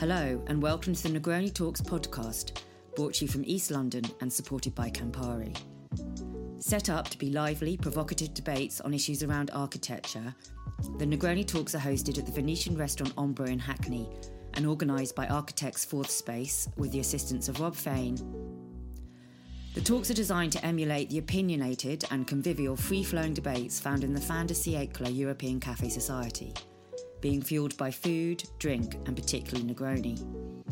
Hello, and welcome to the Negroni Talks podcast, brought to you from East London and supported by Campari. Set up to be lively, provocative debates on issues around architecture, the Negroni Talks are hosted at the Venetian restaurant Ombra in Hackney and organised by Architects Fourth Space with the assistance of Rob Fain. The talks are designed to emulate the opinionated and convivial free flowing debates found in the fin de siècle European Cafe Society, being fueled by food, drink, and particularly Negroni.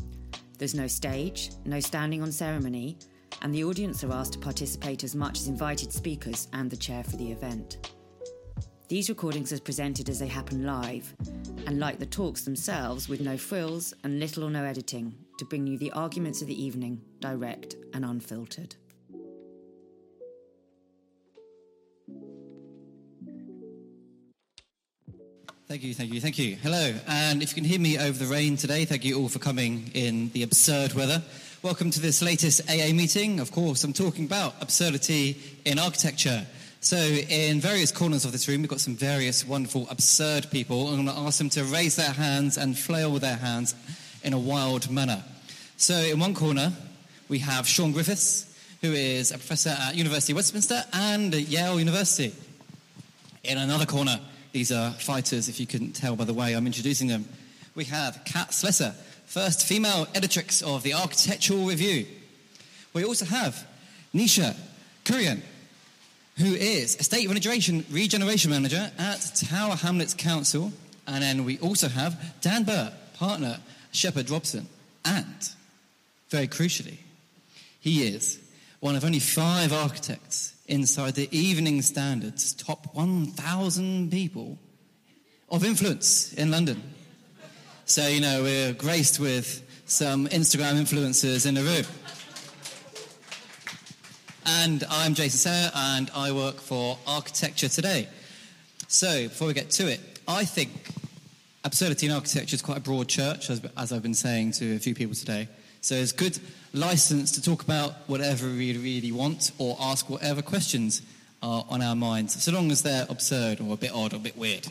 There's no stage, no standing on ceremony, and the audience are asked to participate as much as invited speakers and the chair for the event. These recordings are presented as they happen live, and like the talks themselves, with no frills and little or no editing, to bring you the arguments of the evening, direct and unfiltered. Thank you, thank you, thank you. Hello, and if you can hear me over the rain today, thank you all for coming in the absurd weather. Welcome to this latest AA meeting. Of course, I'm talking about absurdity in architecture. So, in various corners of this room, we've got some various wonderful, absurd people. I'm going to ask them to raise their hands and flail with their hands in a wild manner. So, in one corner, we have Sean Griffiths, who is a professor at University of Westminster and Yale University. In another corner, these are fighters, if you couldn't tell by the way I'm introducing them. We have Kat Slessor, first female editrix of the Architectural Review. We also have Nisha Kurian, who is estate regeneration, regeneration manager at Tower Hamlets Council. And then we also have Dan Burt, partner, Sheppard Robson. And, very crucially, he is one of only five architects inside the Evening Standard's top 1,000 people of influence in London. So, you know, we're graced with some Instagram influencers in the room. And I'm Jason Sayer, and I work for Architecture Today. So, before we get to it, I think absurdity in architecture is quite a broad church, as, as I've been saying to a few people today. So, it's good license to talk about whatever we really want or ask whatever questions are on our minds, so long as they're absurd or a bit odd or a bit weird.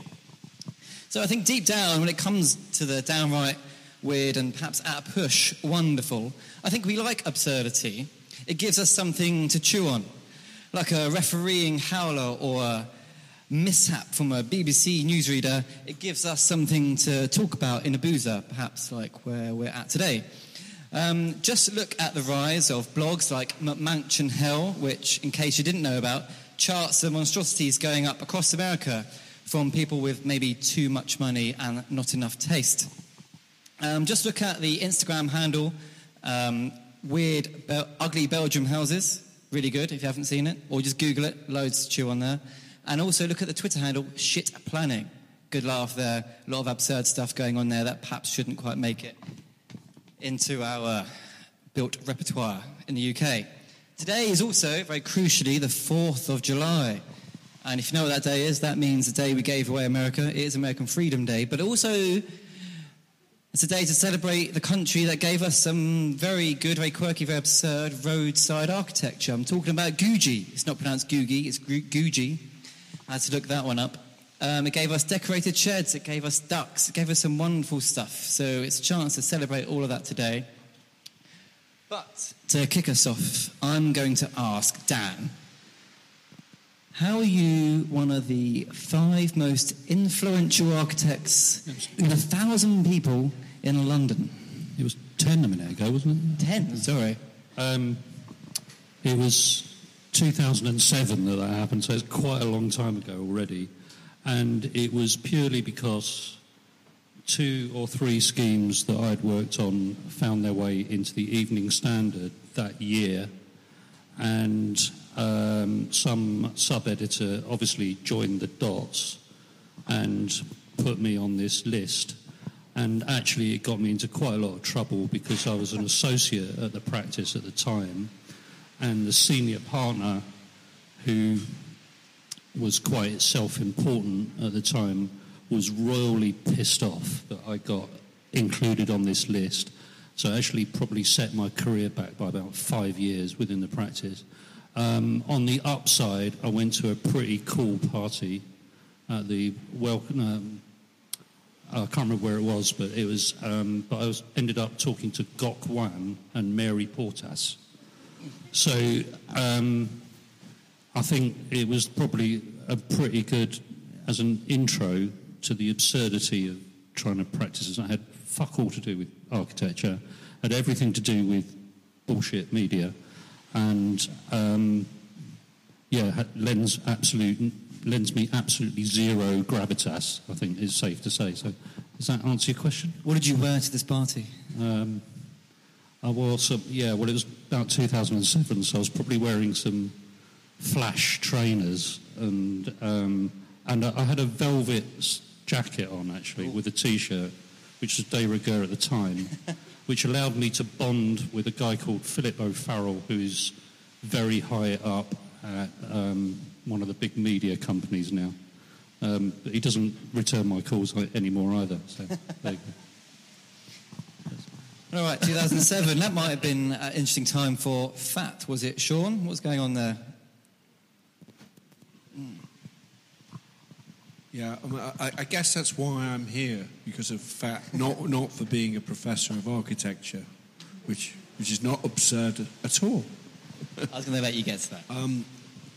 So, I think deep down, when it comes to the downright weird and perhaps at a push wonderful, I think we like absurdity it gives us something to chew on, like a refereeing howler or a mishap from a BBC newsreader. It gives us something to talk about in a boozer, perhaps like where we're at today. Um, just look at the rise of blogs like McMansion Hell, which, in case you didn't know about, charts the monstrosities going up across America from people with maybe too much money and not enough taste. Um, just look at the Instagram handle um, weird, Bel- ugly Belgium houses. Really good if you haven't seen it. Or just Google it. Loads to chew on there. And also look at the Twitter handle, shit planning. Good laugh there. A lot of absurd stuff going on there that perhaps shouldn't quite make it into our built repertoire in the UK. Today is also, very crucially, the 4th of July. And if you know what that day is, that means the day we gave away America. It is American Freedom Day, but also it's a day to celebrate the country that gave us some very good, very quirky, very absurd roadside architecture. I'm talking about Guji. It's not pronounced Googie, it's Guji. I had to look that one up. Um, it gave us decorated sheds, it gave us ducks, it gave us some wonderful stuff. So it's a chance to celebrate all of that today. But to kick us off, I'm going to ask Dan how are you one of the five most influential architects in a thousand people in London? It was 10 a minute ago, wasn't it? 10, sorry. Um, it was 2007 that that happened, so it's quite a long time ago already. And it was purely because two or three schemes that I'd worked on found their way into the Evening Standard that year. And um, some sub editor obviously joined the dots and put me on this list. And actually, it got me into quite a lot of trouble because I was an associate at the practice at the time, and the senior partner, who was quite self important at the time, was royally pissed off that I got included on this list. So, I actually, probably set my career back by about five years within the practice. Um, on the upside, I went to a pretty cool party at the welcome. Um, I can't remember where it was, but it was. Um, but I was ended up talking to Gok Wan and Mary Portas. So um, I think it was probably a pretty good as an intro to the absurdity of trying to practice. it. I had fuck all to do with architecture, had everything to do with bullshit media, and um, yeah, lends absolute lends me absolutely zero gravitas. I think is safe to say. So, does that answer your question? What did you wear to this party? Um, I wore some, yeah, well, it was about 2007, so I was probably wearing some flash trainers, and um, and I I had a velvet jacket on actually with a t-shirt, which was de rigueur at the time, which allowed me to bond with a guy called Philip O'Farrell, who is very high up at um, one of the big media companies now. Um, but he doesn't return my calls like- anymore either. So there you go. All right, 2007. that might have been an interesting time for Fat. Was it Sean? What's going on there? Yeah, I, mean, I, I guess that's why I'm here because of FAT, not not for being a professor of architecture, which which is not absurd at all. I was going to let you get to that. Um,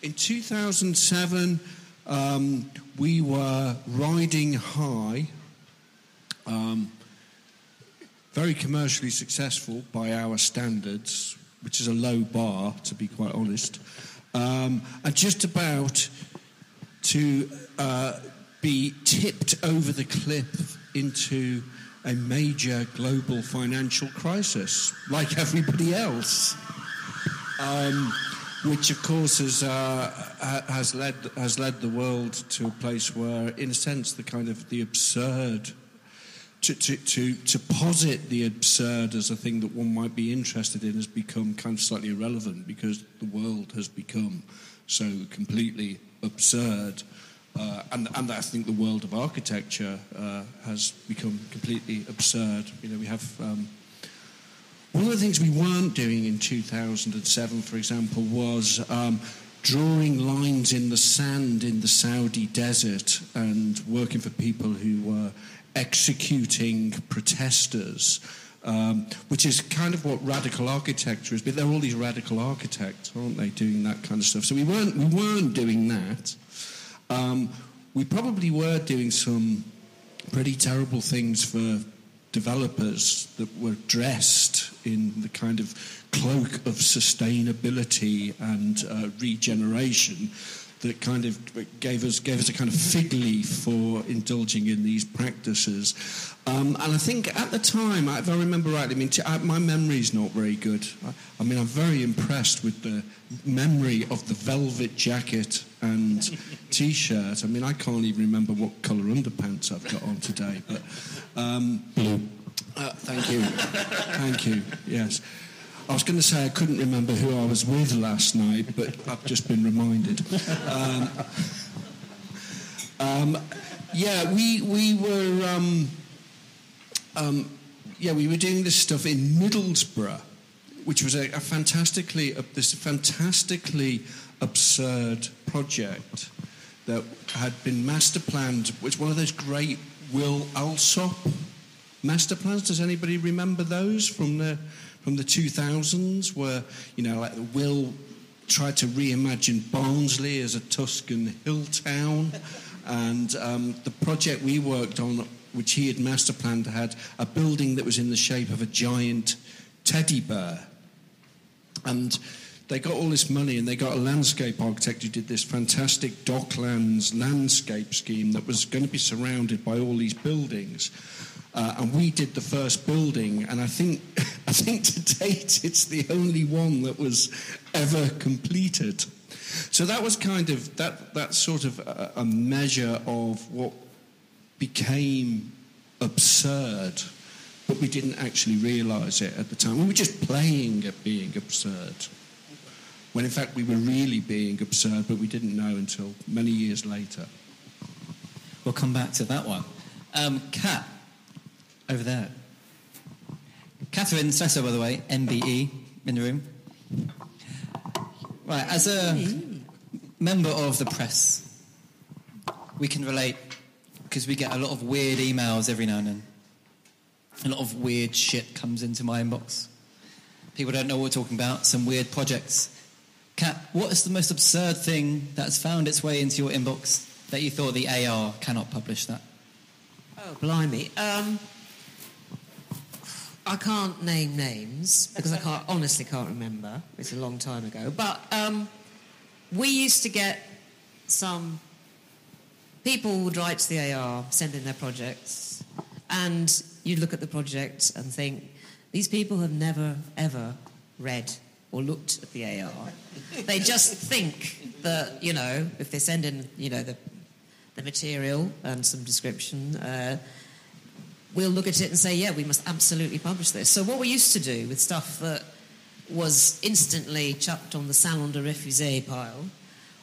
in 2007, um, we were riding high, um, very commercially successful by our standards, which is a low bar, to be quite honest, um, and just about to uh, be tipped over the cliff into a major global financial crisis, like everybody else um, which of course has uh, ha- has led has led the world to a place where, in a sense, the kind of the absurd. To, to, to, to posit the absurd as a thing that one might be interested in has become kind of slightly irrelevant because the world has become so completely absurd. Uh, and, and I think the world of architecture uh, has become completely absurd. You know, we have um, one of the things we weren't doing in 2007, for example, was um, drawing lines in the sand in the Saudi desert and working for people who were executing protesters. Um, which is kind of what radical architecture is. But there are all these radical architects, aren't they, doing that kind of stuff? So we weren't we weren't doing that. Um, we probably were doing some pretty terrible things for developers that were dressed in the kind of cloak of sustainability and uh, regeneration that kind of gave us gave us a kind of fig leaf for indulging in these practices. Um, and I think at the time, if I remember rightly, I mean, t- I, my memory's not very good. I, I mean, I'm very impressed with the memory of the velvet jacket and t-shirt. I mean, I can't even remember what colour underpants I've got on today. But um, uh, thank you, thank you. Yes. I was going to say I couldn't remember who I was with last night, but I've just been reminded. Um, um, yeah, we we were um, um, yeah we were doing this stuff in Middlesbrough, which was a, a fantastically uh, this fantastically absurd project that had been master planned. Which one of those great Will Alsop master plans? Does anybody remember those from the from the 2000s, where you know like Will tried to reimagine Barnsley as a Tuscan hill town, and um, the project we worked on, which he had master planned, had a building that was in the shape of a giant teddy bear, and they got all this money and they got a landscape architect who did this fantastic docklands landscape scheme that was going to be surrounded by all these buildings. Uh, and we did the first building, and I think, I think to date it's the only one that was ever completed. So that was kind of that that sort of a, a measure of what became absurd, but we didn't actually realise it at the time. We were just playing at being absurd, when in fact we were really being absurd, but we didn't know until many years later. We'll come back to that one. Um, Kat, over there. Catherine Slessor, by the way, MBE, in the room. Right, as a member of the press, we can relate because we get a lot of weird emails every now and then. A lot of weird shit comes into my inbox. People don't know what we're talking about, some weird projects. Kat, what is the most absurd thing that's found its way into your inbox that you thought the AR cannot publish that? Oh, blimey. Um, I can't name names because I can't, honestly can't remember. It's a long time ago. But um, we used to get some people would write to the AR, send in their projects, and you'd look at the project and think, these people have never, ever read or looked at the AR. they just think that, you know, if they send in, you know, the, the material and some description, uh, we'll look at it and say, yeah, we must absolutely publish this. So what we used to do with stuff that was instantly chucked on the Salon de pile,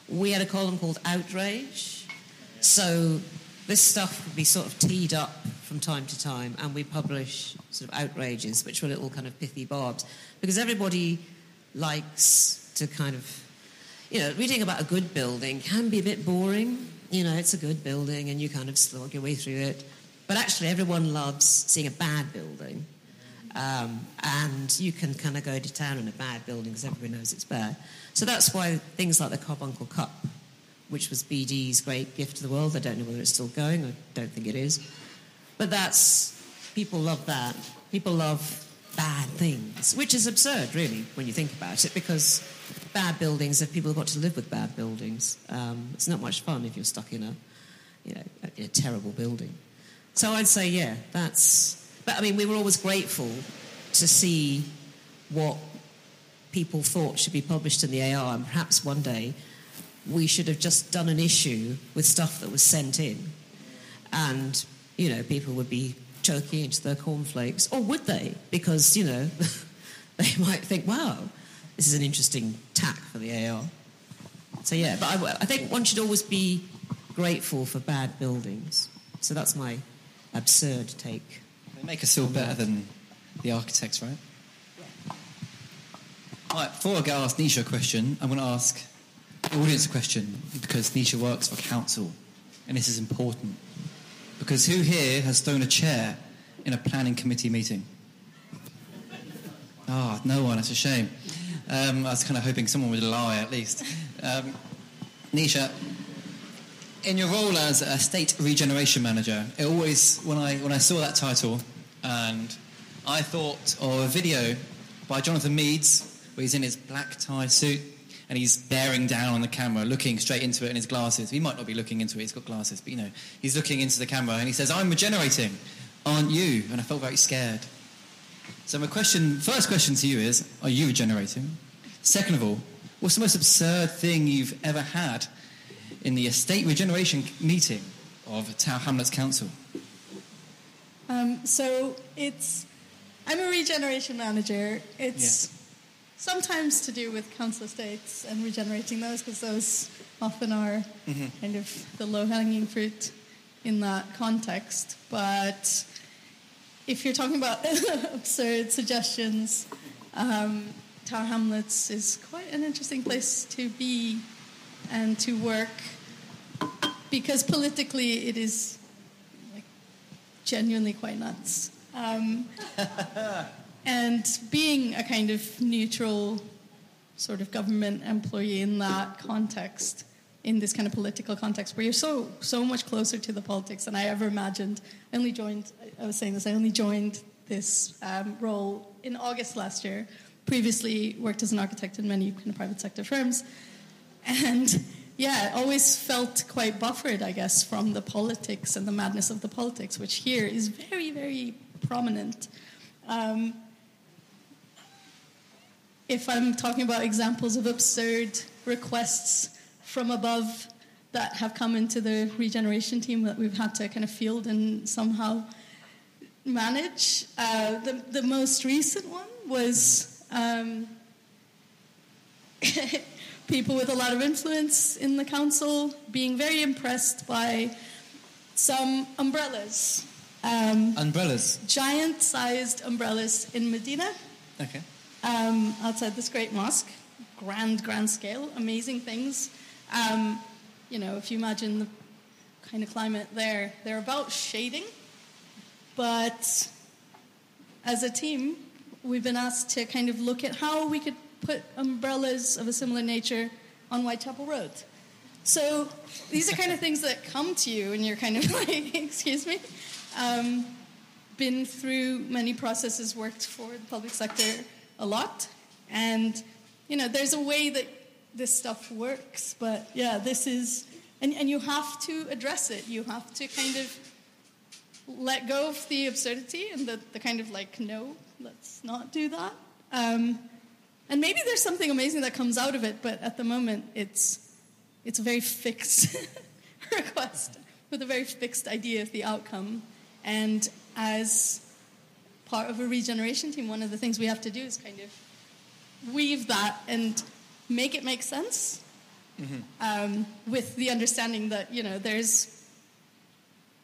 we had a column called Outrage. So this stuff would be sort of teed up from time to time, and we publish sort of outrages, which were little kind of pithy barbs, because everybody likes to kind of, you know, reading about a good building can be a bit boring. You know, it's a good building, and you kind of slog your way through it. But actually, everyone loves seeing a bad building. Um, and you can kind of go to town on a bad building because everybody knows it's bad. So that's why things like the Carbuncle Cup, which was BD's great gift to the world, I don't know whether it's still going, I don't think it is. But that's, people love that. People love bad things, which is absurd, really, when you think about it, because bad buildings, if people have got to live with bad buildings, um, it's not much fun if you're stuck in a, you know, in a terrible building. So I'd say, yeah, that's. But I mean, we were always grateful to see what people thought should be published in the AR, and perhaps one day we should have just done an issue with stuff that was sent in, and you know, people would be choking into their cornflakes, or would they? Because you know, they might think, "Wow, this is an interesting tack for the AR." So yeah, but I, I think one should always be grateful for bad buildings. So that's my absurd take. They make us feel better than the architects, right? All right, before I go ask Nisha a question, I'm going to ask the audience a question because Nisha works for council, and this is important. Because who here has thrown a chair in a planning committee meeting? Ah, oh, no one. That's a shame. Um, I was kind of hoping someone would lie at least. Um, Nisha, in your role as a state regeneration manager, it always when I when I saw that title, and I thought of a video by Jonathan Meades where he's in his black tie suit and he's bearing down on the camera, looking straight into it in his glasses. He might not be looking into it; he's got glasses, but you know, he's looking into the camera and he says, "I'm regenerating, aren't you?" And I felt very scared. So my question, first question to you is, are you regenerating? Second of all, what's the most absurd thing you've ever had in the estate regeneration meeting of Tower Hamlets Council? Um, so it's I'm a regeneration manager. It's yeah. Sometimes to do with council estates and regenerating those because those often are mm-hmm. kind of the low hanging fruit in that context. But if you're talking about absurd suggestions, um, Tower Hamlets is quite an interesting place to be and to work because politically it is like, genuinely quite nuts. Um, and being a kind of neutral sort of government employee in that context, in this kind of political context, where you're so so much closer to the politics than I ever imagined. I only joined. I was saying this. I only joined this um, role in August last year. Previously, worked as an architect in many kind of private sector firms, and yeah, always felt quite buffered, I guess, from the politics and the madness of the politics, which here is very, very prominent. Um, if I'm talking about examples of absurd requests from above that have come into the regeneration team that we've had to kind of field and somehow manage, uh, the, the most recent one was. Um, people with a lot of influence in the council being very impressed by some umbrellas. Um, umbrellas? Giant sized umbrellas in Medina. Okay. Um, outside this great mosque. Grand, grand scale, amazing things. Um, you know, if you imagine the kind of climate there. They're about shading, but as a team, we've been asked to kind of look at how we could put umbrellas of a similar nature on Whitechapel Road. So these are kind of things that come to you, and you're kind of like, excuse me. Um, been through many processes, worked for the public sector a lot, and you know, there's a way that this stuff works, but yeah, this is, and, and you have to address it. You have to kind of let go of the absurdity and the, the kind of like, no, let's not do that. Um, and maybe there's something amazing that comes out of it, but at the moment, it's it's a very fixed request with a very fixed idea of the outcome. And as part of a regeneration team, one of the things we have to do is kind of weave that and make it make sense mm-hmm. um, with the understanding that, you know, there's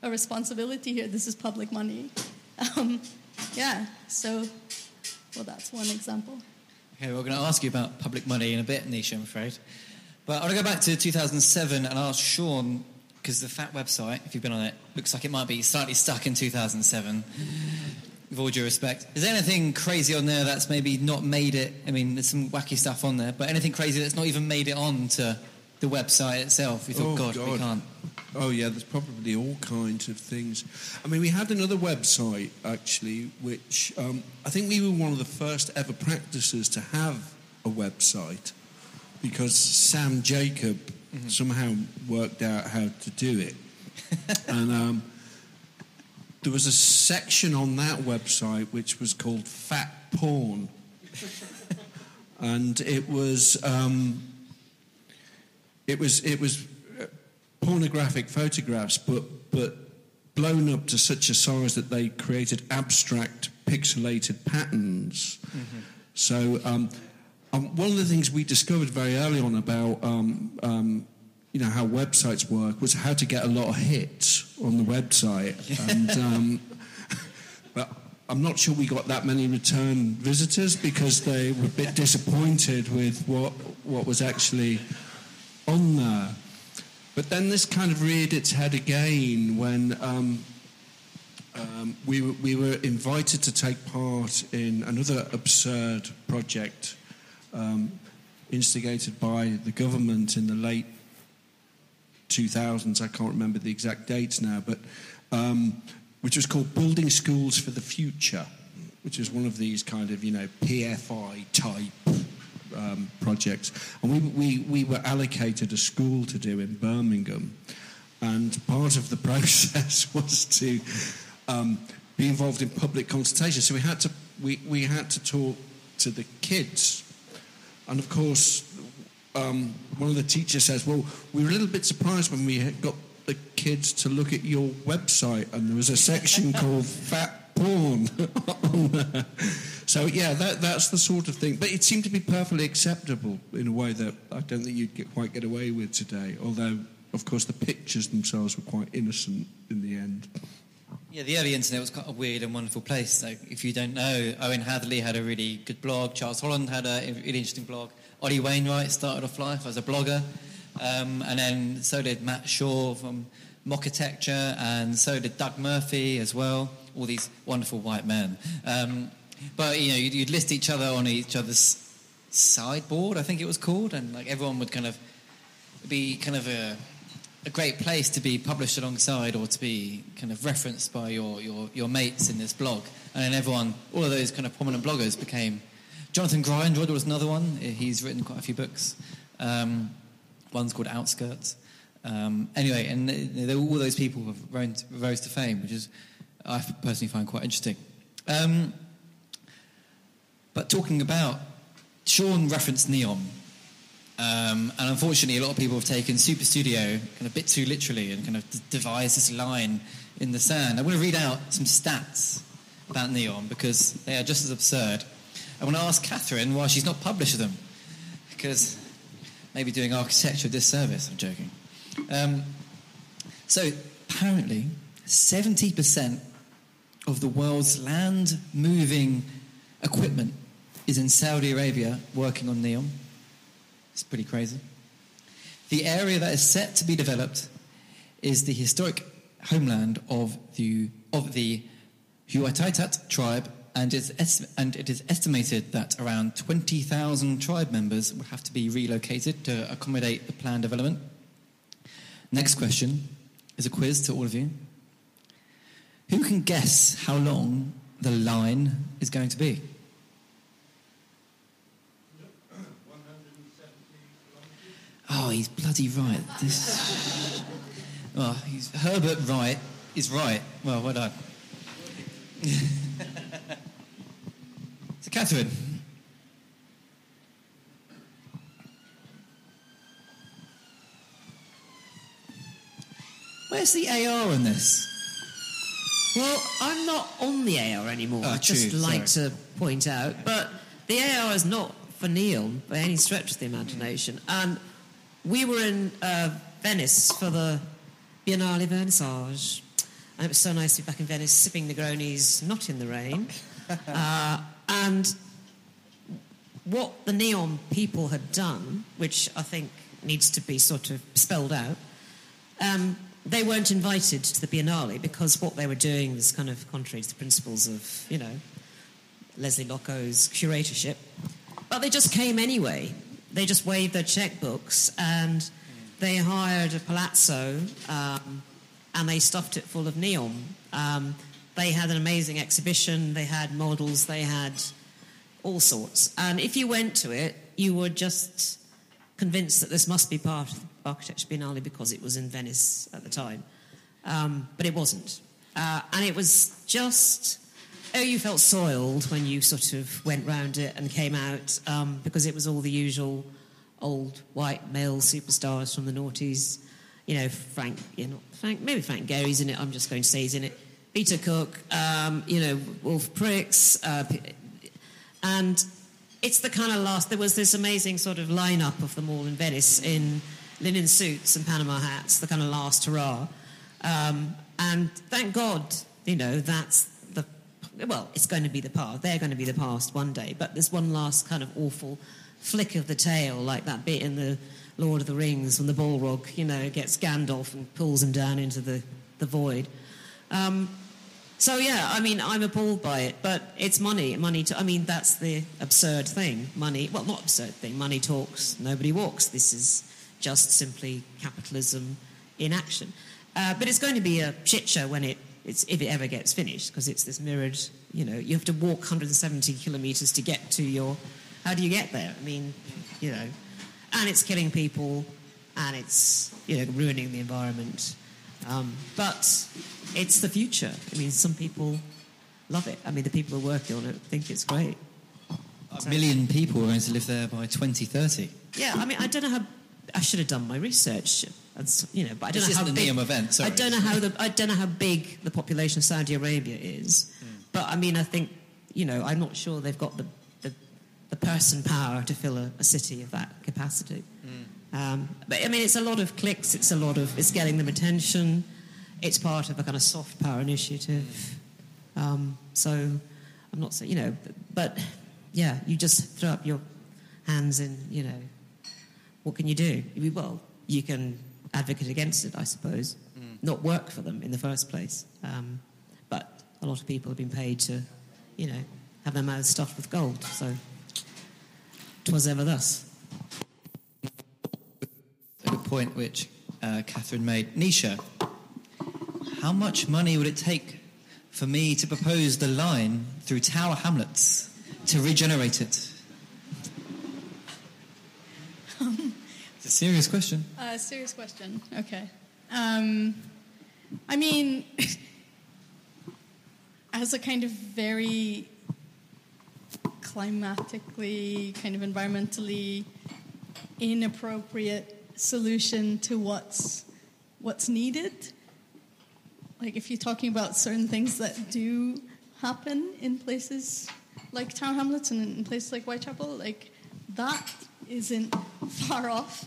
a responsibility here. This is public money. Um, yeah, so, well, that's one example. Okay, we're going to ask you about public money in a bit, Nisha, I'm afraid. But I want to go back to 2007 and ask Sean, because the FAT website, if you've been on it, looks like it might be slightly stuck in 2007. With all due respect, is there anything crazy on there that's maybe not made it? I mean, there's some wacky stuff on there, but anything crazy that's not even made it on to the website itself? You thought, oh, God, God, we can't. Oh yeah, there's probably all kinds of things. I mean, we had another website actually, which um, I think we were one of the first ever practices to have a website because Sam Jacob mm-hmm. somehow worked out how to do it. and um, there was a section on that website which was called Fat Porn. and it was um, it was it was uh, pornographic photographs, but but blown up to such a size that they created abstract pixelated patterns. Mm-hmm. So um, um, one of the things we discovered very early on about um, um, you know how websites work was how to get a lot of hits on the website, and um, but I'm not sure we got that many return visitors because they were a bit disappointed with what what was actually on there. But then this kind of reared its head again when um, um, we, we were invited to take part in another absurd project um, instigated by the government in the late 2000s. I can't remember the exact dates now, but um, which was called Building Schools for the Future, which is one of these kind of you know PFI type um, projects. And we, we, we were allocated a school to do in Birmingham, and part of the process was to um, be involved in public consultation. So we had to we, we had to talk to the kids and of course, um, one of the teachers says, Well, we were a little bit surprised when we got the kids to look at your website, and there was a section called Fat Porn. So, yeah, that, that's the sort of thing. But it seemed to be perfectly acceptable in a way that I don't think you'd get, quite get away with today, although, of course, the pictures themselves were quite innocent in the end. Yeah, the early internet was quite a weird and wonderful place. So if you don't know, Owen Hatherley had a really good blog. Charles Holland had a really interesting blog. Ollie Wainwright started off life as a blogger. Um, and then so did Matt Shaw from Mocketecture, and so did Doug Murphy as well. All these wonderful white men. Um, but, you know, you'd, you'd list each other on each other's sideboard, I think it was called, and like everyone would kind of be kind of a a great place to be published alongside or to be kind of referenced by your, your, your mates in this blog. And then everyone, all of those kind of prominent bloggers became. Jonathan Grindrod was another one. He's written quite a few books. Um, one's called Outskirts. Um, anyway, and all those people have rose, to fame, which is I personally find quite interesting. Um, but talking about, Sean referenced Neom, um, and unfortunately, a lot of people have taken Super Studio kind of a bit too literally and kind of devised this line in the sand. I want to read out some stats about Neom because they are just as absurd. I want to ask Catherine why she's not published them because maybe doing architecture a disservice. I'm joking. Um, so apparently, 70% of the world's land moving equipment is in Saudi Arabia working on Neom. It's pretty crazy. The area that is set to be developed is the historic homeland of the of the Huwaitat tribe, and, is and it is estimated that around 20,000 tribe members will have to be relocated to accommodate the planned development. Next question is a quiz to all of you. Who can guess how long the line is going to be? Oh, he's bloody right. This. Oh, he's Herbert Wright is right. Well, well done. so, Catherine. Where's the AR in this? Well, I'm not on the AR anymore. Oh, I'd just true, like sorry. to point out, but the AR is not for Neom by any stretch of the imagination. And we were in uh, Venice for the Biennale Vernissage, and it was so nice to be back in Venice, sipping Negronis, not in the rain. uh, and what the Neom people had done, which I think needs to be sort of spelled out, um, they weren't invited to the Biennale because what they were doing was kind of contrary to the principles of, you know, Lesley Lokko's curatorship. But they just came anyway. They just waved their checkbooks and they hired a palazzo um, and they stuffed it full of Neom. Um, they had an amazing exhibition, they had models, they had all sorts. And if you went to it, you were just convinced that this must be part of the Architecture Biennale because it was in Venice at the time. Um, but it wasn't. Uh, and it was just, oh, you felt soiled when you sort of went round it and came out um, because it was all the usual old white male superstars from the noughties. You know, Frank, you know, Frank, maybe Frank Gehry's in it, I'm just going to say he's in it. Peter Cook, um, you know, Wolf Prix, uh, and it's the kind of last. There was this amazing sort of lineup of them all in Venice in linen suits and Panama hats, the kind of last hurrah. Um, and thank God, you know, that's the well, it's going to be the past. They're going to be the past one day. But there's one last kind of awful flick of the tail, like that bit in the Lord of the Rings when the Balrog, you know, gets Gandalf and pulls him down into the the void. Um, so yeah, I mean, I'm appalled by it, but it's money. Money. To, I mean, that's the absurd thing. Money. Well, not absurd thing. Money talks. Nobody walks. This is just simply capitalism in action. Uh, but it's going to be a shit show when it. It's, if it ever gets finished, because it's this mirrored, you know, you have to walk 170 kilometres to get to your. How do you get there? I mean, you know, and it's killing people, and it's you know ruining the environment. Um, but it's the future. I mean, some people love it. I mean, the people who are working on it think it's great. A million people are going to live there by 2030. Yeah, I mean, I don't know how. I should have done my research, and s- you know, but I don't This know how big. Event. I don't know how the I don't know how big the population of Saudi Arabia is, Hmm. but I mean, I think you know, I'm not sure they've got the the, the person power to fill a, a city of that capacity. Um, but I mean, it's a lot of clicks. It's a lot of it's getting them attention. It's part of a kind of soft power initiative. Um, so I'm not saying you know, but yeah, you just throw up your hands and you know what can you do? Well, you can advocate against it, I suppose, not work for them in the first place. Um, but a lot of people have been paid to, you know, have their mouths stuffed with gold. So, 'twas ever thus. A point which uh, Catherine made. Nisha, how much money would it take for me to propose the line through Tower Hamlets to regenerate it? it's a serious question. Uh, serious question. Okay. Um, I mean, as a kind of very climatically, kind of environmentally inappropriate solution to what's what's needed. Like if you're talking about certain things that do happen in places like Town Hamlets and in places like Whitechapel, like that isn't far off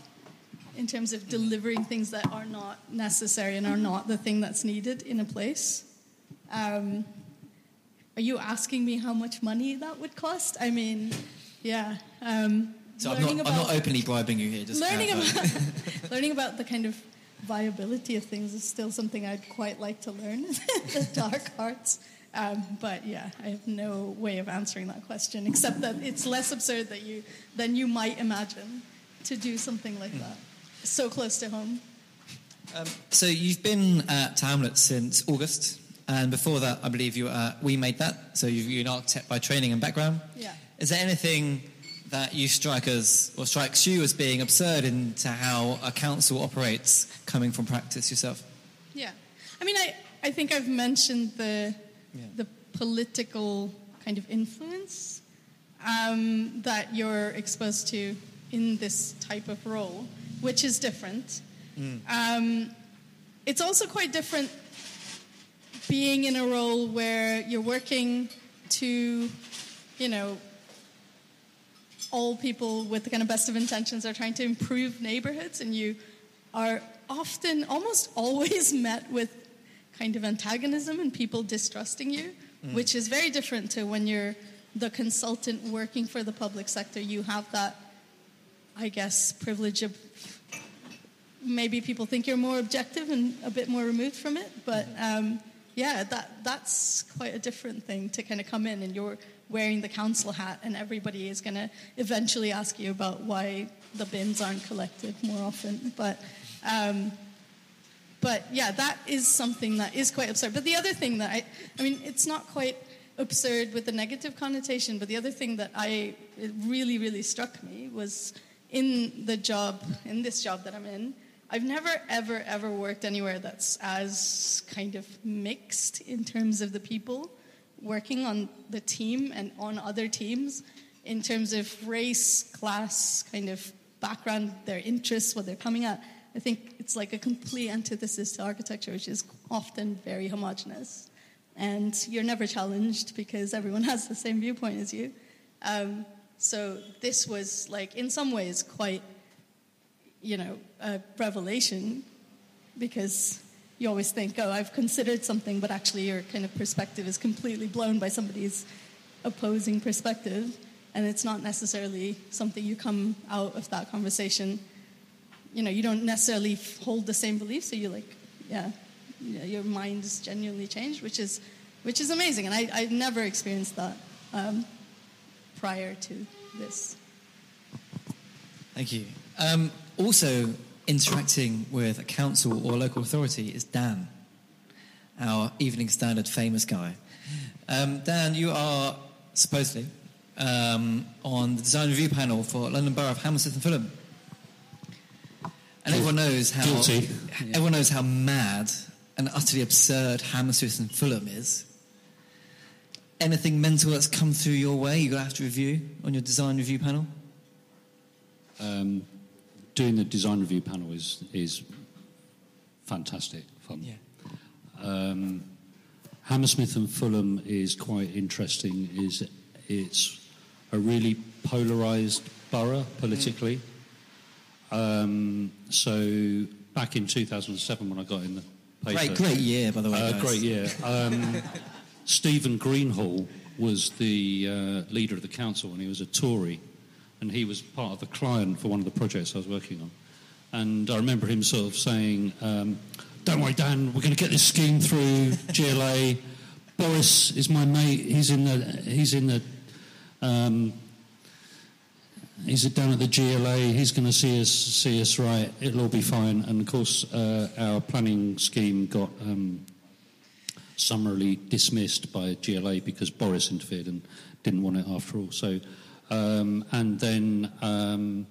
in terms of delivering things that are not necessary and are not the thing that's needed in a place. Um, are you asking me how much money that would cost? I mean, yeah. Um, So I'm not, learning I'm not openly bribing you here. Just learning about learning about the kind of viability of things is still something I'd quite like to learn. the dark arts. Um, but yeah, I have no way of answering that question except that it's less absurd that you than you might imagine to do something like that. So close to home. Um, so you've been at Hamlet since August, and before that, I believe you were We Made That. So you're an architect by training and background. Yeah. Is there anything that you strike as, or strikes you as being absurd into how a council operates, coming from practice yourself? Yeah, I mean, I, I think I've mentioned the Yeah. the political kind of influence um, that you're exposed to in this type of role, which is different. Um, it's also quite different being in a role where you're working to, you know, all people with the kind of best of intentions are trying to improve neighborhoods, and you are often, almost always met with kind of antagonism and people distrusting you, which is very different to when you're the consultant working for the public sector. You have that, I guess, privilege of maybe people think you're more objective and a bit more removed from it, but um, yeah, that that's quite a different thing to kind of come in and you're wearing the council hat, and everybody is going to eventually ask you about why the bins aren't collected more often. But um, but yeah, that is something that is quite absurd. But the other thing that I, I mean, it's not quite absurd with the negative connotation, but the other thing that I, it really, really struck me was in the job, in this job that I'm in, I've never, ever, ever worked anywhere that's as kind of mixed in terms of the people working on the team and on other teams in terms of race, class, kind of background, their interests, what they're coming at. I think it's like a complete antithesis to architecture, which is often very homogenous. And you're never challenged because everyone has the same viewpoint as you. Um, so this was like, in some ways, quite, you know, a revelation because you always think, oh, I've considered something, but actually your kind of perspective is completely blown by somebody's opposing perspective. And it's not necessarily something you come out of that conversation you know, you don't necessarily hold the same beliefs, so you like, yeah, yeah, your mind is genuinely changed, which is, which is amazing. And I, I never experienced that um, prior to this. Thank you. Um, also, interacting with a council or local authority is Dan, our Evening Standard famous guy. Um, Dan, you are supposedly um, on the design review panel for London Borough of Hammersmith and Fulham. And everyone knows how Guilty. everyone knows how mad and utterly absurd Hammersmith and Fulham is. Anything mental that's come through your way you're gonna have to review on your design review panel? Um, doing the design review panel is is fantastic fun. Yeah. Um, Hammersmith and Fulham is quite interesting. Is it's a really polarised borough politically. Um, so back in 2007, when I got in the paper, Great, great year, by the way. uh, great year. Um, Stephen Greenhalgh was the uh, leader of the council, and he was a Tory, and he was part of the client for one of the projects I was working on. And I remember him sort of saying, um, "Don't worry, Dan, we're going to get this scheme through GLA. Boris is my mate. He's in the he's in the." Um, He's down at the GLA. He's going to see us see us right. It'll all be fine. And of course, uh, our planning scheme got um, summarily dismissed by GLA because Boris interfered and didn't want it after all. So, um, and then um,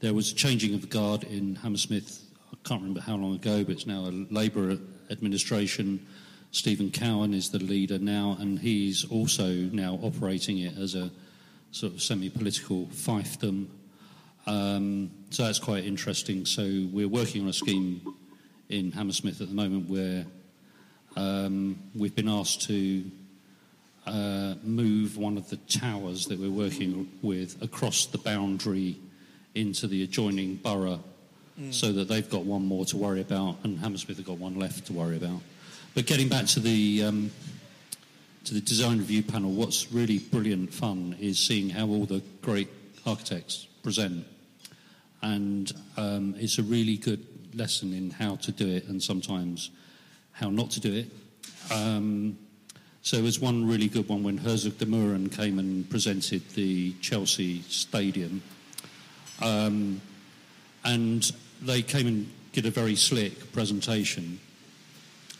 there was a changing of the guard in Hammersmith. I can't remember how long ago, but it's now a Labour administration. Stephen Cowan is the leader now, and he's also now operating it as a sort of semi-political fiefdom. Um, so that's quite interesting. So we're working on a scheme in Hammersmith at the moment where um, we've been asked to uh, move one of the towers that we're working with across the boundary into the adjoining borough so that they've got one more to worry about and Hammersmith have got one left to worry about. But getting back to the um, to the design review panel, what's really brilliant fun is seeing how all the great architects present, and um, it's a really good lesson in how to do it and sometimes how not to do it. Um, so there was one really good one when Herzog de Meuron came and presented the Chelsea Stadium. Um, and they came and did a very slick presentation.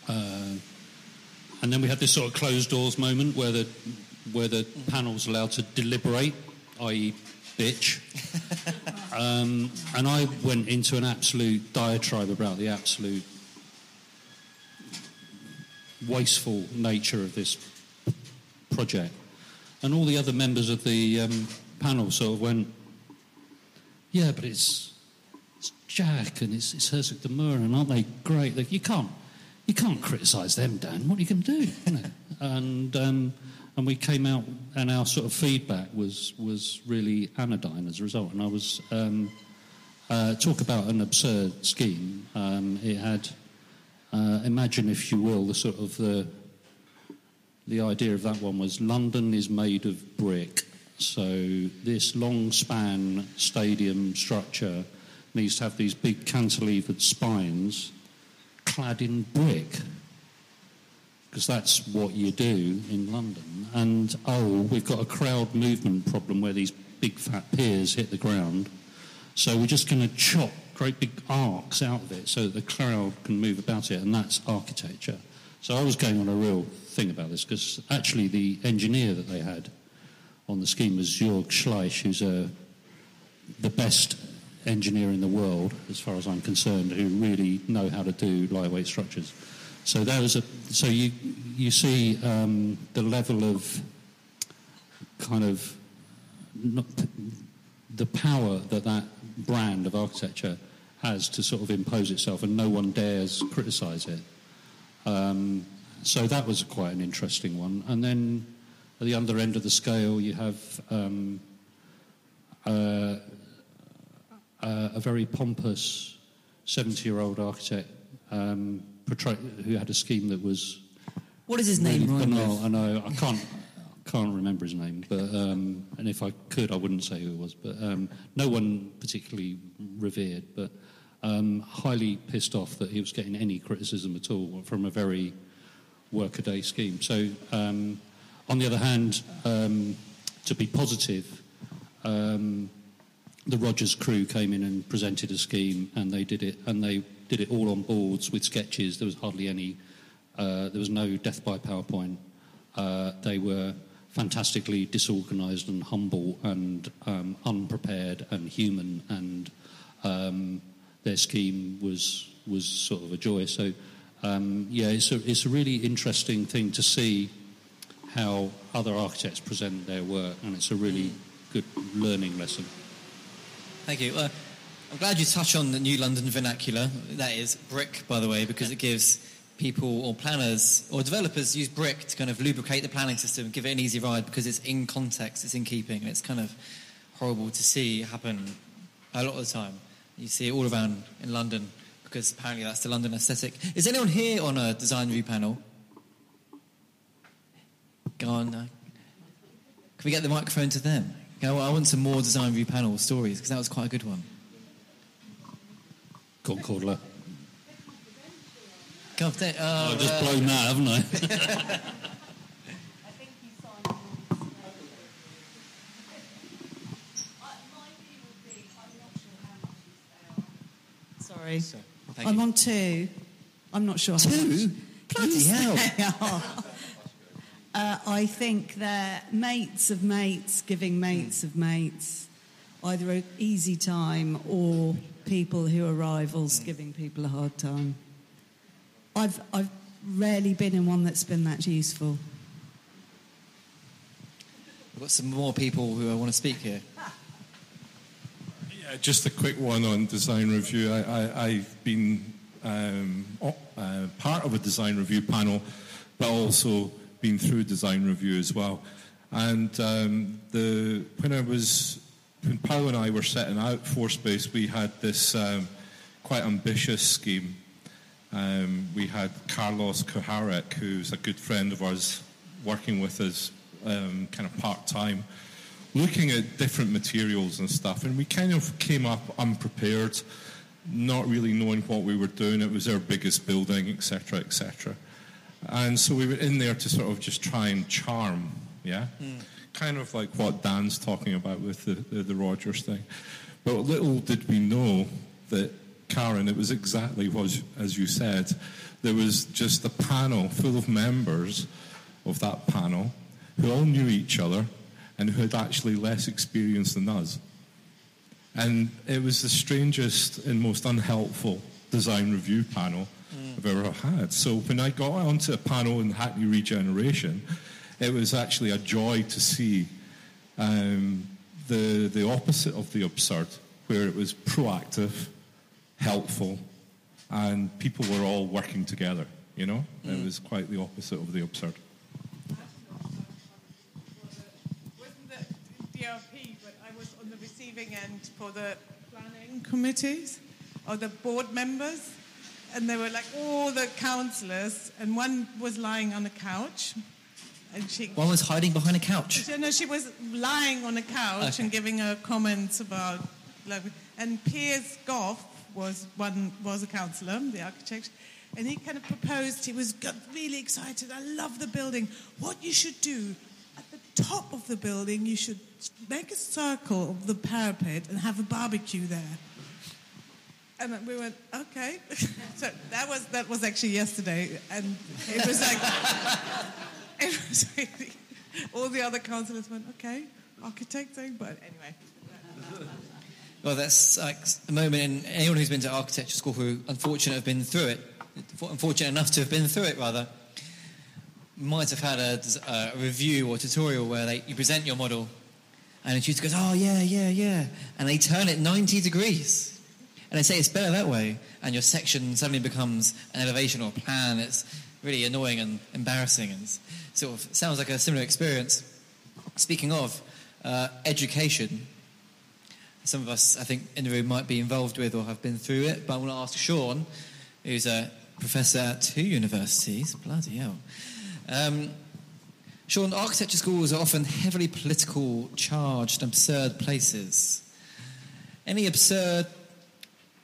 Uh, and then we had this sort of closed doors moment where the, where the panel's allowed to deliberate, i.e., bitch. um, and I went into an absolute diatribe about the absolute wasteful nature of this project. And all the other members of the um, panel sort of went, yeah, but it's, it's Jack and it's, it's Herzog de Meuron, aren't they great? Like, you can't you can't criticise them, Dan. What are you going to do? And um, and we came out, and our sort of feedback was was really anodyne as a result. And I was um, uh, talk about an absurd scheme. Um, it had uh, imagine, if you will, the sort of the the idea of that one was London is made of brick. So this long span stadium structure needs to have these big cantilevered spines clad in brick because that's what you do in London. And oh, we've got a crowd movement problem where these big fat piers hit the ground. So we're just going to chop great big arcs out of it so that the crowd can move about it, and that's architecture. So I was going on a real thing about this because actually the engineer that they had on the scheme was Jörg Schlaich, who's a, uh, the best engineer in the world, as far as I'm concerned, who really know how to do lightweight structures. So that was a. So you you see um, the level of kind of the power that that brand of architecture has to sort of impose itself, and no one dares criticise it. Um, so that was quite an interesting one. And then at the other end of the scale, you have um, uh, uh, a very pompous 70 year old architect um, who had a scheme that was. What is his name, really banal. I know, I can't. Can't remember his name, but um, and if I could, I wouldn't say who it was. But um, no one particularly revered, but um, highly pissed off that he was getting any criticism at all from a very workaday scheme. So, um, on the other hand, um, to be positive, um, the Rogers crew came in and presented a scheme, and they did it, and they did it all on boards with sketches. There was hardly any. Uh, there was no death by PowerPoint. Uh, they were fantastically disorganised and humble and um, unprepared and human, and um, their scheme was was sort of a joy. So, um, yeah, it's a it's a really interesting thing to see how other architects present their work, and it's a really good learning lesson. Thank you. Uh, I'm glad you touch on the new London vernacular. That is brick, by the way, because it gives people or planners or developers use brick to kind of lubricate the planning system, give it an easy ride because it's in context, it's in keeping, and it's kind of horrible to see happen a lot of the time. You see it all around in London because apparently that's the London aesthetic. Is anyone here on a design review panel? Go on. Uh, can we get the microphone to them? Well, I want some more design review panel stories because that was quite a good one. Go on, Cordler. God, oh, I've just uh, blown that, haven't I? Sorry. So, I'm you. on two. I'm not sure. Two? Bloody hell. Uh, I think they're mates of mates giving mates of mates, either an easy time or people who are rivals giving people a hard time. I've, I've rarely been in one that's been that useful. We've got some more people who I want to speak here. Yeah, just a quick one on design review. I, have been um, uh, part of a design review panel, but also been through design review as well. And um, the, when I was, when Paolo and I were setting out for space, we had this um, quite ambitious scheme. Um, we had Carlos Kuharek, who's a good friend of ours, working with us um, kind of part-time, looking at different materials and stuff. And we kind of came up unprepared. not really knowing what we were doing. It was our biggest building, etc., etc. And so we were in there to sort of just try and charm, yeah? Hmm. Kind of like what Dan's talking about with the, the, the Rogers thing. But little did we know that, Karen, it was exactly what, as you said, there was just a panel full of members of that panel who all knew each other and who had actually less experience than us. And it was the strangest and most unhelpful design review panel I've ever had. So when I got onto a panel in Hackney Regeneration, it was actually a joy to see um, the, the opposite of the absurd, where it was proactive, helpful, and people were all working together, you know? It was quite the opposite of the absurd. wasn't the DRP, but I was on the receiving end for the planning committees or the board members. And they were like all the councillors, and one was lying on a couch. And she, One was hiding behind a couch. so, no, she was lying on a couch Okay. and giving her comments about. Like, and Piers Gough was one was a councillor, the architect, and he kind of proposed. He was got really excited. I love the building. What you should do at the top of the building, you should make a circle of the parapet and have a barbecue there. And we went, okay. so that was that was actually yesterday, and it was like it was all the other councillors went, okay, architecting, but anyway. Well, that's like a moment in anyone who's been to architecture school who, unfortunate, have been through it, unfortunate enough to have been through it, rather, might have had a, a review or tutorial where they, you present your model and the tutor goes, oh, yeah, yeah, yeah. And they turn it 90 degrees. And they say it's better that way. And your section suddenly becomes an elevation or plan. It's really annoying and embarrassing and sort of sounds like a similar experience. Speaking of uh, education, some of us, I think, in the room might be involved with or have been through it. But I want to ask Sean, who's a professor at two universities, bloody hell. Um, Sean, architecture schools are often heavily political, charged, absurd places. Any absurd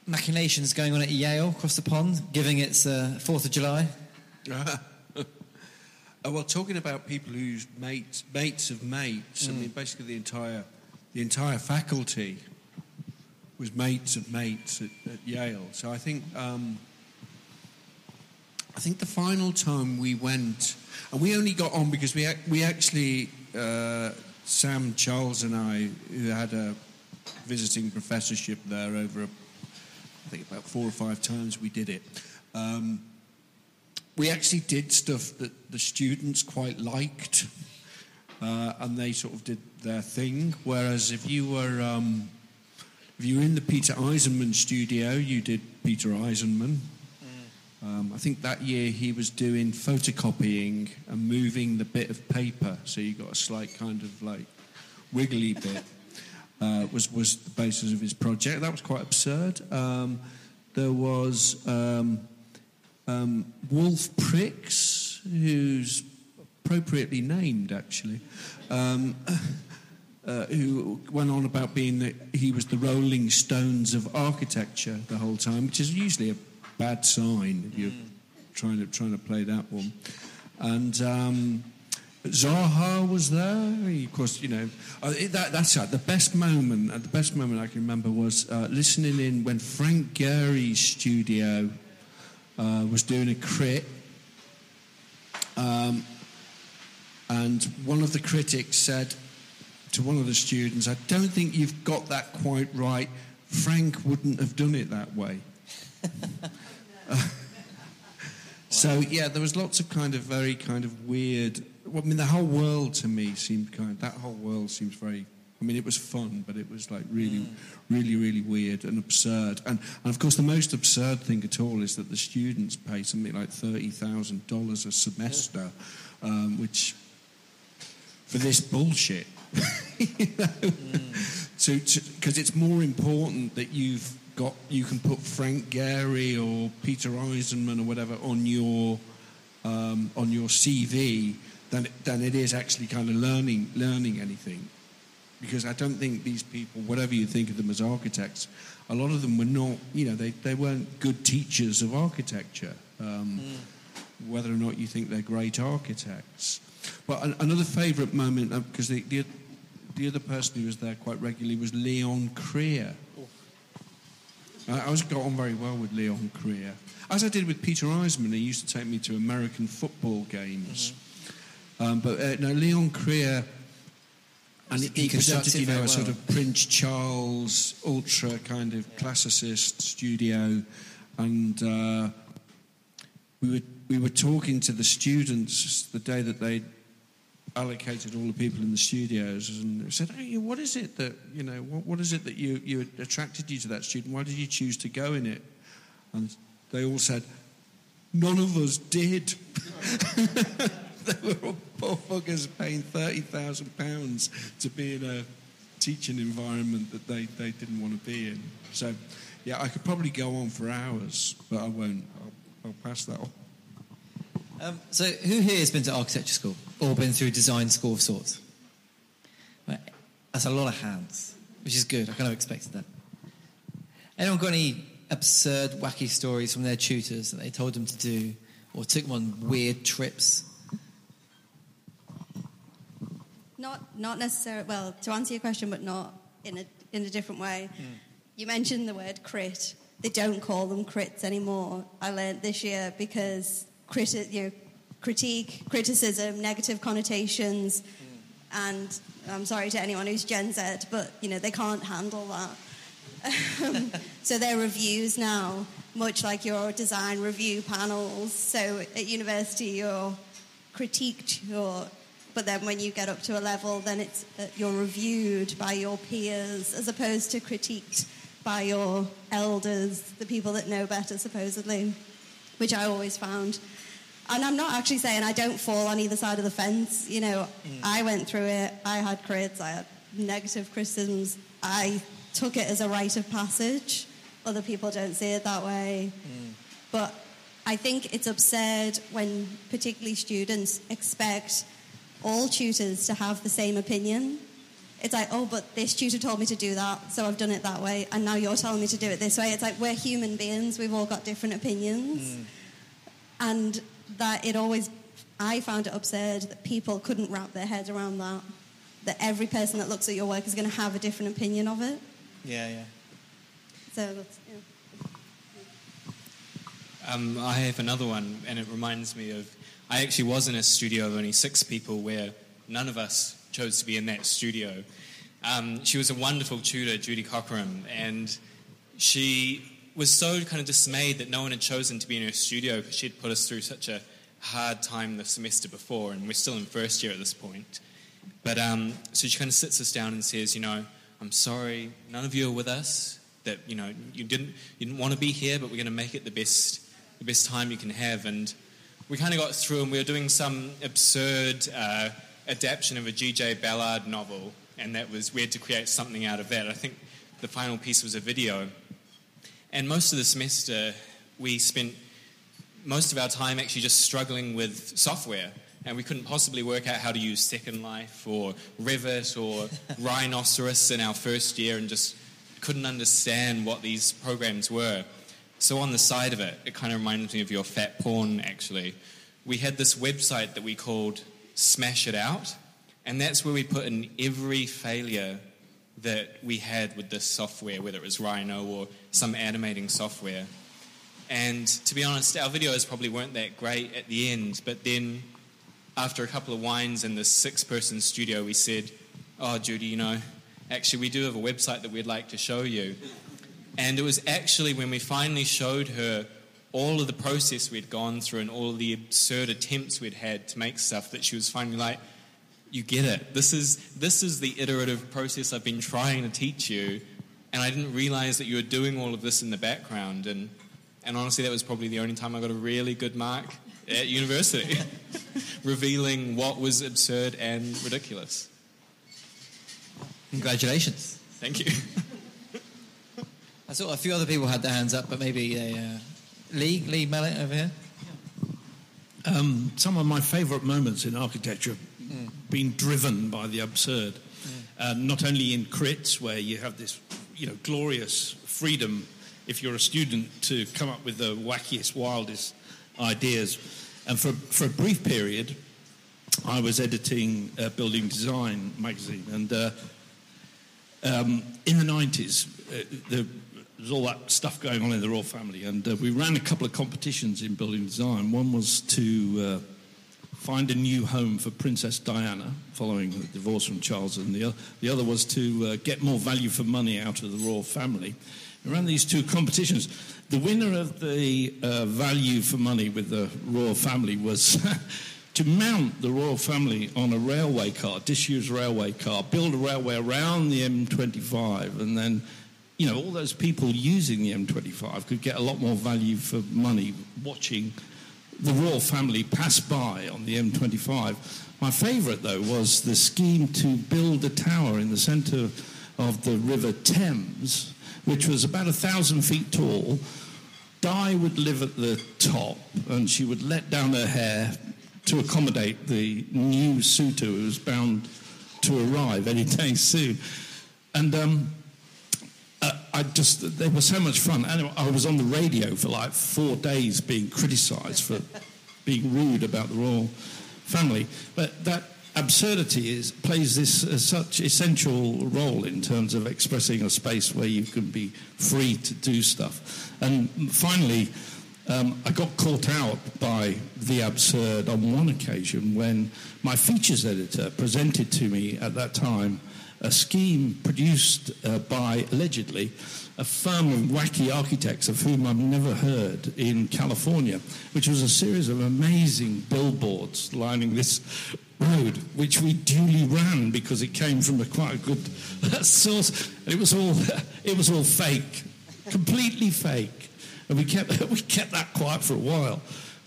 machinations going on at Yale across the pond, giving its uh, 4th of July? Uh, well, talking about people whose mates, mates of mates, I Mm. mean, basically the entire, the entire faculty was mates of mates at, at Yale. So I think, um, I think the final time we went, and we only got on because we we actually, uh, Sam, Charles, and I, who had a visiting professorship there over, a, I think about four or five times we did it. Um, we actually did stuff that the students quite liked, uh, and they sort of did their thing. Whereas if you were um, if you were in the Peter Eisenman studio, you did Peter Eisenman. Um, I think that year he was doing photocopying and moving the bit of paper, so you got a slight kind of like wiggly bit. Uh, was was the basis of his project. That was quite absurd. Um, there was um, um, Wolf Prix, who's appropriately named actually, um, uh, who went on about being that he was the Rolling Stones of architecture the whole time, which is usually a bad sign you're trying to trying to play that one. And um, Zaha was there. He, of course, you know uh, that, that's right. The best moment, uh, the best moment I can remember was uh, listening in when Frank Gehry's studio uh, was doing a crit, um, and one of the critics said to one of the students, "I don't think you've got that quite right. Frank wouldn't have done it that way." So yeah, there was lots of kind of very kind of weird. Well, I mean, the whole world to me seemed kind. Of, that whole world seems very. I mean, it was fun, but it was like really, really, really weird and absurd. And, and of course, the most absurd thing at all is that the students pay something like thirty thousand dollars a semester, um, which for this bullshit. you know, to because it's more important that you've got you can put Frank Gehry or Peter Eisenman or whatever on your um, on your CV than than it is actually kind of learning learning anything. because I don't think these people, whatever you think of them as architects, a lot of them were not, you know, they, they weren't good teachers of architecture, um, whether or not you think they're great architects. But an, another favourite moment, because the, the, the other person who was there quite regularly was Leon Krier. I, I was got on very well with Leon Krier, as I did with Peter Eisenman. He used to take me to American football games. Um, but uh, no, Leon Krier, and he, he presented, you know, a sort of Prince Charles ultra kind of classicist studio, and uh, we were we were talking to the students the day that they allocated all the people in the studios and said, hey, what is it that, you know, what, what is it that you, you attracted you to that student? Why did you choose to go in it? And they all said, none of us did. they were all poor fuckers paying £30,000 to be in a teaching environment that they, they didn't want to be in. So, yeah, I could probably go on for hours, but I won't. I'll, I'll pass that on. Um, so, who here has been to architecture school or been through design school of sorts? Right. That's a lot of hands, which is good. I kind of expected that. Anyone got any absurd, wacky stories from their tutors that they told them to do or took them on weird trips? Not, not necessarily. Well, to answer your question, but not in a in a different way. Hmm. You mentioned the word crit. They don't call them crits anymore. I learned this year because criti- you know, critique, criticism, negative connotations, and I'm sorry to anyone who's Gen Z, but you know they can't handle that. so their reviews now, much like your design review panels. So at university, you're critiqued, you're, but then when you get up to a level, then it's uh, you're reviewed by your peers as opposed to critiqued by your elders, the people that know better, supposedly, which I always found. And I'm not actually saying I don't fall on either side of the fence. You know, mm. I went through it. I had crits. I had negative criticisms. I took it as a rite of passage. Other people don't see it that way. Mm. But I think it's absurd when particularly students expect all tutors to have the same opinion. It's like, oh, but this tutor told me to do that, so I've done it that way, and now you're telling me to do it this way. It's like we're human beings, we've all got different opinions. Mm. And that it always, I found it absurd that people couldn't wrap their heads around that. That every person that looks at your work is going to have a different opinion of it. Yeah, yeah. So that's, yeah. Um, I have another one, and it reminds me of. I actually was in a studio of only six people where none of us chose to be in that studio. Um, she was a wonderful tutor, Judy Cochran, and she was so kind of dismayed that no one had chosen to be in her studio because she'd put us through such a hard time the semester before, and we're still in first year at this point. But um, so she kind of sits us down and says, you know, I'm sorry, none of you are with us. That you know you didn't you didn't want to be here, but we're going to make it the best the best time you can have. And we kind of got through, and we were doing some absurd uh, adaptation of a G.J. Ballard novel, and that was we had to create something out of that. I think the final piece was a video. And most of the semester, we spent most of our time actually just struggling with software. And we couldn't possibly work out how to use Second Life or Revit or Rhinoceros in our first year and just couldn't understand what these programs were. So, on the side of it, it kind of reminds me of your fat porn actually. We had this website that we called Smash It Out, and that's where we put in every failure that we had with this software, whether it was Rhino or some animating software. And to be honest, our videos probably weren't that great at the end, but then after a couple of wines in this six person studio, we said, Oh, Judy, you know, actually, we do have a website that we'd like to show you. And it was actually when we finally showed her all of the process we'd gone through and all the absurd attempts we'd had to make stuff that she was finally like, you get it. This is, this is the iterative process I've been trying to teach you, and I didn't realize that you were doing all of this in the background. And, and honestly, that was probably the only time I got a really good mark at university, revealing what was absurd and ridiculous. Congratulations. Thank you. I saw a few other people had their hands up, but maybe they, uh, Lee, Lee Mallett over here. Um, some of my favourite moments in architecture been driven by the absurd. uh, not only in crits where you have this, you know, glorious freedom if you're a student to come up with the wackiest, wildest ideas. And for, for a brief period, I was editing uh, Building Design magazine, and uh, um, in the 90s, uh, there was all that stuff going on in the royal family, and uh, we ran a couple of competitions in building design. One was to uh, find a new home for Princess Diana following the divorce from Charles, and the, the other was to uh, get more value for money out of the royal family. We ran these two competitions. The winner of the uh, value for money with the royal family was to mount the royal family on a railway car, disused railway car, build a railway around the M25, and then, you know, all those people using the M25 could get a lot more value for money watching the royal family pass by on the M25. My favourite, though, was the scheme to build a tower in the centre of the River Thames, which was about a thousand feet tall. Di would live at the top, and she would let down her hair to accommodate the new suitor who was bound to arrive any day soon. And um, I just, they were so much fun. And I was on the radio for like four days being criticised for being rude about the royal family. But that absurdity is, plays this uh, such essential role in terms of expressing a space where you can be free to do stuff. And finally, um, I got caught out by the absurd on one occasion when my features editor presented to me at that time a scheme produced uh, by, allegedly, a firm of wacky architects of whom I've never heard in California, which was a series of amazing billboards lining this road, which we duly ran because it came from a quite a good source. And it was all, it was all fake, completely fake. And we kept, we kept that quiet for a while.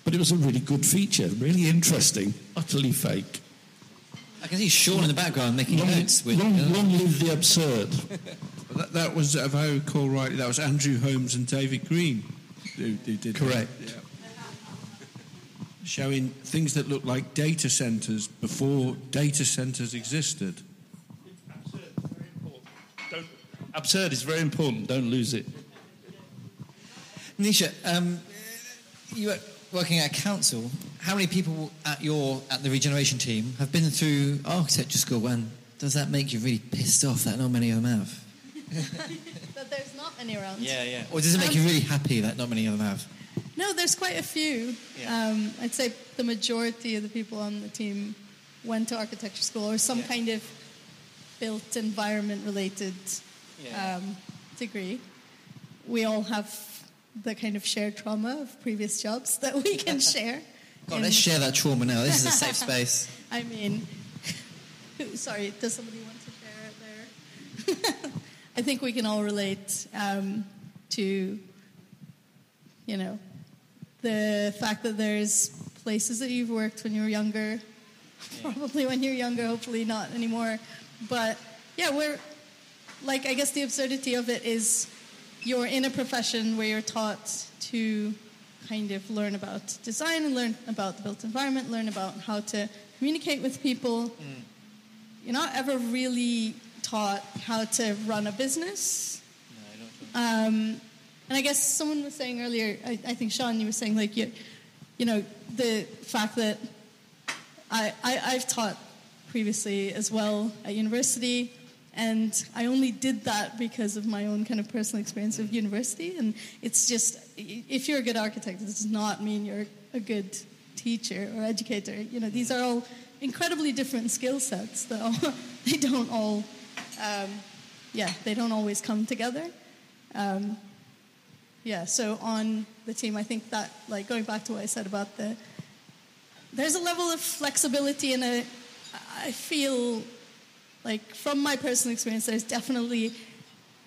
But it was a really good feature, really interesting, utterly fake. I can see Sean in the background making Long- notes. With, long, long live the absurd. that, that was, if I recall rightly, that was Andrew Holmes and David Green who, who did that. Correct. Yeah. Showing things that look like data centers before data centers existed. Don't, absurd is very important. Don't lose it. Nisha, um, you were working at council. How many people at your at the regeneration team have been through architecture school? And does that make you really pissed off that not many of them have? that there's not many around. Yeah, yeah. Or does it make you really happy that not many of them have? No, there's quite a few. Um, I'd say the majority of the people on the team went to architecture school or some kind of built environment related um, degree. We all have the kind of shared trauma of previous jobs that we can share. God, let's share that trauma now. This is a safe space. I mean, sorry, does somebody want to share it there? I think we can all relate um, to, you know, the fact that there's places that you've worked when you were younger, probably when you're younger, hopefully not anymore. But yeah, we're like, I guess the absurdity of it is you're in a profession where you're taught to kind of learn about design and learn about the built environment, learn about how to communicate with people. You're not ever really taught how to run a business. Um, and I guess someone was saying earlier, I, I think Sean, you were saying like you, you know, the fact that I, I I've taught previously as well at university, and I only did that because of my own kind of personal experience of university. And it's just if you're a good architect, it does not mean you're a good teacher or educator. You know, these are all incredibly different skill sets though they don't all, um, yeah, they don't always come together. Um, yeah, so on the team, I think that, like, going back to what I said about the, there's a level of flexibility and a, I feel like from my personal experience, there's definitely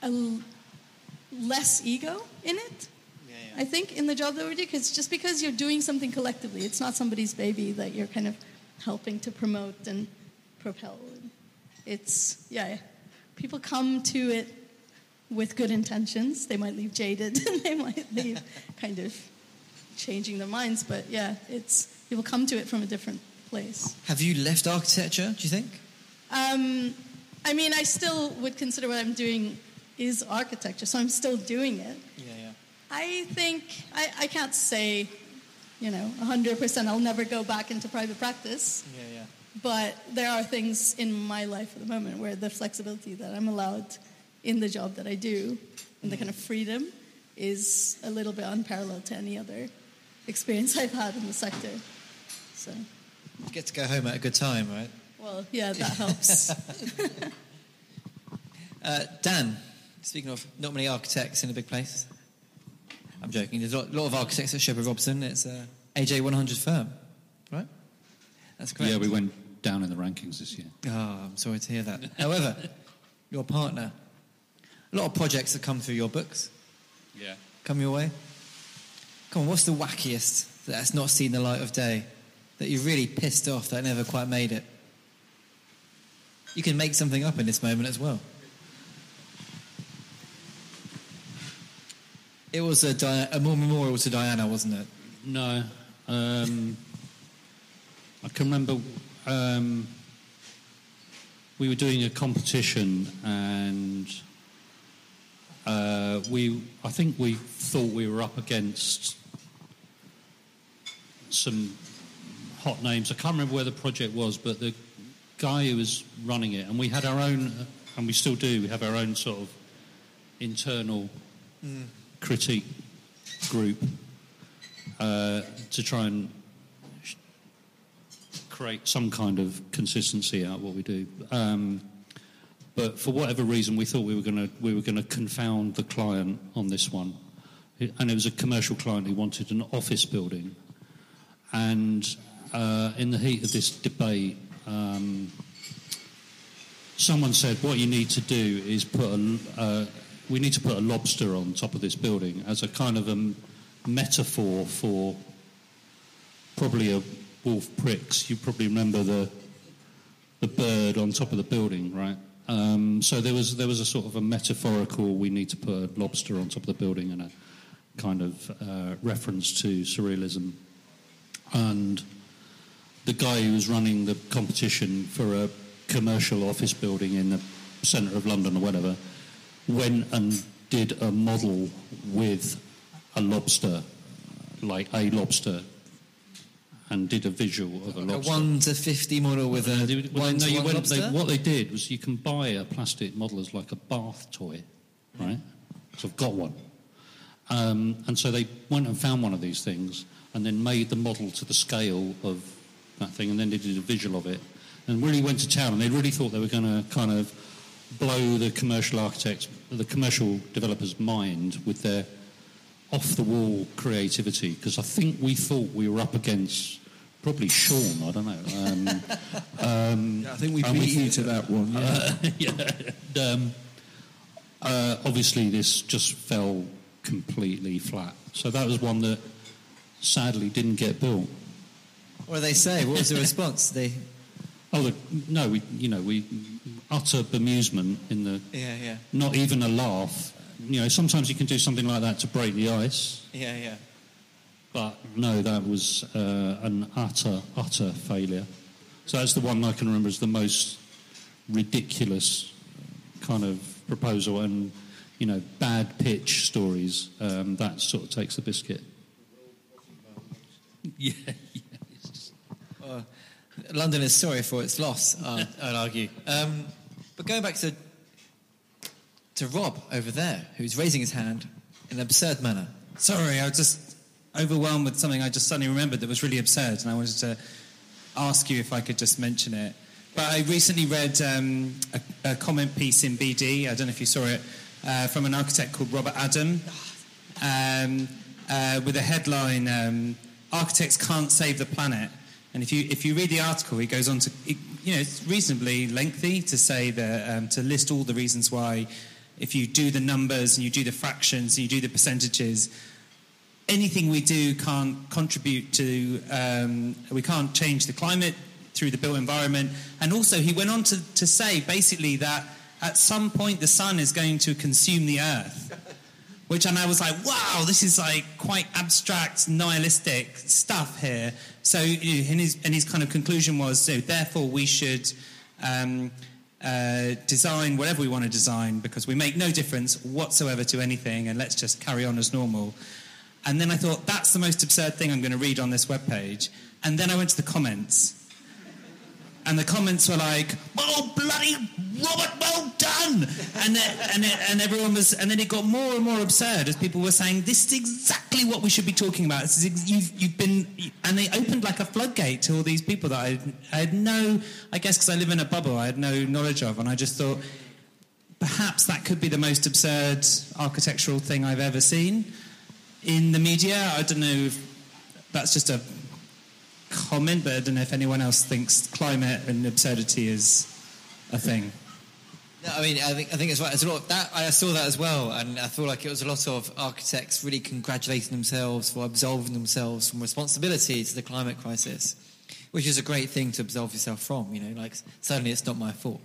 a l- less ego in it. I think in the job that we do, because just because you're doing something collectively, it's not somebody's baby that you're kind of helping to promote and propel. It's yeah, people come to it with good intentions. They might leave jaded, and they might leave kind of changing their minds. But yeah, it's people come to it from a different place. Have you left architecture, do you think? Um, I mean, I still would consider what I'm doing is architecture, so I'm still doing it. Yeah, yeah. I think I, I can't say, you know, 100% I'll never go back into private practice. Yeah, yeah. But there are things in my life at the moment where the flexibility that I'm allowed in the job that I do and the kind of freedom is a little bit unparalleled to any other experience I've had in the sector. So, You get to go home at a good time, right? Well, yeah, that helps. Uh, Dan, speaking of not many architects in a big place, I'm joking. There's a lot, lot of architects at Sheppard Robson. It's a AJ 100 firm, right? That's correct. Yeah, we went down in the rankings this year. Oh, I'm sorry to hear that. However, your partner, a lot of projects that come through your books Yeah. come your way. Come on, what's the wackiest that's not seen the light of day that you're really pissed off that never quite made it? You can make something up in this moment as well. It was a, Di- a memorial to Diana, wasn't it? No. Um, I can remember um, we were doing a competition and uh, we, I think we thought we were up against some hot names. I can't remember where the project was, but the guy who was running it, and we had our own, and we still do, we have our own sort of internal critique group uh, to try and sh- create some kind of consistency out of what we do. Um, but for whatever reason, we thought we were going to we were going to confound the client on this one, and it was a commercial client who wanted an office building, and uh, in the heat of this debate. Um, someone said what you need to do is put a, uh, we need to put a lobster on top of this building as a kind of a metaphor for probably a Wolf Prix. You probably remember the the bird on top of the building, right? Um, so there was there was a sort of a metaphorical. We need to put a lobster on top of the building and a kind of uh, reference to surrealism, and the guy who was running the competition for a commercial office building in the centre of London or whatever went and did a model with a lobster, like a lobster, and did a visual of a lobster. A lobster. 1 to 50 model with a Well, 1 no, to you 1 went- lobster? they- what they did was you can buy a plastic model as like a bath toy, right? So I've got one. Um, and so they went and found one of these things and then made the model to the scale of that thing and then they did a visual of it and really went to town and they really thought they were going to kind of blow the commercial architects, the commercial developers' mind with their off-the-wall creativity because I think we thought we were up against probably Sean, I don't know. Um, um, Yeah, I think we beat you to that one. Yeah. uh, yeah. Um, uh, obviously, this just fell completely flat. So that was one that sadly didn't get built. What do they say? What was the response? They, Oh, the, no, we, you know, we utter bemusement in the, yeah, yeah, not even a laugh. You know, sometimes you can do something like that to break the ice, yeah, yeah. but no, that was uh, an utter, utter failure. So that's the one I can remember as the most ridiculous kind of proposal and, you know, bad pitch stories. Um, that sort of takes the biscuit. Yeah, yeah. It's just, Uh, London is sorry for its loss, I'd, I'd argue. Um, but going back to to Rob over there, who's raising his hand in an absurd manner. Sorry, I was just overwhelmed with something I just suddenly remembered that was really absurd, and I wanted to ask you if I could just mention it. But I recently read um, a, a comment piece in BD, I don't know if you saw it, uh, from an architect called Robert Adam, um, uh, with a headline um, Architects Can't Save the Planet. And if you, if you read the article, it goes on to, it, you know, it's reasonably lengthy to say that, um, to list all the reasons why, if you do the numbers and you do the fractions and you do the percentages, anything we do can't contribute to, um, we can't change the climate through the built environment. And also, he went on to, to say basically that at some point the sun is going to consume the earth. Which, and I was like, wow, this is like quite abstract, nihilistic stuff here. So, you know, and his, and his kind of conclusion was, so therefore we should um, uh, design whatever we want to design because we make no difference whatsoever to anything, and let's just carry on as normal. And then I thought, that's the most absurd thing I'm going to read on this webpage. And then I went to the comments. And the comments were like, "Oh bloody Robert, well done!" And then, and then, and everyone was, and then it got more and more absurd as people were saying, "This is exactly what we should be talking about." This is ex- you've, you've been, and they opened like a floodgate to all these people that I, I had no, I guess because I live in a bubble, I had no knowledge of, and I just thought perhaps that could be the most absurd architectural thing I've ever seen in the media. I don't know if that's just a comment, but I don't know if anyone else thinks climate and absurdity is a thing. No, I mean, I think I think it's right. There's a lot of that. I saw that as well, and I feel like it was a lot of architects really congratulating themselves for absolving themselves from responsibility to the climate crisis, which is a great thing to absolve yourself from. You know, like suddenly it's not my fault.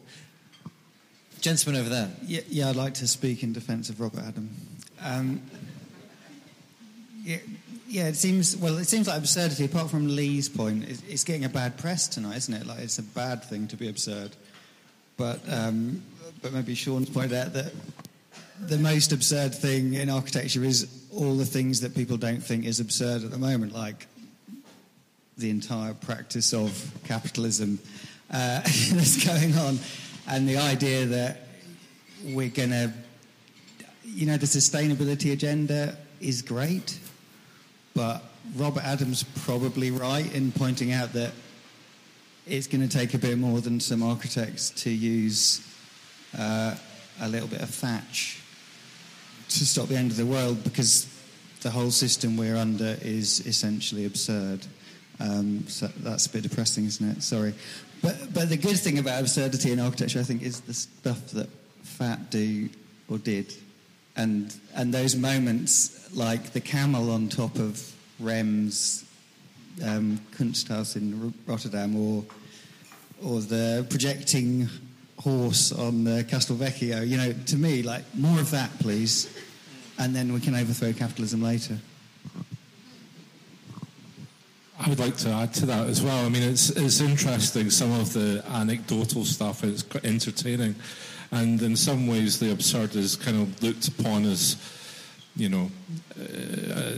Gentleman over there. Yeah, yeah, I'd like to speak in defence of Robert Adam. Um, yeah, yeah, it seems well. It seems like absurdity. Apart from Lee's point, it's, getting a bad press tonight, isn't it? Like it's a bad thing to be absurd. But um, but maybe Sean's pointed out that the most absurd thing in architecture is all the things that people don't think is absurd at the moment, like the entire practice of capitalism uh, that's going on, and the idea that we're going to, you know, the sustainability agenda is great, but Robert Adams probably right in pointing out that it's going to take a bit more than some architects to use uh, a little bit of thatch to stop the end of the world because the whole system we're under is essentially absurd. Um, so that's a bit depressing, isn't it? Sorry. But, but the good thing about absurdity in architecture, I think, is the stuff that FAT do or did. And, and those moments, like the camel on top of Rem's um, Kunsthaus in Rotterdam, or, or the projecting horse on the Castelvecchio, you know, to me, like, more of that, please. And then we can overthrow capitalism later. I would like to add to that as well. I mean, it's it's interesting some of the anecdotal stuff. It's entertaining, and in some ways, the absurd is kind of looked upon as, you know, uh,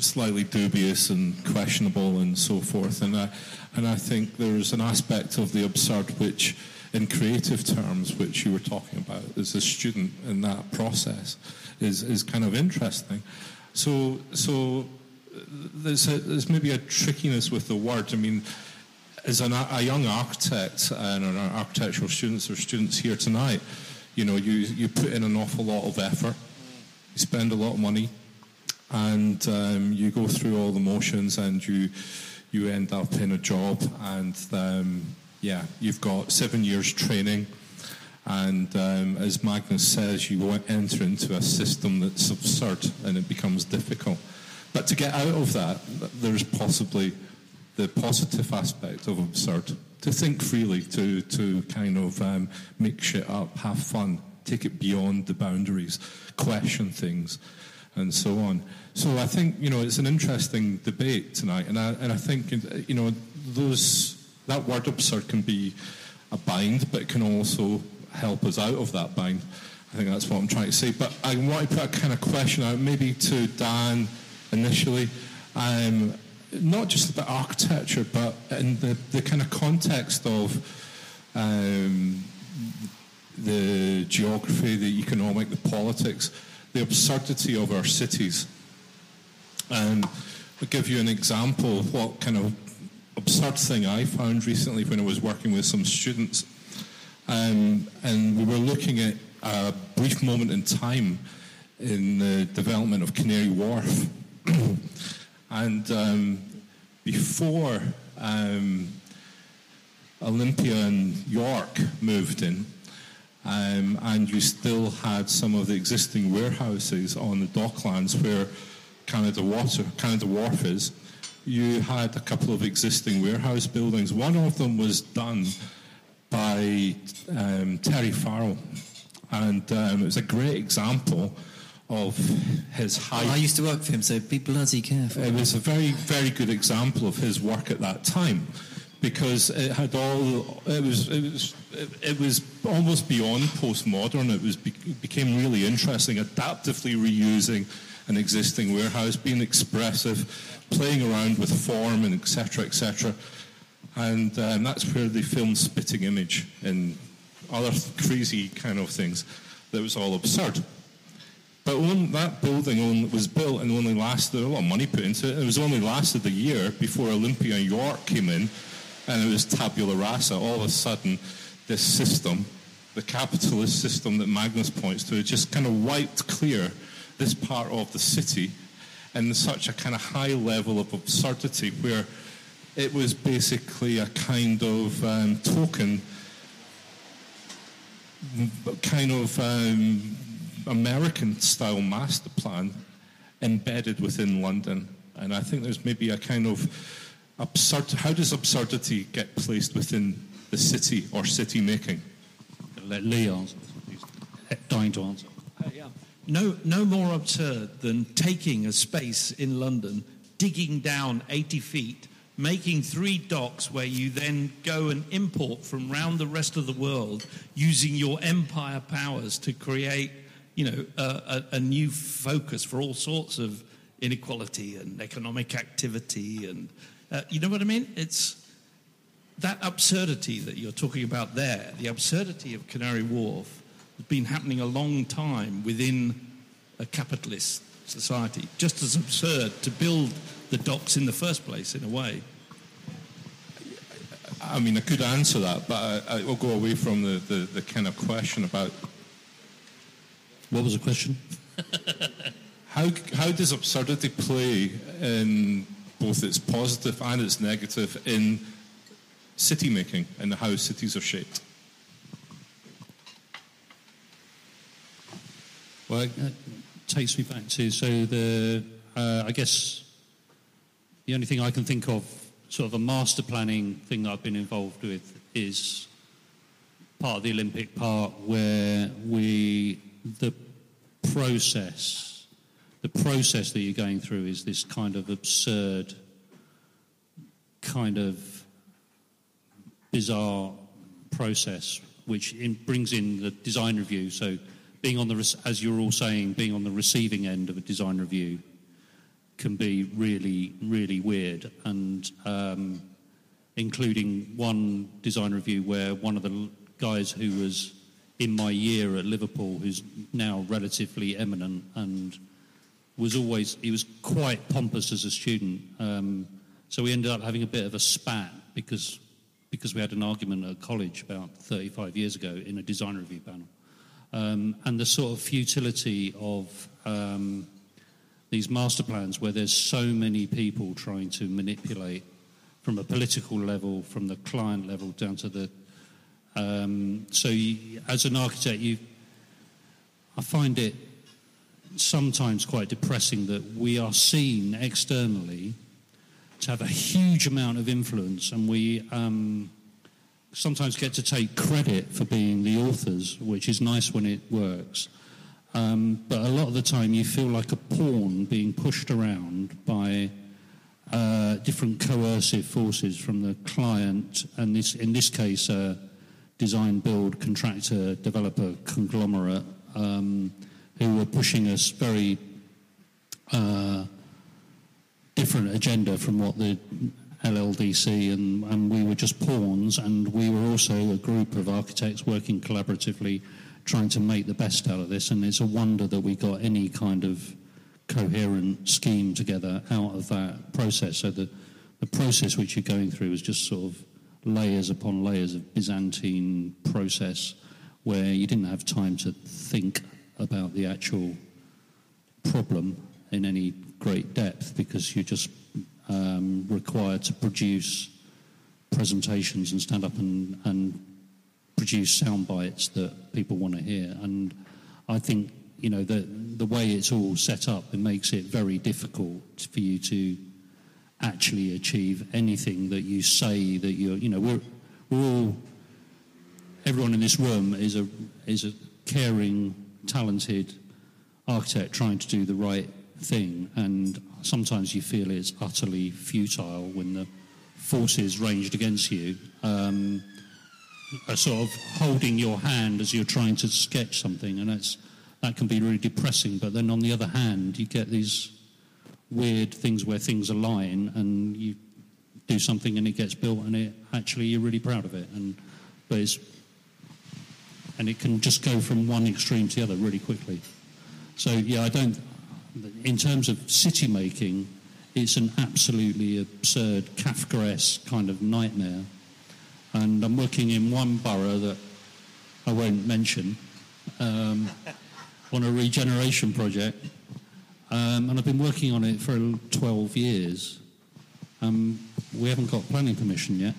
slightly dubious and questionable and so forth. And I and I think there's an aspect of the absurd which, in creative terms, which you were talking about as a student in that process, is is kind of interesting. So so there's, a, there's maybe a trickiness with the word. I mean, as an, a young architect and our architectural students or students here tonight, you know, you, you put in an awful lot of effort, you spend a lot of money, and um, you go through all the motions and you, you end up in a job and um, yeah, you've got seven years training. And um, as Magnus says, you enter into a system that's absurd and it becomes difficult. But to get out of that, there's possibly the positive aspect of absurd. To think freely, to, to kind of um, make shit up, have fun, take it beyond the boundaries, question things, and so on. So I think, you know, it's an interesting debate tonight, and I, and I think, you know, those, that word absurd can be a bind, but it can also help us out of that bind. I think that's what I'm trying to say. But I want to put a kind of question out, maybe to Dan initially, um, not just about architecture, but in the, the kind of context of um, the geography, the economic, the politics, the absurdity of our cities. Um, I'll give you an example of what kind of absurd thing I found recently when I was working with some students. Um, and we were looking at a brief moment in time in the development of Canary Wharf. and um, before um, Olympia and York moved in, um, and you still had some of the existing warehouses on the docklands where Canada Water, Canada Wharf is, you had a couple of existing warehouse buildings. One of them was done by um, Terry Farrell, and um, it was a great example of his high. I used to work for him, so be bloody careful. It was a very, very good example of his work at that time because it had all it was it was it, was almost beyond postmodern. It was became really interesting, adaptively reusing an existing warehouse, being expressive, playing around with form and etc. etc. And um, that's where they filmed Spitting Image and other crazy kind of things. That was all absurd. But that building only was built and only lasted a lot of money put into it. It was only lasted a year before Olympia York came in, and it was tabula rasa. All of a sudden, this system, the capitalist system that Magnus points to, just kind of wiped clear this part of the city, and such a kind of high level of absurdity where it was basically a kind of um, token, kind of. Um, American style master plan embedded within London. And I think there's maybe a kind of absurd. How does absurdity get placed within the city or city making? Let Lee answer. He's dying to answer. Uh, yeah. No, no more absurd than taking a space in London, digging down 80 feet, making three docks where you then go and import from round the rest of the world using your empire powers to create you know, a, a, a, new focus for all sorts of inequality and economic activity. And uh, you know what I mean? It's that absurdity that you're talking about there, the absurdity of Canary Wharf, has been happening a long time within a capitalist society. Just as absurd to build the docks in the first place, in a way. I mean, I could answer that, but I, I will go away from the, the, the kind of question about what was the question? how, how does absurdity play in both its positive and its negative in city making and how cities are shaped? Well, it takes me back to so the uh, I guess the only thing I can think of, sort of a master planning thing that I've been involved with, is part of the Olympic Park where we the process, the process that you're going through is this kind of absurd, kind of bizarre process, which in, brings in the design review. So, being on the, as you're all saying, being on the receiving end of a design review can be really, really weird. And um, including one design review where one of the guys who was in my year at Liverpool who's now relatively eminent and was always, he was quite pompous as a student. Um, so we ended up having a bit of a spat because, because we had an argument at college about 35 years ago in a design review panel. Um, and the sort of futility of um, these master plans where there's so many people trying to manipulate from a political level, from the client level down to the um, so, you, as an architect, you, I find it sometimes quite depressing that we are seen externally to have a huge amount of influence, and we um, sometimes get to take credit for being the authors, which is nice when it works. Um, but a lot of the time, you feel like a pawn being pushed around by uh, different coercive forces from the client, and this, in this case, uh, design, build, contractor, developer conglomerate um, who were pushing us very uh, different agenda from what the LLDC and, and we were just pawns. And we were also a group of architects working collaboratively trying to make the best out of this. And it's a wonder that we got any kind of coherent scheme together out of that process. So the, the process which you're going through is just sort of layers upon layers of Byzantine process where you didn't have time to think about the actual problem in any great depth because you're just um, required to produce presentations and stand up and, and produce sound bites that people want to hear. And I think, you know, the, the way it's all set up, it makes it very difficult for you to actually achieve anything that you say that you're, you know, we're, we're all, everyone in this room is a, is a caring, talented architect trying to do the right thing. And sometimes you feel it's utterly futile when the forces ranged against you um, are sort of holding your hand as you're trying to sketch something, and that's that can be really depressing. But then on the other hand, you get these weird things where things align, and you do something and it gets built, and it actually you're really proud of it, and but it's and it can just go from one extreme to the other really quickly. So yeah, I don't. In terms of city making, it's an absolutely absurd Kafkaesque kind of nightmare. And I'm working in one borough that I won't mention um, on a regeneration project, um, and I've been working on it for 12 years. Um, we haven't got planning permission yet.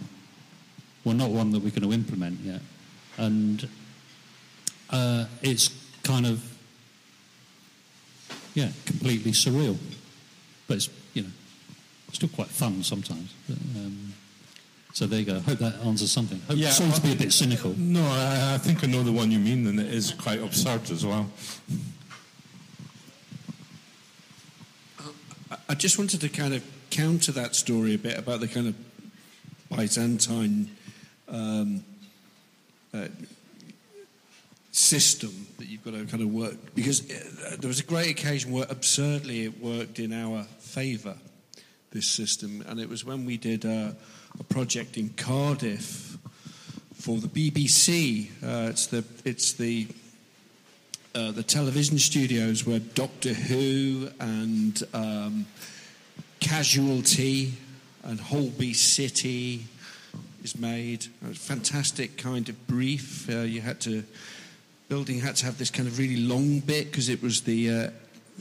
Well, not one that we're going to implement yet, and uh, it's kind of yeah, completely surreal. But it's you know still quite fun sometimes. But, um, so there you go. Hope that answers something. Hope, Yeah, sorry to be a bit cynical. No, I, I think I know the one you mean, and it is quite absurd as well. I- just wanted to kind of counter that story a bit about the kind of Byzantine um, uh, system that you've got to kind of work because uh, there was a great occasion where absurdly it worked in our favour this system. And it was when we did uh, a project in Cardiff for the BBC uh, it's the it's the uh, the television studios where Doctor Who and um, Casualty and Holby City is made. A fantastic kind of brief. Uh, you had to building had to have this kind of really long bit because it was the uh,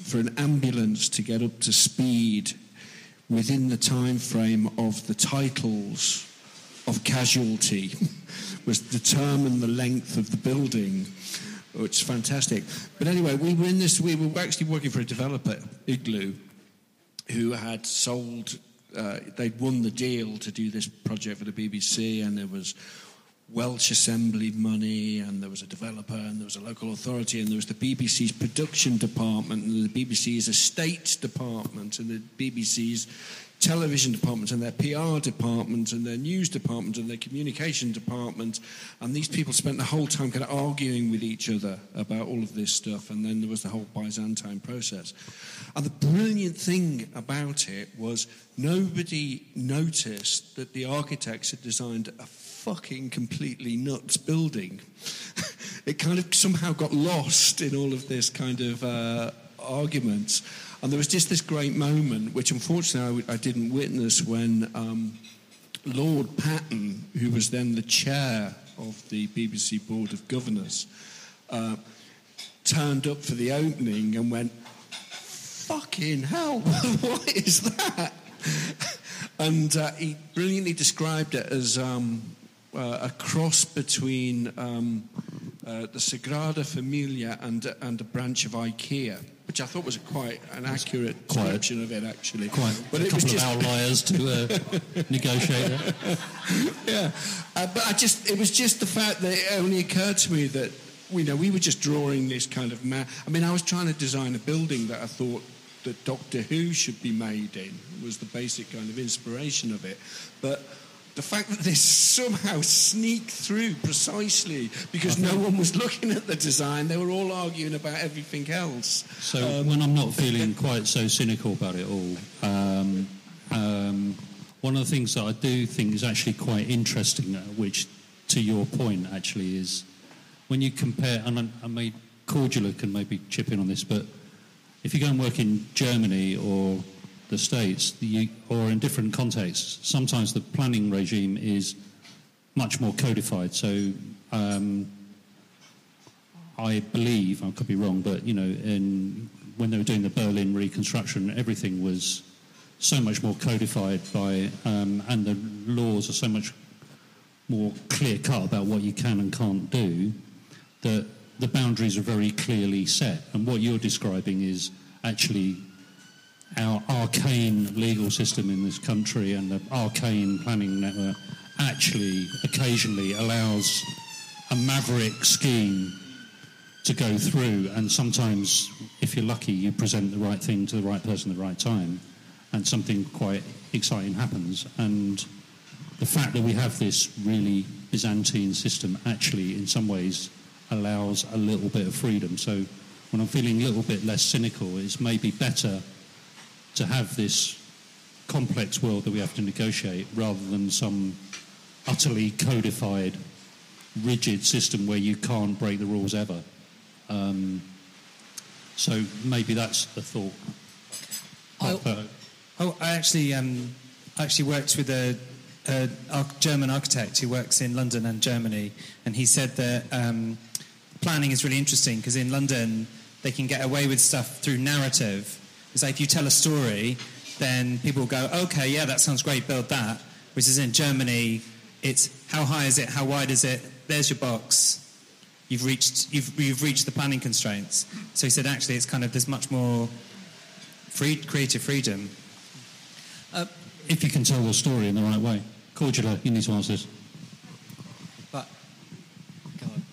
for an ambulance to get up to speed within the time frame of the titles of casualty was determine the length of the building which is fantastic. But anyway we were in this we were actually working for a developer igloo who had sold uh, they'd won the deal to do this project for the BBC and there was Welsh Assembly money, and there was a developer, and there was a local authority, and there was the BBC's production department, and the BBC's estate department, and the BBC's television department, and their PR department, and their news department, and their communication department. And these people spent the whole time kind of arguing with each other about all of this stuff, and then there was the whole Byzantine process. And the brilliant thing about it was nobody noticed that the architects had designed a fucking completely nuts building. it kind of somehow got lost in all of this kind of uh, arguments. And there was just this great moment, which unfortunately I didn't witness, when um, Lord Patten, who was then the chair of the BBC Board of Governors, uh, turned up for the opening and went, fucking hell, what is that? and uh, he brilliantly described it as um, uh, a cross between um, uh, the Sagrada Familia and, and a branch of IKEA, which I thought was quite an accurate quite- description of it, actually. Quite But a it was couple just- of outliers to uh, negotiate that. yeah, uh, but I just it was just the fact that it only occurred to me that you know we were just drawing this kind of map. I mean I was trying to design a building that I thought that Doctor Who should be made in was the basic kind of inspiration of it, but. The fact that this somehow sneaked through precisely because no one was looking at the design, they were all arguing about everything else. So Um, when I'm not feeling quite so cynical about it all, um, um, one of the things that I do think is actually quite interesting, uh, which to your point actually is when you compare, and I, I may Cordula can maybe chip in on this, but if you go and work in Germany or the States, the, or in different contexts, sometimes the planning regime is much more codified. So um, I believe, I could be wrong, but you know, in, when they were doing the Berlin reconstruction, everything was so much more codified by, um, and the laws are so much more clear cut about what you can and can't do, that the boundaries are very clearly set. And what you're describing is actually our arcane legal system in this country and the arcane planning network actually occasionally allows a maverick scheme to go through and sometimes if you're lucky you present the right thing to the right person at the right time and something quite exciting happens and the fact that we have this really Byzantine system actually, in some ways, allows a little bit of freedom. So when I'm feeling a little bit less cynical, it's maybe better to have this complex world that we have to negotiate rather than some utterly codified, rigid system where you can't break the rules ever. Um, so maybe that's the thought. I, oh, I actually, um, actually worked with a, a German architect who works in London and Germany, and he said that um, planning is really interesting because in London they can get away with stuff through narrative. It's like if you tell a story, then people go, "Okay, yeah, that sounds great, build that." Whereas is in Germany, it's how high is it, how wide is it? There's your box. You've reached, you've, you've reached the planning constraints. So he said, actually, it's kind of there's much more free, creative freedom. Uh, if you can tell the story in the right way. Cordula, you need to answer this.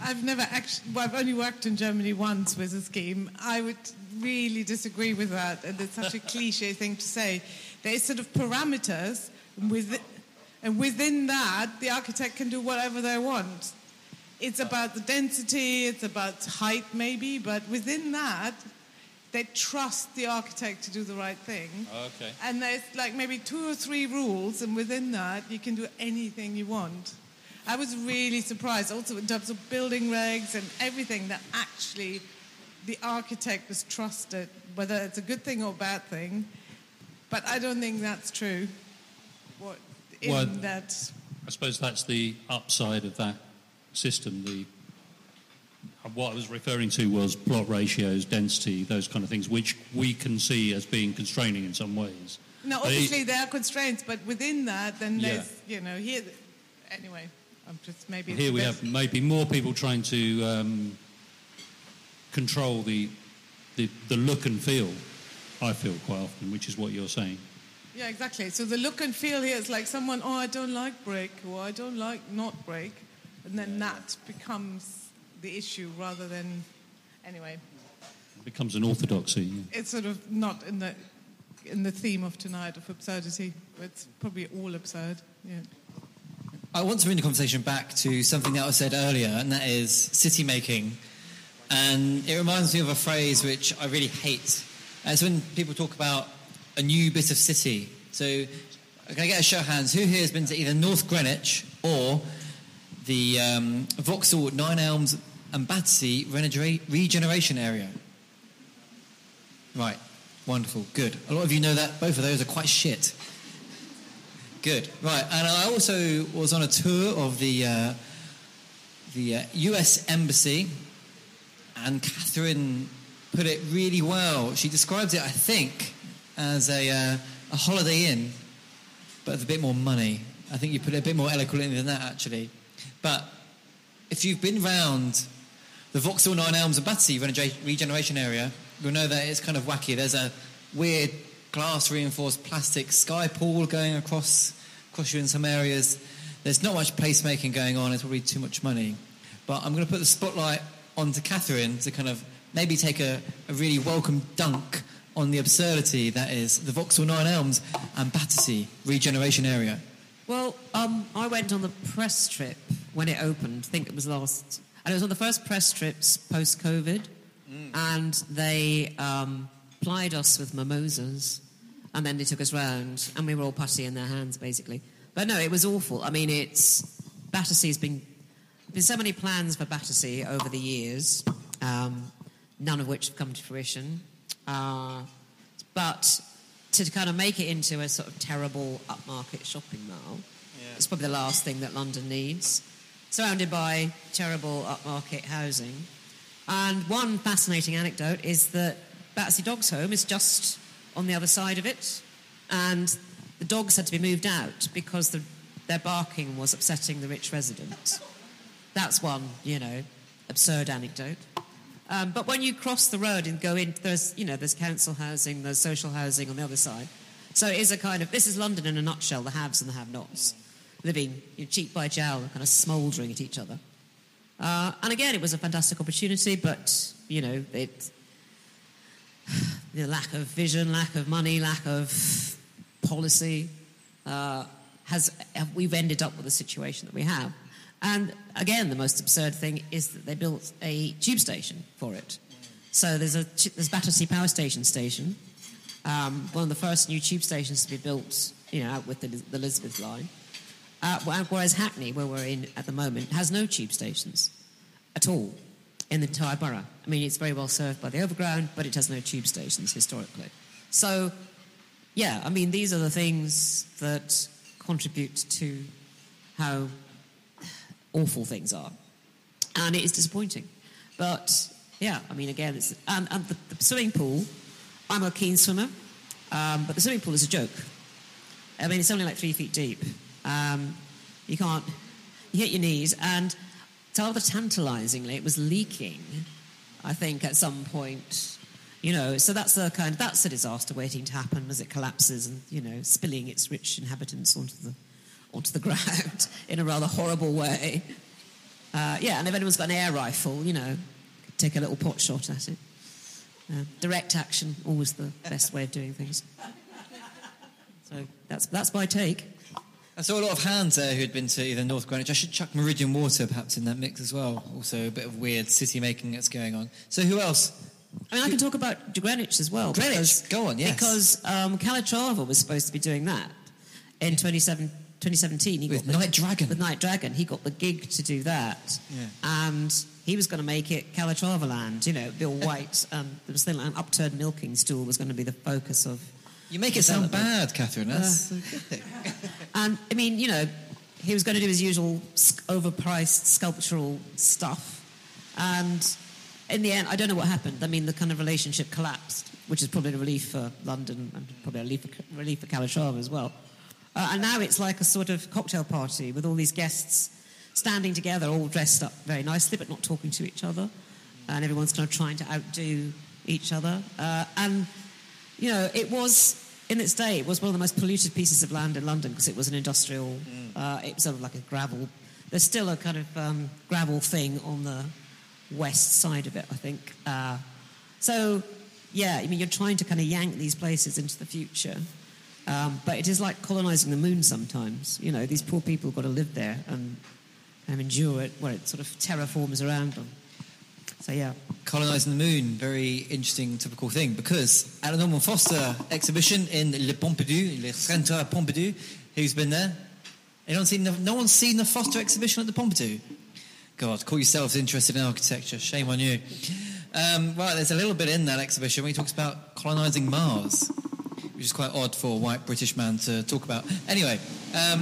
I've never actually, well, I've only worked in Germany once with a scheme. I would really disagree with that, and it's such a cliche thing to say. There's sort of parameters, and within, and within that, the architect can do whatever they want. It's about the density, it's about height, maybe, but within that, they trust the architect to do the right thing. Okay. And there's like maybe two or three rules, and within that, you can do anything you want. I was really surprised, also in terms of building regs and everything, that actually the architect was trusted, whether it's a good thing or a bad thing. But I don't think that's true. What in Well, that? I suppose that's the upside of that system. The what I was referring to was plot ratios, density, those kind of things, which we can see as being constraining in some ways. No, it- obviously there are constraints, but within that, then Yeah. there's you know here. Anyway, I'm just maybe Here we have maybe more people trying to um, control the, the the look and feel. I feel quite often, which is what you're saying. Yeah, exactly. So the look and feel here is like someone, oh, I don't like break, or I don't like not break. and then that becomes the issue rather than, anyway, It becomes an orthodoxy. yeah. it's sort of not in the in the theme of tonight of absurdity. but It's probably all absurd. Yeah. I want to bring the conversation back to something that was said earlier, and that is city making. And it reminds me of a phrase which I really hate. It's when people talk about a new bit of city. So, can I get a show of hands? Who here has been to either North Greenwich or the um, Vauxhall, Nine Elms, and Battersea regenera- regeneration area? Right, wonderful, good. A lot of you know that both of those are quite shit. Good, right. And I also was on a tour of the uh, the uh, U.S. Embassy, and Catherine put it really well. She describes it, I think, as a uh, a Holiday Inn, but with a bit more money. I think you put it a bit more eloquently than that, actually. But if you've been round the Vauxhall Nine Elms and Battersea regeneration area, you'll know that it's kind of wacky. There's a weird glass reinforced plastic sky pool going across across you in some areas. There's not much placemaking going on. It's probably too much money. But I'm going to put the spotlight onto Catherine to kind of maybe take a, a really welcome dunk on the absurdity that is the Vauxhall Nine Elms and Battersea regeneration area. Well, um, I went on the press trip when it opened. I think it was last, and it was on the first press trips post COVID, and they um, plied us with mimosas, and then they took us round, and we were all putty in their hands, basically. But no, it was awful. I mean, it's Battersea's been been so many plans for Battersea over the years, um, none of which have come to fruition. Uh, but to kind of make it into a sort of terrible upmarket shopping mall, it's probably the last thing that London needs. Surrounded by terrible upmarket housing. And one fascinating anecdote is that Battersea Dogs Home is just on the other side of it, and the dogs had to be moved out because the, their barking was upsetting the rich residents. That's one, you know, absurd anecdote. Um, but when you cross the road and go in, there's, you know, there's council housing, there's social housing on the other side. So it is a kind of, this is London in a nutshell, the haves and the have-nots, living you know, cheek by jowl, kind of smouldering at each other. Uh, and again, it was a fantastic opportunity, but, you know, it, the lack of vision, lack of money, lack of policy, uh, has we've ended up with the situation that we have. And again, the most absurd thing is that they built a tube station for it. So there's a there's Battersea Power Station station, um, one of the first new tube stations to be built, you know, out with the, the Elizabeth line. Uh, whereas Hackney, where we're in at the moment, has no tube stations at all in the entire borough. I mean, it's very well served by the overground, but it has no tube stations historically. So, yeah, I mean, these are the things that contribute to how awful things are. And it is disappointing. But, yeah, I mean, again, it's, and, and the, the swimming pool, I'm a keen swimmer, um, but the swimming pool is a joke. I mean, it's only like three feet deep. Um, you can't, you hit your knees, and rather tantalizingly, it was leaking, I think, at some point. You know, so that's the kind that's a disaster waiting to happen as it collapses and, you know, spilling its rich inhabitants onto the onto the ground in a rather horrible way. Uh, yeah, and if anyone's got an air rifle, you know, take a little pot shot at it. Uh, direct action, always the best way of doing things. So that's, that's my take. I saw a lot of hands there who had been to either North Greenwich. I should chuck Meridian Water perhaps in that mix as well. Also, a bit of weird city making that's going on. So, who else? I mean, I can talk about Greenwich as well. Greenwich, because, go on, yes. Because um, Calatrava was supposed to be doing that in 27, 2017. He With got the, Night Dragon. With Night Dragon. He got the gig to do that. Yeah. And he was going to make it Calatrava land, you know, Bill White. um, there was still an upturned milking stool was going to be the focus of. You make it sound bad, Catherine. That's Uh. And I mean, you know, he was going to do his usual overpriced sculptural stuff. And in the end, I don't know what happened. I mean, the kind of relationship collapsed, which is probably a relief for London and probably a relief for, relief for Calatrava as well. Uh, and now it's like a sort of cocktail party with all these guests standing together, all dressed up very nicely, but not talking to each other. And everyone's kind of trying to outdo each other. Uh, and, you know, it was, in its day, it was one of the most polluted pieces of land in London because it was an industrial, uh, it was sort of like a gravel. There's still a kind of um, gravel thing on the west side of it, I think. Uh, so, yeah, I mean, you're trying to kind of yank these places into the future. Um, but it is like colonizing the moon sometimes. You know, these poor people have got to live there and, and endure it where it sort of terraforms around them. So, yeah. Colonising the moon, very interesting, typical thing. Because at the Norman Foster exhibition in Le Pompidou, Le Centre Pompidou, who's been there? Anyone seen the, no one's seen the Foster exhibition at the Pompidou? God, call yourselves interested in architecture. Shame on you. Um, right, there's a little bit in that exhibition where he talks about colonising Mars, which is quite odd for a white British man to talk about. Anyway, um,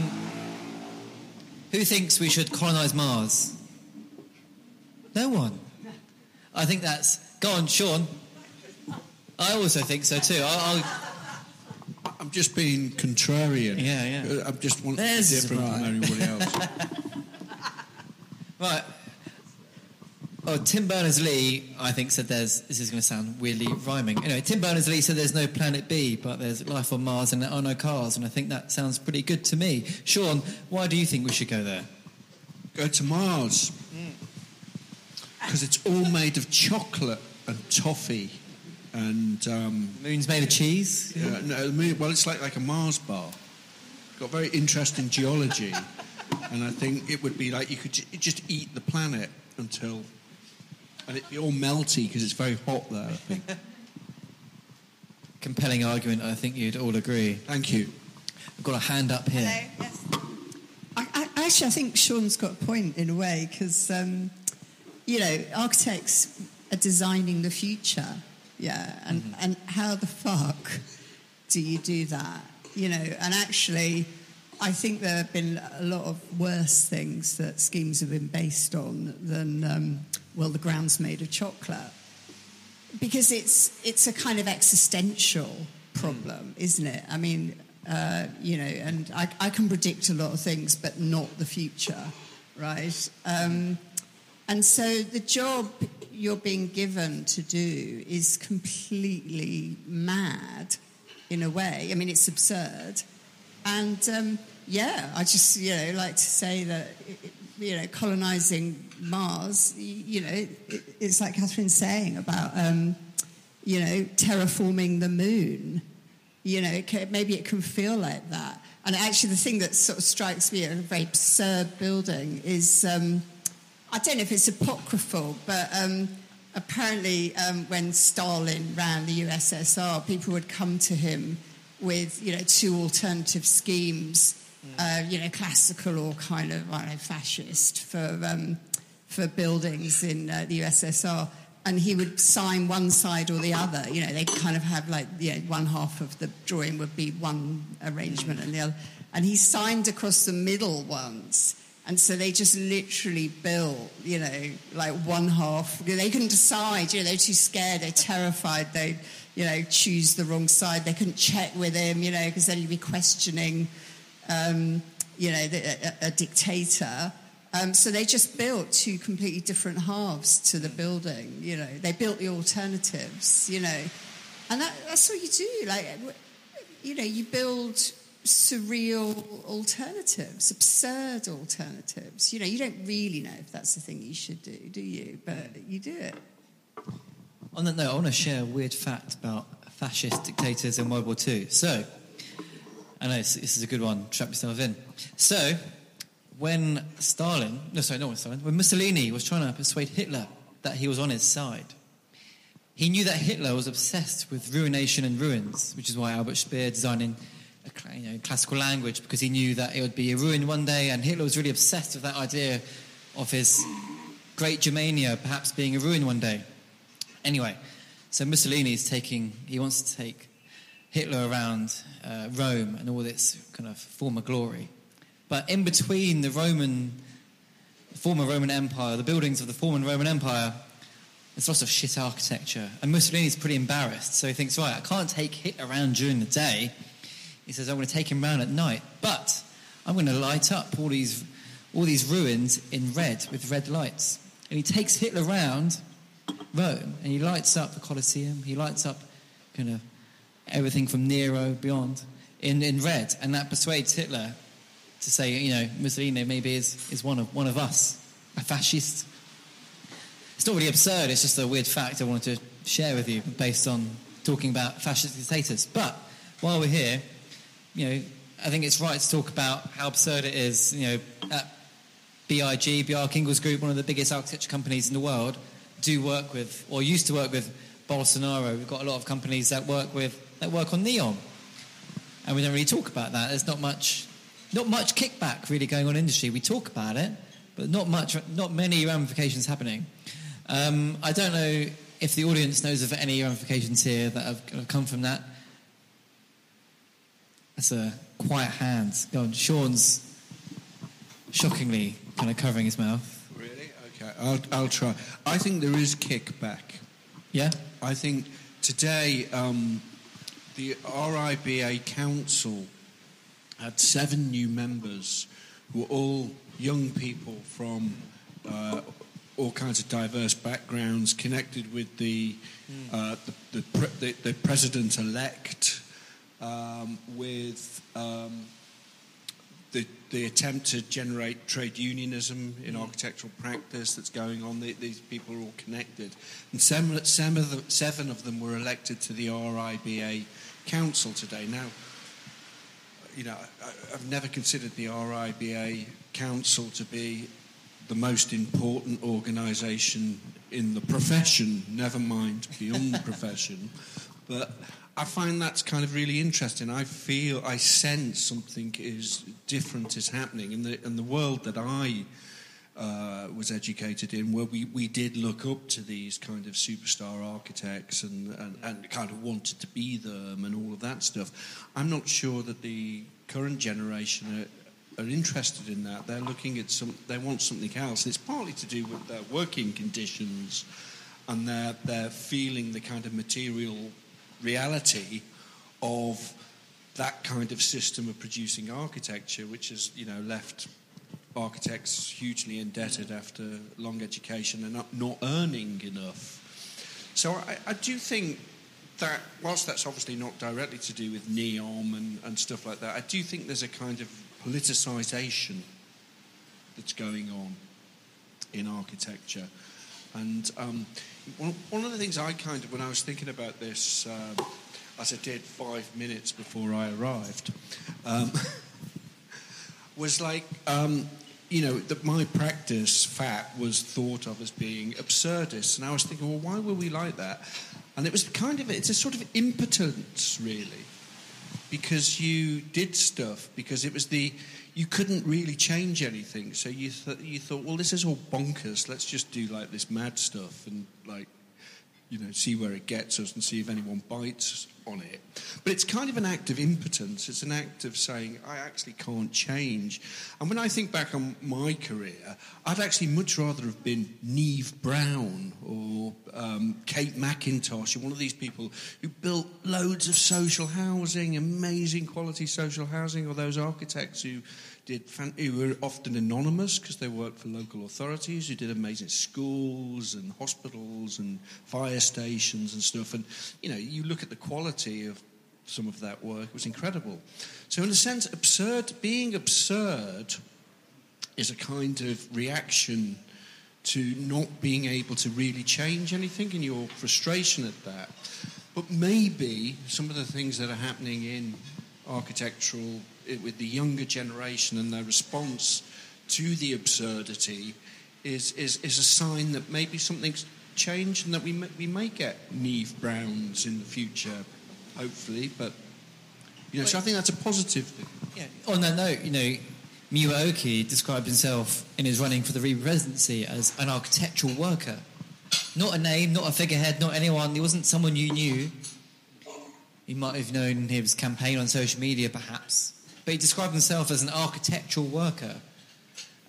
who thinks we should colonise Mars? No one. I think that's. Go on, Sean. I also think so too. I'll, I'll, I'm just being contrarian. Yeah, yeah. I'm just want There's different right. from anybody else. Right. Oh, Tim Berners Lee, I think, said there's. This is going to sound weirdly rhyming. Anyway, Tim Berners Lee said there's no planet B, but there's life on Mars and there are no cars, and I think that sounds pretty good to me. Sean, why do you think we should go there? Go to Mars. Because it's all made of chocolate and toffee. And. Um, Moon's made of cheese? Yeah, no, the moon, well, it's like, like a Mars bar. Got very interesting geology. and I think it would be like you could ju- just eat the planet until. And it'd be all melty because it's very hot there, I think. Compelling argument, I think you'd all agree. Thank you. I've got a hand up here. I, I, actually, I think Sean's got a point in a way because, um, you know, architects are designing the future, yeah, and, Mm-hmm. and how the fuck do you do that? You know, and actually, I think there have been a lot of worse things that schemes have been based on than, um, well, the ground's made of chocolate. Because it's, it's a kind of existential problem, isn't it? I mean, uh, you know, and I, I can predict a lot of things, but not the future, right? Um, and so the job you're being given to do is completely mad in a way. I mean, it's absurd. And um, yeah, I just, you know, like to say that, you know, colonizing Mars, you know, it, it's like Catherine's saying about, um, you know, terraforming the moon. You know, it maybe it can feel like that. And actually, the thing that sort of strikes me a very absurd building is um, I don't know if it's apocryphal, but um, apparently, um, when Stalin ran the USSR, people would come to him with you know two alternative schemes, uh, you know, classical or kind of I don't know fascist for um, for buildings in uh, the USSR. And he would sign one side or the other. You know, they kind of have like, you know, one half of the drawing would be one arrangement and the other. And he signed across the middle ones. And so they just literally built, you know, like one half. They couldn't decide, you know, they're too scared, they're terrified, they, you know, choose the wrong side. They couldn't check with him, you know, because then you'd be questioning, um, you know, a, a dictator. Um, so they just built two completely different halves to the building. You know, they built the alternatives. You know, and that, that's what you do. Like, you know, you build surreal alternatives, absurd alternatives. You know, you don't really know if that's the thing you should do, do you? But you do it. On that note, I want to share a weird fact about fascist dictators in World War II. So, I know this, is a good one. Trap yourself in. So, when Stalin, no, sorry, not when Stalin, when Mussolini was trying to persuade Hitler that he was on his side, he knew that Hitler was obsessed with ruination and ruins, which is why Albert Speer designing a you know, classical language because he knew that it would be a ruin one day, and Hitler was really obsessed with that idea of his great Germania perhaps being a ruin one day. Anyway, so Mussolini is taking, he wants to take Hitler around uh, Rome and all its kind of former glory. But in between the Roman, the former Roman Empire, the buildings of the former Roman Empire, there's lots of shit architecture. And Mussolini's pretty embarrassed. So he thinks, right, I can't take Hitler around during the day. He says, I'm going to take him around at night. But I'm going to light up all these, all these ruins in red with red lights. And he takes Hitler around Rome and he lights up the Colosseum. He lights up kind of everything from Nero beyond in, in red. And that persuades Hitler to say, you know, Mussolini maybe is, is one, of, one of us, a fascist. It's not really absurd, it's just a weird fact I wanted to share with you based on talking about fascist dictators. But while we're here, you know, I think it's right to talk about how absurd it is, you know, at BIG, Bjarke Ingels Group, one of the biggest architecture companies in the world, do work with, or used to work with Bolsonaro. We've got a lot of companies that work with, that work on NEOM. And we don't really talk about that. There's not much not much kickback really going on in industry. We talk about it, but not much, not many ramifications happening. Um, I don't know if the audience knows of any ramifications here that have, come from that. That's a quiet hand. Go on, Sean's shockingly kind of covering his mouth. Really? Okay, I'll, I'll try. I think there is kickback. Yeah? I think today um, the RIBA Council had seven new members who were all young people from uh, all kinds of diverse backgrounds, connected with the uh, the, the, pre- the, the president elect, um, with um, the, the attempt to generate trade unionism in architectural practice that's going on. The, these people are all connected, and seven, seven, of the, seven of them were elected to the RIBA council today. Now you know, I, I've never considered the RIBA Council to be the most important organisation in the profession, never mind beyond the profession. But I find that's kind of really interesting. I feel, I sense something is different is happening in the in the world that I uh, was educated in, where we, we did look up to these kind of superstar architects and, and, and kind of wanted to be them and all of that stuff. I'm not sure that the current generation are, are interested in that. They're looking at some, they want something else. And It's partly to do with their working conditions and they're, they're feeling the kind of material reality of that kind of system of producing architecture, which has, you know, left architects hugely indebted after long education and not, earning enough. So I, I, do think that, whilst that's obviously not directly to do with NEOM and, and stuff like that, I do think there's a kind of politicisation that's going on in architecture. And um, one, one, of the things I kind of, when I was thinking about this, um, as I did five minutes before I arrived, um, was like, um, you know, that my practice, FAT, was thought of as being absurdist. And I was thinking, well, why were we like that? And it was kind of, it's a sort of impotence, really, because you did stuff, because it was the, you couldn't really change anything. So you, th- you thought, well, this is all bonkers. Let's just do like this mad stuff and like, you know, see where it gets us and see if anyone bites on it. But it's kind of an act of impotence. It's an act of saying, I actually can't change. And when I think back on my career, I'd actually much rather have been Neave Brown or um, Kate Macintosh, or one of these people who built loads of social housing, amazing quality social housing, or those architects who did fan- who were often anonymous because they worked for local authorities, who did amazing schools and hospitals and fire stations and stuff. And you know, you look at the quality of some of that work; it was incredible. So, in a sense, absurd being absurd is a kind of reaction to not being able to really change anything and your frustration at that. But maybe some of the things that are happening in architectural with the younger generation and their response to the absurdity is, is, is a sign that maybe something's changed and that we may, we may get Neave Browns in the future, hopefully. But you know, so I think that's a positive thing. Yeah. On that note, you know, Muyiwa Oki described himself in his running for the RIBA presidency as an architectural worker. Not a name, not a figurehead, not anyone. He wasn't someone you knew. You might have known his campaign on social media, perhaps. But he described himself as an architectural worker.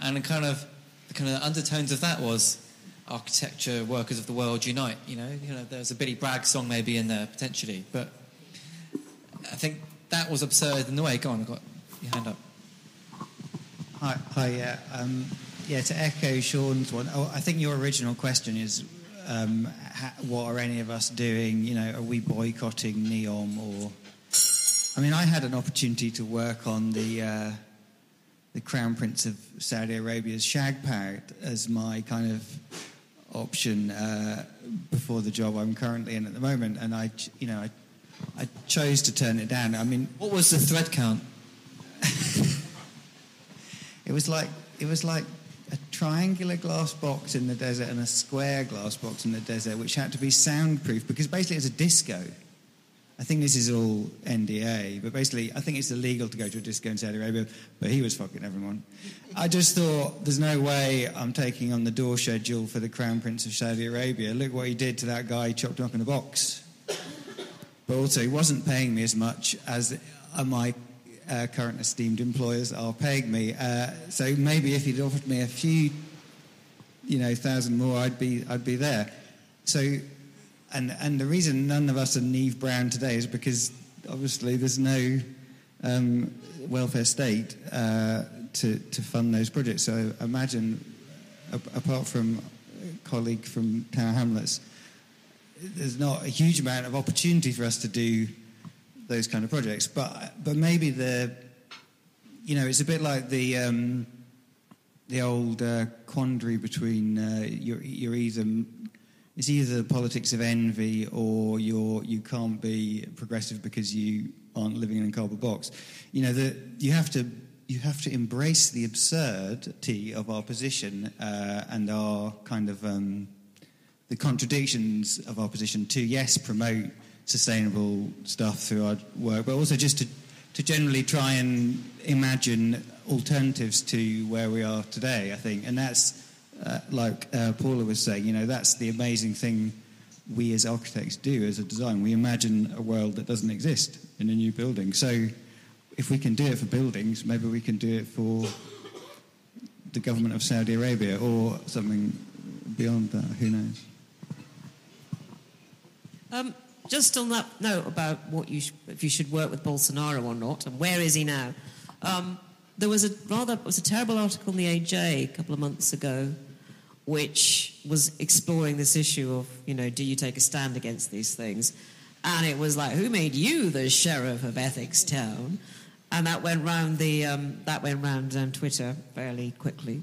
And kind of the kind of undertones of that was architecture workers of the world unite. You know, you know, there's a Billy Bragg song maybe in there potentially, but I think that was absurd in the way. Go on, I've got your hand up. Hi, hi yeah. Um, yeah, to echo Sean's one, oh, I think your original question is um, ha, what are any of us doing? You know, are we boycotting NEOM or. I mean, I had an opportunity to work on the. Uh, the Crown Prince of Saudi Arabia's shag parrot as my kind of option uh, before the job I'm currently in at the moment, and I, you know, I, I chose to turn it down. I mean, what was the thread count? it was like it was like a triangular glass box in the desert and a square glass box in the desert, which had to be soundproof because basically it's a disco. I think this is all NDA, but basically, I think it's illegal to go to a disco in Saudi Arabia, but he was fucking everyone. I just thought, there's no way I'm taking on the door schedule for the Crown Prince of Saudi Arabia. Look what he did to that guy, he chopped him up in a box. But also, he wasn't paying me as much as my uh, current esteemed employers are paying me. Uh, so maybe if he'd offered me a few, you know, thousand more, I'd be, I'd be there. So and and the reason none of us are Neave Brown today is because obviously there's no um, welfare state uh, to to fund those projects. So imagine, apart from a colleague from Tower Hamlets, there's not a huge amount of opportunity for us to do those kind of projects. But but maybe the you know it's a bit like the. Um, the old uh, quandary between uh, you're, you're either it's either the politics of envy or you're you can't be progressive because you aren't living in a cardboard box. You know, the, you have to you have to embrace the absurdity of our position uh, and our kind of um, the contradictions of our position to yes promote sustainable stuff through our work, but also just to to generally try and imagine alternatives to where we are today. I think, and that's uh, like uh, Paula was saying, you know, that's the amazing thing we as architects do as a design. We imagine a world that doesn't exist in a new building. So if we can do it for buildings, maybe we can do it for the government of Saudi Arabia or something beyond that. Who knows? Um, just on that note about what you sh- if you should work with Bolsonaro or not, and where is he now? Um, there was a rather it was a terrible article in the AJ a couple of months ago which was exploring this issue of, you know, do you take a stand against these things? And it was like, who made you the sheriff of Ethics Town? And that went round the um, that went round um, Twitter fairly quickly.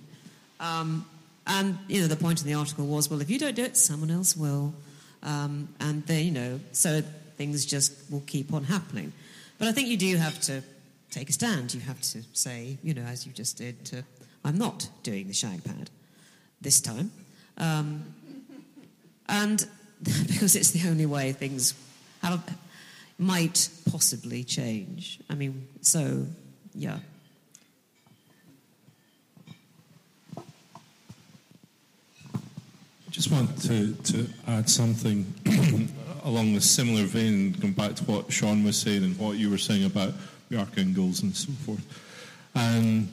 Um, and you know, the point in the article was, well, if you don't do it, someone else will. Um, and then, you know, so things just will keep on happening. But I think you do have to take a stand. You have to say, you know, as you just did, to, I'm not doing the shag pad this time. Um, and because it's the only way things have, might possibly change. I mean, so, yeah. I just want to, to add something along the similar vein, going back to what Sean was saying and what you were saying about the archangels and so forth. And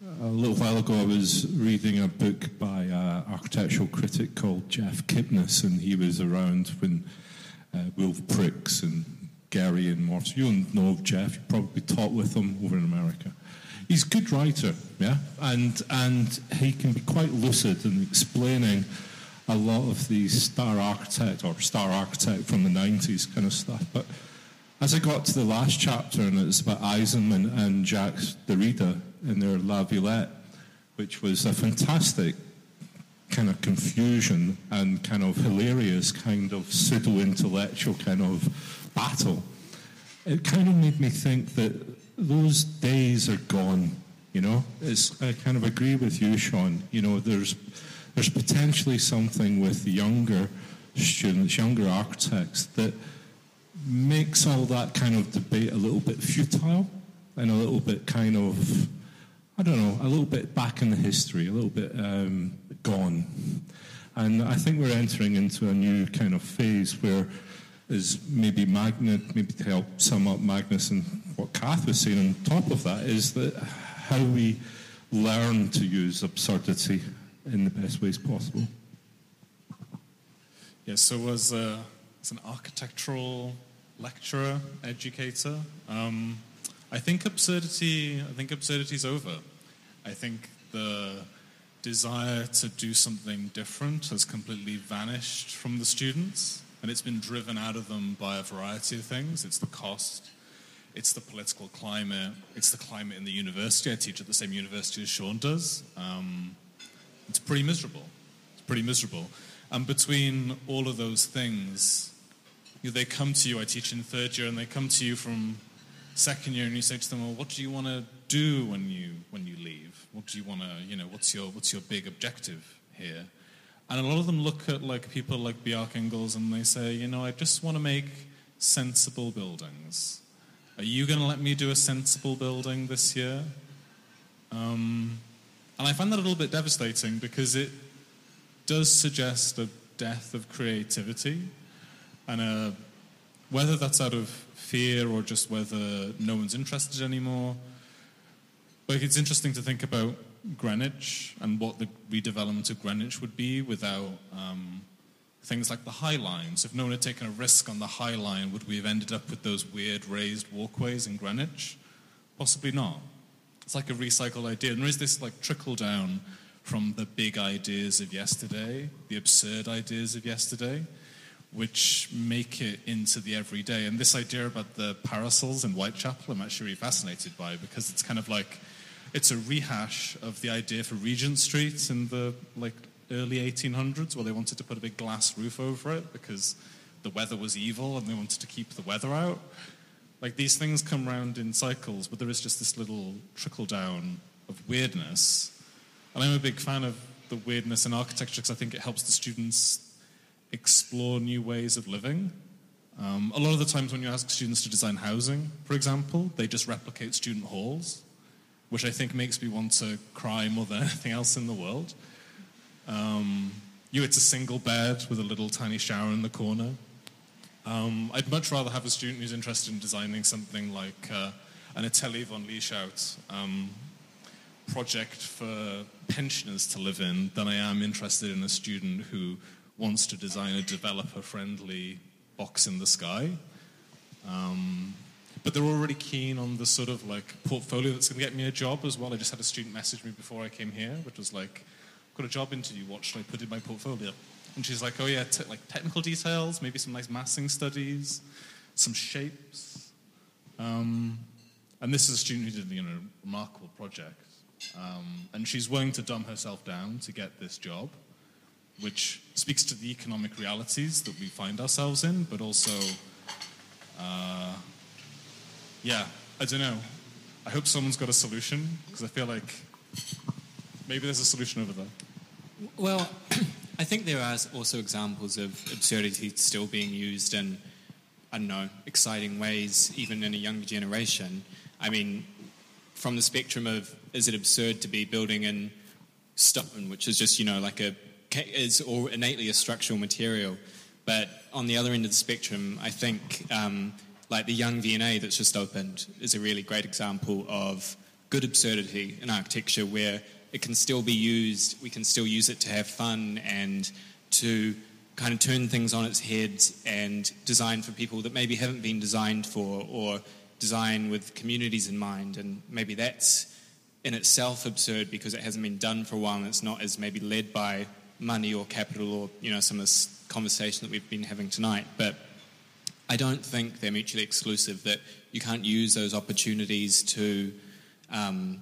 a little while ago, I was reading a book by an architectural critic called Jeff Kipnis, and he was around when uh, Wolf Prix and Gehry and Morse. You'll know Jeff. You probably taught with him over in America. He's a good writer, yeah, and and he can be quite lucid in explaining a lot of the star architect or star architect from the 90s kind of stuff. But as I got to the last chapter, and it's about Eisenman and Jacques Derrida in their La Villette, which was a fantastic kind of confusion and kind of hilarious kind of pseudo-intellectual kind of battle. It kind of made me think that those days are gone. You know, it's, I kind of agree with you, Sean. You know, there's there's potentially something with younger students, younger architects that makes all that kind of debate a little bit futile and a little bit kind of, I don't know, a little bit back in the history, a little bit um, gone. And I think we're entering into a new kind of phase where is maybe Magnet, maybe to help sum up Magnus and what Kath was saying on top of that is that how we learn to use absurdity in the best ways possible. Yes, so as, a, as an architectural lecturer, educator, um, I think absurdity. I think absurdity is over. I think the desire to do something different has completely vanished from the students, and it's been driven out of them by a variety of things. It's the cost, it's the political climate, it's the climate in the university. I teach at the same university as Sean does. Um, it's pretty miserable. It's pretty miserable. And between all of those things, you know, they come to you. I teach in third year, and they come to you from second year, and you say to them, "Well, what do you want to do when you when you leave? What do you want to, you know, what's your what's your big objective here?" And a lot of them look at like people like Bjarke Ingels, and they say, "You know, I just want to make sensible buildings. Are you going to let me do a sensible building this year?" Um, and I find that a little bit devastating because it does suggest a death of creativity and a, whether that's out of fear or just whether no one's interested anymore. But it's interesting to think about Greenwich and what the redevelopment of Greenwich would be without um, things like the High Lines. If no one had taken a risk on the High Line, would we have ended up with those weird raised walkways in Greenwich? Possibly not. It's like a recycled idea. And there is this like trickle down from the big ideas of yesterday, the absurd ideas of yesterday, which make it into the everyday. And this idea about the parasols in Whitechapel, I'm actually really fascinated by because it's kind of like it's a rehash of the idea for Regent Street in the like early 1800s, where they wanted to put a big glass roof over it because the weather was evil and they wanted to keep the weather out. Like these things come round in cycles, but there is just this little trickle down of weirdness. And I'm a big fan of the weirdness in architecture because I think it helps the students explore new ways of living. Um, a lot of the times when you ask students to design housing, for example, they just replicate student halls, which I think makes me want to cry more than anything else in the world. Um, you, it's a single bed with a little tiny shower in the corner. Um, I'd much rather have a student who's interested in designing something like uh, an Atelier Van Lieshout um, project for pensioners to live in than I am interested in a student who wants to design a developer-friendly box in the sky. Um, but they're already keen on the sort of like portfolio that's going to get me a job as well. I just had a student message me before I came here, which was like, "Got a job interview. What should I put in my portfolio?" And she's like, "Oh yeah, like technical details, maybe some nice massing studies, some shapes." Um, and this is a student who did you know remarkable project, um, and she's willing to dumb herself down to get this job, which speaks to the economic realities that we find ourselves in, but also, uh, yeah, I don't know. I hope someone's got a solution because I feel like maybe there's a solution over there. Well, I think there are also examples of absurdity still being used in, I don't know, exciting ways, even in a younger generation. I mean, from the spectrum of is it absurd to be building in stone, which is just, you know, like a, is or innately a structural material. But on the other end of the spectrum, I think um, like the Young V&A that's just opened is a really great example of good absurdity in architecture where it can still be used, we can still use it to have fun and to kind of turn things on its head and design for people that maybe haven't been designed for or design with communities in mind. And maybe that's in itself absurd because it hasn't been done for a while and it's not as maybe led by money or capital or, you know, some of this conversation that we've been having tonight. But I don't think they're mutually exclusive, that you can't use those opportunities to, um,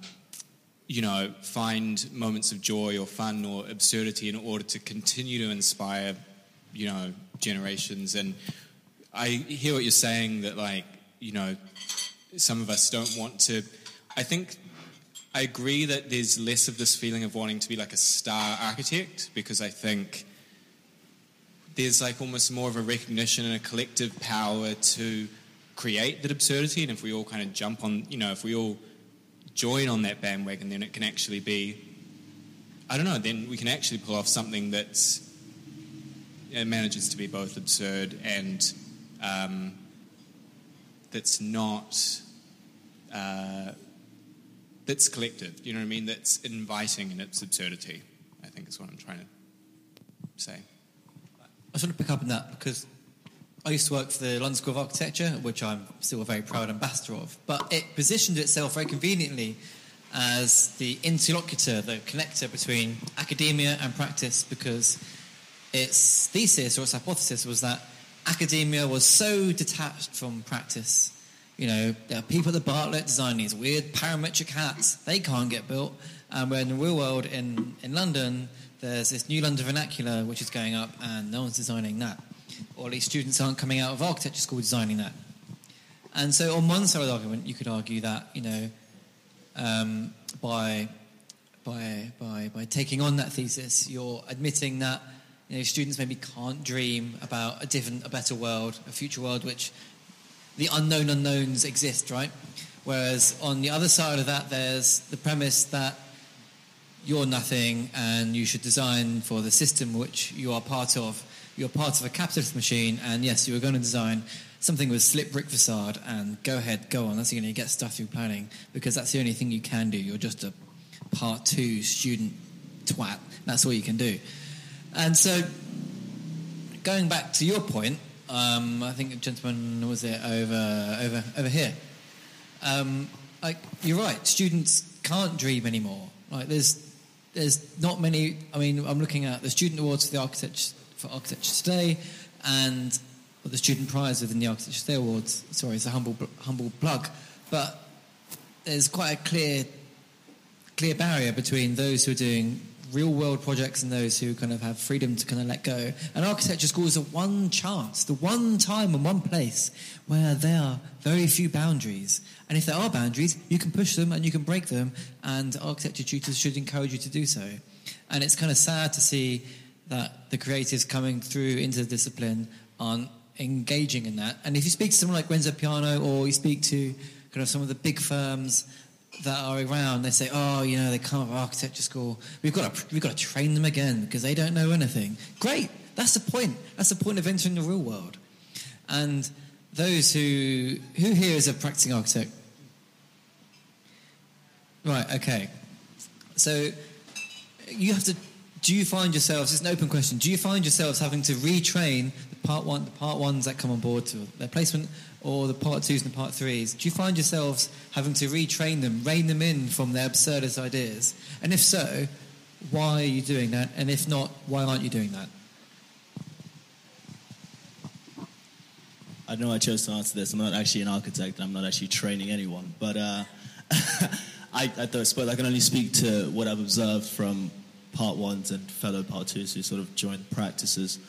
you know, find moments of joy or fun or absurdity in order to continue to inspire, you know, generations. And I hear what you're saying that, like, you know, some of us don't want to. I think I agree that there's less of this feeling of wanting to be like a star architect because I think there's like almost more of a recognition and a collective power to create that absurdity. And if we all kind of jump on, you know, if we all join on that bandwagon, then it can actually be, I don't know, then we can actually pull off something that's it manages to be both absurd and um, that's not uh, that's collective. You know what I mean? That's inviting in its absurdity. I think is what I'm trying to say. I just want to pick up on that because I used to work for the London School of Architecture, which I'm still a very proud ambassador of. But it positioned itself very conveniently as the interlocutor, the connector between academia and practice, because its thesis or its hypothesis was that academia was so detached from practice. You know, there are people at the Bartlett designing these weird parametric hats. They can't get built. And where in the real world in, in London, there's this new London vernacular which is going up and no one's designing that. Or at least students aren't coming out of architecture school designing that. And so on one side of the argument, you could argue that, you know, um, by, by, by, by taking on that thesis, you're admitting that you know, students maybe can't dream about a different, a better world, a future world which the unknown unknowns exist, right? Whereas on the other side of that, there's the premise that you're nothing and you should design for the system which you are part of. You're part of a capitalist machine, and yes, you are going to design something with slip brick facade and go ahead, go on. That's going to get stuff through planning because that's the only thing you can do. You're just a part two student twat. That's all you can do. And so, going back to your point, um, I think, gentleman, was it over over over here? Um, you're right. Students can't dream anymore. Like there's there's not many. I mean, I'm looking at the student awards for the architecture for architecture today, and or the student prize within the architecture today awards. Sorry, it's a humble humble plug, but there's quite a clear clear barrier between those who are doing real world projects and those who kind of have freedom to kind of let go. And architecture schools are one chance, the one time and one place where there are very few boundaries. And if there are boundaries, you can push them and you can break them, and architecture tutors should encourage you to do so. And it's kind of sad to see that the creatives coming through into the discipline aren't engaging in that. And if you speak to someone like Renzo Piano or you speak to kind of some of the big firms that are around, they say, "Oh, you know, they come of architecture school. We've got to we've got to train them again because they don't know anything." Great, that's the point. That's the point of entering the real world. And those who who here is a practicing architect? Right. Okay. So you have to. Do you find yourselves? It's an open question. Do you find yourselves having to retrain the part one, the part ones that come on board to their placement, or the part twos and the part threes? Do you find yourselves having to retrain them, rein them in from their absurdist ideas? And if so, why are you doing that? And if not, why aren't you doing that? I know I chose to answer this. I'm not actually an architect, and I'm not actually training anyone. But uh, I, I suppose I can only speak to what I've observed from part ones and fellow part twos who sort of joined practices.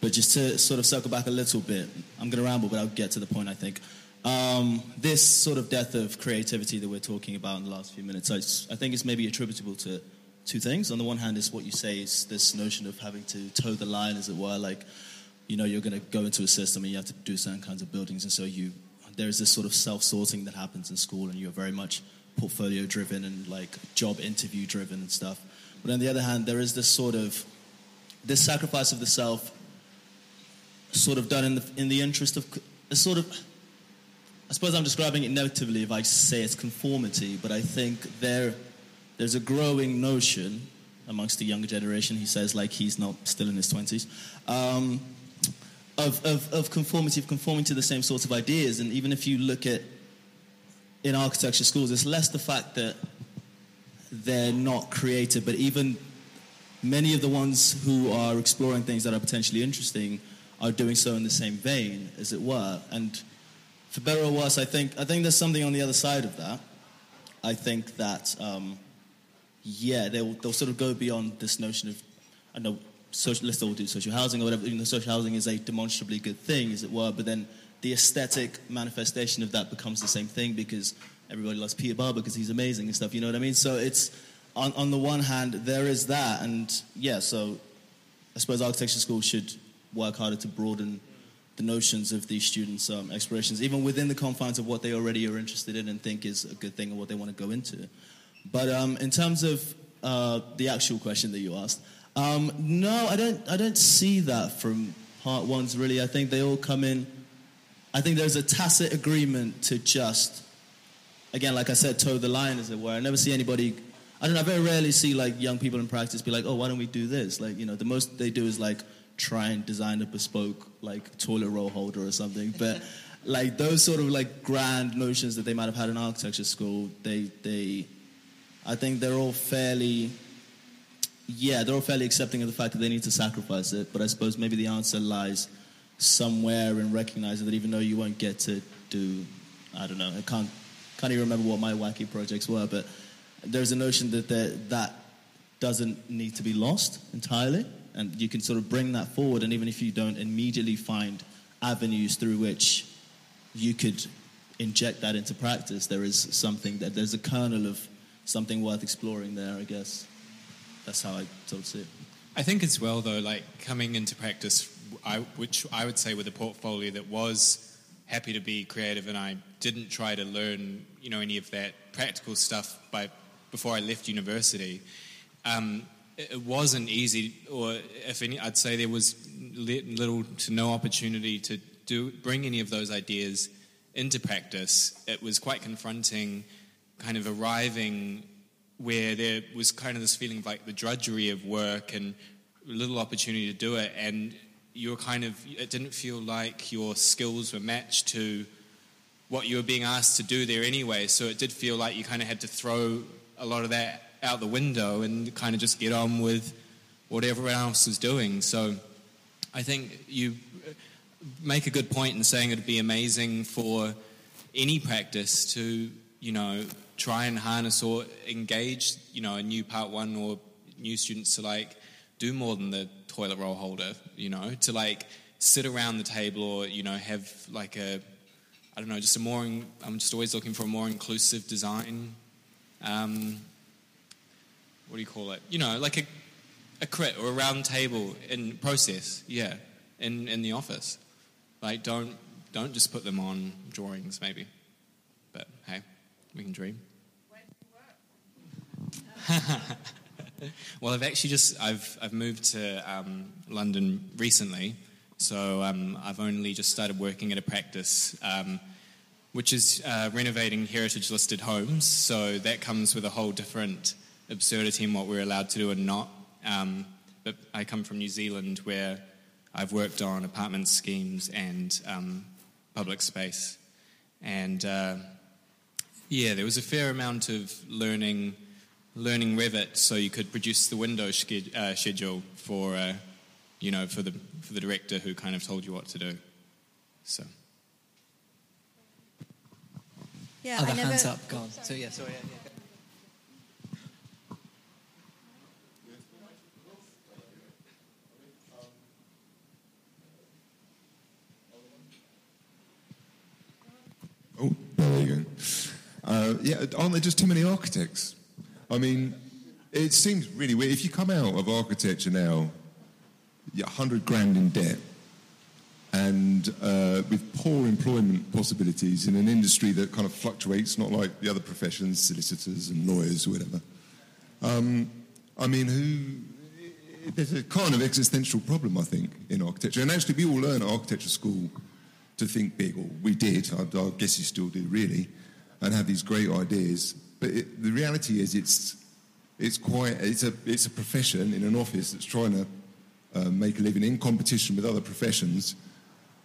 But just to sort of circle back a little bit, I'm going to ramble, but I'll get to the point, I think. Um, this sort of death of creativity that we're talking about in the last few minutes, I think it's maybe attributable to two things. On the one hand, is what you say is this notion of having to toe the line, as it were, like you know you're going to go into a system and you have to do certain kinds of buildings, and so you there's this sort of self-sorting that happens in school, and you're very much portfolio driven and like job interview driven and stuff. But on the other hand, there is this sort of this sacrifice of the self, sort of done in the in the interest of a sort of. I suppose I'm describing it negatively if I say it's conformity, but I think there there's a growing notion amongst the younger generation. He says like he's not still in his twenties. Um, of, of, of conformity, of conforming to the same sorts of ideas. And even if you look at in architecture schools, it's less the fact that they're not creative, but even many of the ones who are exploring things that are potentially interesting are doing so in the same vein, as it were. And for better or worse, I think I think there's something on the other side of that. I think that um, yeah, they'll they'll sort of go beyond this notion of I know social, let's all do social housing or whatever. You know, social housing is a demonstrably good thing, as it were, but then the aesthetic manifestation of that becomes the same thing because everybody loves Peter Barber because he's amazing and stuff. You know what I mean? So it's on on the one hand there is that, and yeah, so I suppose architecture school should work harder to broaden the notions of these students' um, explorations, even within the confines of what they already are interested in and think is a good thing and what they want to go into. But um, in terms of uh, the actual question that you asked, um, no, I don't. I don't see that from part ones. Really, I think they all come in. I think there's a tacit agreement to just, again, like I said, toe the line, as it were. I never see anybody. I don't know. I very rarely see like young people in practice be like, "Oh, why don't we do this?" Like, you know, the most they do is like try and design a bespoke like toilet roll holder or something. But like those sort of like grand notions that they might have had in architecture school, they they, I think they're all fairly yeah, they're all fairly accepting of the fact that they need to sacrifice it. But I suppose maybe the answer lies somewhere in recognizing that even though you won't get to do, I don't know, I can't can't even remember what my wacky projects were, but there's a notion that that doesn't need to be lost entirely, and you can sort of bring that forward. And even if you don't immediately find avenues through which you could inject that into practice, there is something that there's a kernel of something worth exploring there, I guess that's how I sort of see it. I think as well, though, like coming into practice, I, which I would say with a portfolio that was happy to be creative, and I didn't try to learn, you know, any of that practical stuff by before I left university. Um, it, wasn't easy, or if any, I'd say there was little to no opportunity to do bring any of those ideas into practice. It was quite confronting, kind of arriving where there was kind of this feeling of like the drudgery of work and little opportunity to do it, and you're kind of it didn't feel like your skills were matched to what you were being asked to do there anyway. So it did feel like you kind of had to throw a lot of that out the window and kind of just get on with what everyone else is doing. So I think you make a good point in saying it'd be amazing for any practice to, you know, try and harness or engage, you know, a new part one or new students to like do more than the toilet roll holder, you know, to like sit around the table or, you know, have like a, I don't know, just a more, I'm just always looking for a more inclusive design. Um, what do you call it? You know, like a, a crit or a round table in process, yeah, in, in the office. Like, don't, don't just put them on drawings, maybe. But hey, we can dream. well, I've actually just I've I've moved to um, London recently, so um, I've only just started working at a practice, um, which is uh, renovating heritage listed homes. So that comes with a whole different absurdity in what we're allowed to do and not. Um, but I come from New Zealand, where I've worked on apartment schemes and um, public space, and uh, yeah, there was a fair amount of learning learning Revit so you could produce the window sched- uh, schedule for, uh, you know, for the, for the director who kind of told you what to do. So. Yeah, Other I never, hands up, gone. So yeah, sorry. Yeah, yeah. Uh, yeah, aren't there just too many architects? I mean, it seems really weird. If you come out of architecture now, you're 100 grand in debt, and uh, with poor employment possibilities in an industry that kind of fluctuates, not like the other professions, solicitors and lawyers or whatever. Um, I mean, who? There's a kind of existential problem, I think, in architecture. And actually, we all learn at architecture school to think big, or we did. I, I guess you still do, really, and have these great ideas. But it, the reality is, it's it's quite it's a it's a profession in an office that's trying to uh, make a living in competition with other professions,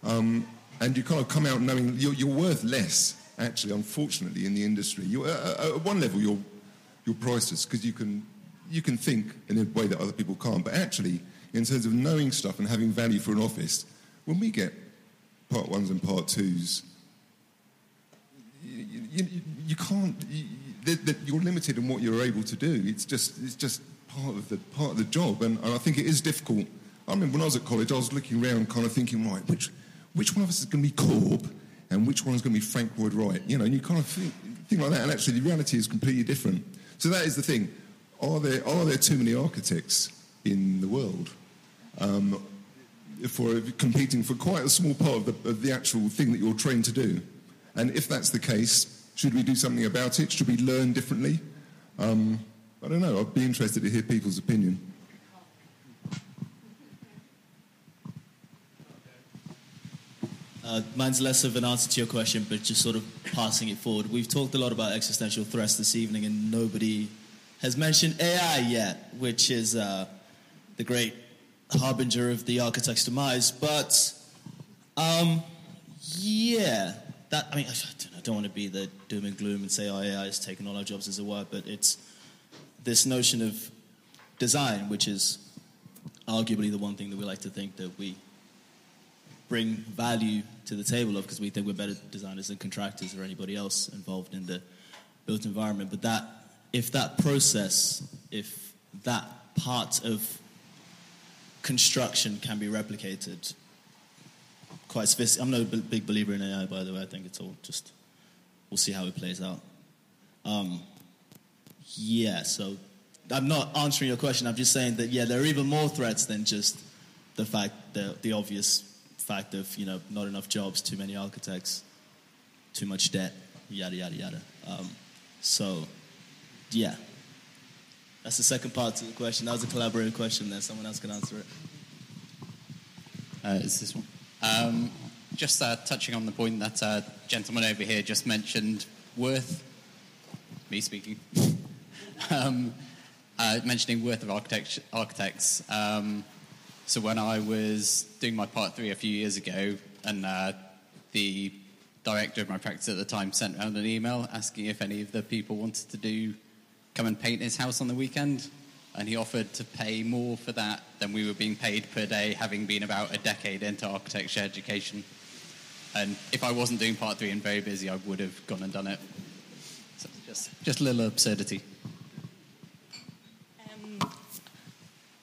um, and you kind of come out knowing you're, you're worth less. Actually, unfortunately, in the industry, you uh, at one level you're you're priceless because you can you can think in a way that other people can't. But actually, in terms of knowing stuff and having value for an office, when we get part ones and part twos, you, you, you can't. You, you're limited in what you're able to do. It's just it's just part of the part of the job, and, and I think it is difficult. I remember when I was at college, I was looking around, kind of thinking, right, which which one of us is going to be Corb, and which one is going to be Frank Lloyd Wright? You know, and you kind of think, think like that, and actually the reality is completely different. So that is the thing. Are there are there too many architects in the world? Um, for competing for quite a small part of the, of the actual thing that you're trained to do. And if that's the case, should we do something about it? Should we learn differently? Um, I don't know. I'd be interested to hear people's opinion. Uh, mine's less of an answer to your question, but just sort of passing it forward. We've talked a lot about existential threats this evening, and nobody has mentioned AI yet, which is uh, the great harbinger of the architect's demise. But um, yeah, that I mean, I don't want to be the doom and gloom and say oh, AI is taking all our jobs as a were, but it's this notion of design, which is arguably the one thing that we like to think that we bring value to the table of because we think we're better designers than contractors or anybody else involved in the built environment. But that, if that process, if that part of construction can be replicated, quite sophisticated. I'm no big believer in AI, by the way. I think it's all just we'll see how it plays out. Um, yeah, so I'm not answering your question. I'm just saying that yeah, there are even more threats than just the fact the the obvious fact of you know not enough jobs, too many architects, too much debt, yada yada yada. Um, so yeah, that's the second part to the question. That was a collaborative question. There, someone else can answer it. Uh, is this one? Um, just uh, touching on the point that uh, gentleman over here just mentioned, worth me speaking, um, uh, mentioning worth of architects. Um, so when I was doing my part three a few years ago, and uh, the director of my practice at the time sent around an email asking if any of the people wanted to do come and paint his house on the weekend, and he offered to pay more for that than we were being paid per day, having been about a decade into architecture education. And if I wasn't doing part three and very busy, I would have gone and done it. So just, just a little absurdity.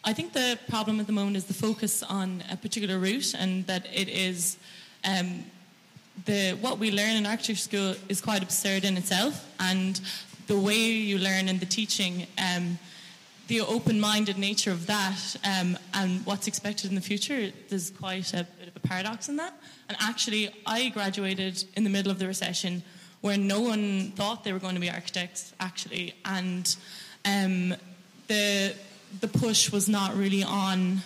I think the problem at the moment is the focus on a particular route, and that it is um, the what we learn in architecture school is quite absurd in itself, and the way you learn and the teaching, um, the open-minded nature of that, um, and what's expected in the future, there's quite a bit of a paradox in that. And actually, I graduated in the middle of the recession, where no one thought they were going to be architects, actually, and um, the the push was not really on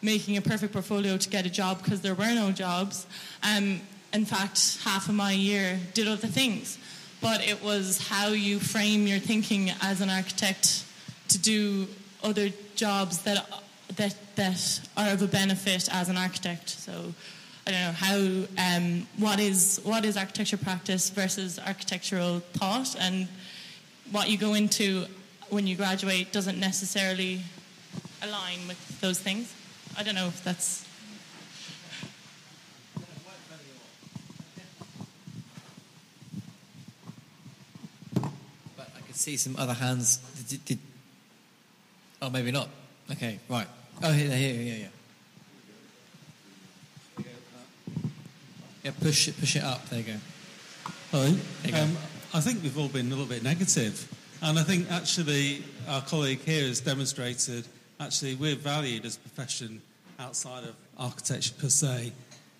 making a perfect portfolio to get a job because there were no jobs. Um, in fact, half of my year did other things. But it was how you frame your thinking as an architect to do other jobs that that that are of a benefit as an architect. So I don't know how um, what is what is architecture practice versus architectural thought, and what you go into when you graduate doesn't necessarily align with those things. I don't know if that's. Could see some other hands. Did, did, oh, maybe not. Okay, right. Oh, here, here, here, yeah. Yeah, push it, push it up. There you go. There you Um, I think we've all been a little bit negative, and I think actually our colleague here has demonstrated actually we're valued as a profession outside of architecture per se.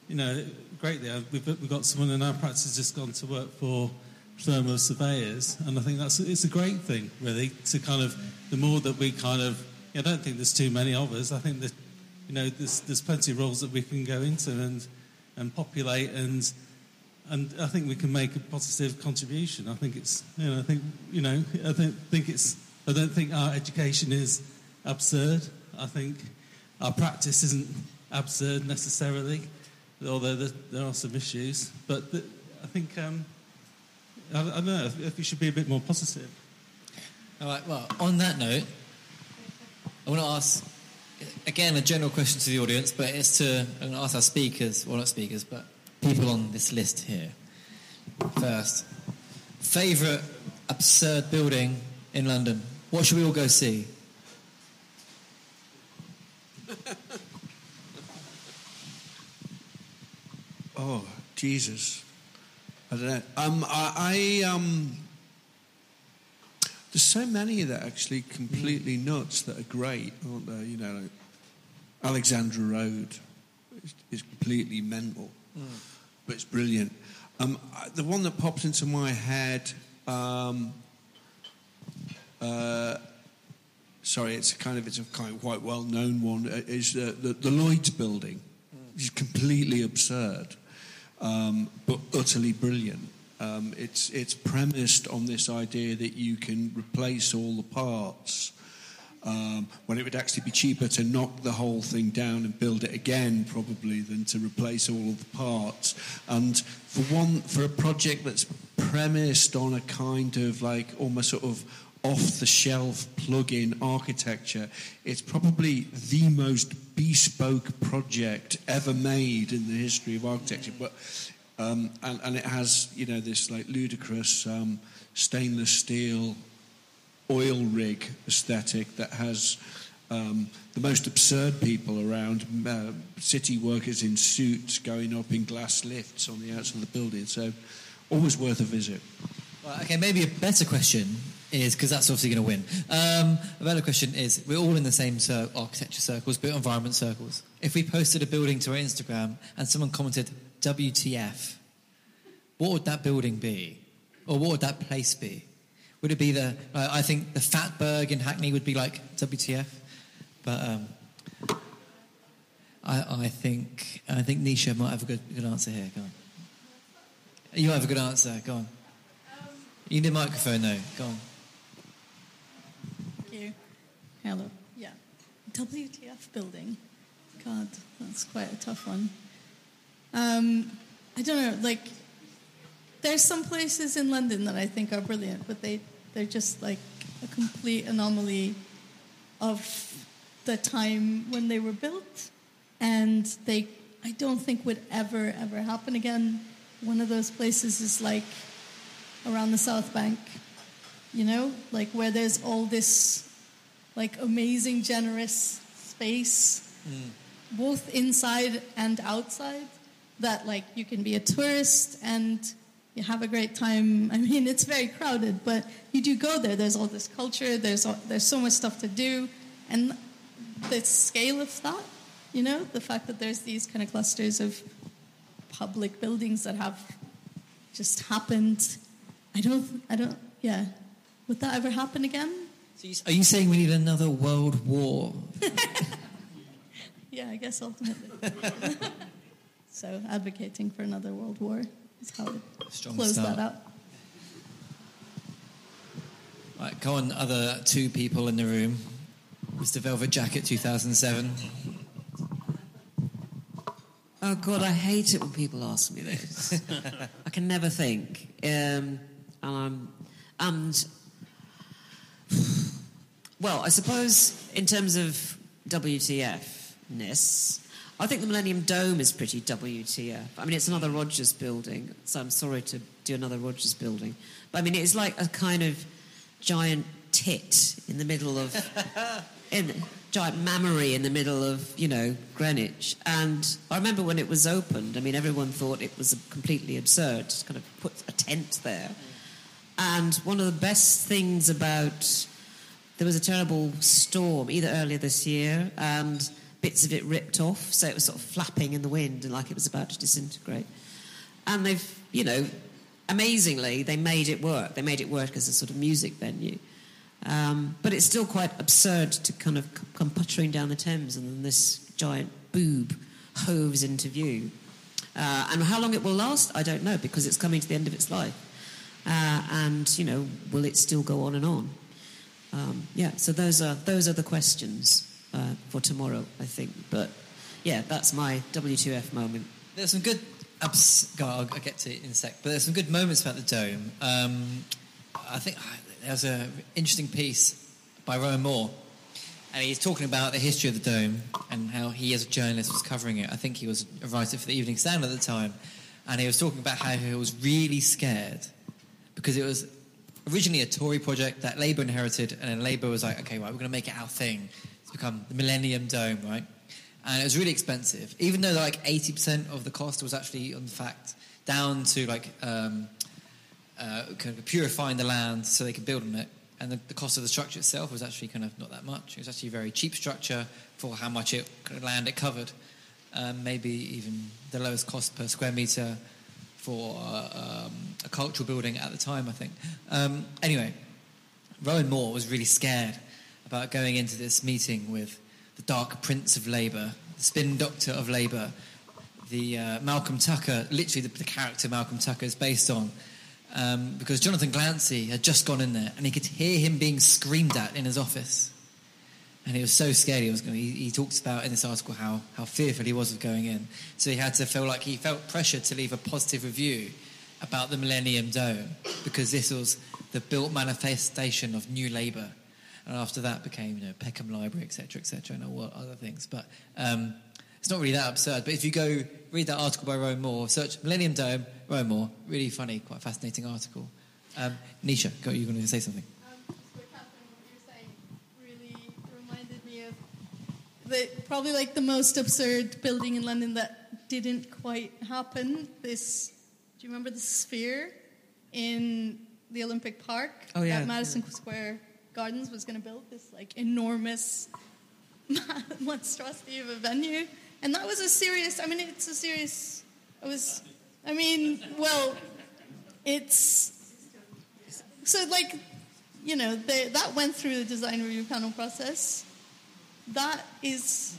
You know, greatly. Uh, We've, we've got someone in our practice who's just gone to work for firm of surveyors, and I think that's it's a great thing, really, to kind of the more that we kind of. I don't think there's too many of us. I think that you know there's there's plenty of roles that we can go into and and populate and and I think we can make a positive contribution. I think it's you know I think you know I don't think it's I don't think our education is absurd. I think our practice isn't absurd necessarily, although there, there are some issues. But the, I think um, I, I don't know if we should be a bit more positive. All right, well, on that note, I want to ask, again, a general question to the audience, but it's to, I'm going to ask our speakers, well, not speakers, but people on this list here. First, favourite absurd building in London? What should we all go see? Oh, Jesus. I don't know. Um, I, I um, there's so many that are actually completely nuts that are great, aren't there? You know, like Alexandra Road is, is completely mental, but it's brilliant. Um, the one that popped into my head, um, uh, sorry, it's kind of it's a kind of quite well known one. uh, Is uh, the, the Lloyd's building, which is completely absurd, um, but utterly brilliant. Um, it's it's premised on this idea that you can replace all the parts. Um, when it would actually be cheaper to knock the whole thing down and build it again, probably, than to replace all of the parts. And for one, for a project that's premised on a kind of like almost sort of off-the-shelf plug-in architecture, it's probably the most bespoke project ever made in the history of architecture. But um, and, and it has, you know, this like ludicrous um, stainless steel oil rig aesthetic that has um, the most absurd people around, uh, city workers in suits going up in glass lifts on the outside of the building. So, always worth a visit. Well, okay, maybe a better question is because that's obviously going to win. Um, a better question is: We're all in the same cir- architecture circles, built environment circles. If we posted a building to our Instagram and someone commented "WTF," what would that building be, or what would that place be? Would it be the? Uh, I think the Fatberg in Hackney would be like WTF, but um, I, I think I think Nisha might have a good good answer here. Go on. You have a good answer. Go on. You need a microphone though. Go on. Hello. Yeah. WTF building. God, that's quite a tough one. Um, I don't know. Like, there's some places in London that I think are brilliant, but they they're just like a complete anomaly of the time when they were built, and they I don't think would ever ever happen again. One of those places is like around the South Bank, you know, like where there's all this like amazing, generous space, mm. both inside and outside, that like you can be a tourist and you have a great time. I mean, it's very crowded, but you do go there. There's all this culture. There's all, there's so much stuff to do, and the scale of that, you know, the fact that there's these kind of clusters of public buildings that have just happened. I don't. I don't. Yeah. Would that ever happen again? Are you saying we need another world war? Yeah, I guess ultimately. so advocating for another world war is how it Strong close start. that up. Right, go on, other two people in the room. Mr. Velvet Jacket 2007. Oh God, I hate it when people ask me this. I can never think. Um, and I'm, and well, I suppose in terms of WTF-ness, I think the Millennium Dome is pretty WTF. I mean, it's another Rogers building, so I'm sorry to do another Rogers building, but I mean, it's like a kind of giant tit in the middle of in giant mammary in the middle of you know Greenwich. And I remember when it was opened. I mean, everyone thought it was completely absurd. Just kind of put a tent there. And one of the best things about there was a terrible storm either earlier this year and bits of it ripped off, so it was sort of flapping in the wind and like it was about to disintegrate. And they've, you know, amazingly, they made it work. They made it work as a sort of music venue. Um, but it's still quite absurd to kind of come puttering down the Thames and then this giant boob hoves into view. Uh, and how long it will last, I don't know, because it's coming to the end of its life. Uh, and, you know, will it still go on and on? Um, yeah, so those are, those are the questions uh, for tomorrow, I think. But, yeah, that's my WTF moment. There's some good. God, I'll, get to it in a sec. But there's some good moments about the dome. Um, I think uh, there's an interesting piece by Rowan Moore, and he's talking about the history of the dome and how he, as a journalist, was covering it. I think he was a writer for the Evening Standard at the time, and he was talking about how he was really scared because it was originally a Tory project that Labour inherited, and then Labour was like, okay, right, we're going to make it our thing. It's become the Millennium Dome, right? And it was really expensive, even though like 80% of the cost was actually, in fact, down to like um, uh, kind of purifying the land so they could build on it. And the, the cost of the structure itself was actually kind of not that much. It was actually a very cheap structure for how much it, land it covered. Um, maybe even the lowest cost per square meter for uh, um, a cultural building at the time, I think. Um, anyway, Rowan Moore was really scared about going into this meeting with the Dark Prince of Labour, the Spin Doctor of Labour, the uh, Malcolm Tucker, literally the, the character Malcolm Tucker is based on, um, because Jonathan Glancey had just gone in there and he could hear him being screamed at in his office. And he was so scared he was going. He, he talks about in this article how, how fearful he was of going in. So he had to feel like he felt pressure to leave a positive review about the Millennium Dome because this was the built manifestation of New Labour. And after that became, you know, Peckham Library, etc., etc., and all other things. But um, it's not really that absurd. But if you go read that article by Rowan Moore, search Millennium Dome, Rowan Moore, really funny, quite fascinating article. Um, Nisha, go, you're going to say something. reminded me of the probably like the most absurd building in London that didn't quite happen. This, do you remember the sphere in the Olympic Park? Oh, yeah. That Madison Square Gardens was going to build this like enormous monstrosity of a venue, and that was a serious. I mean, it's a serious. It was. I mean, well, it's so like you know they, that went through the design review panel process. That is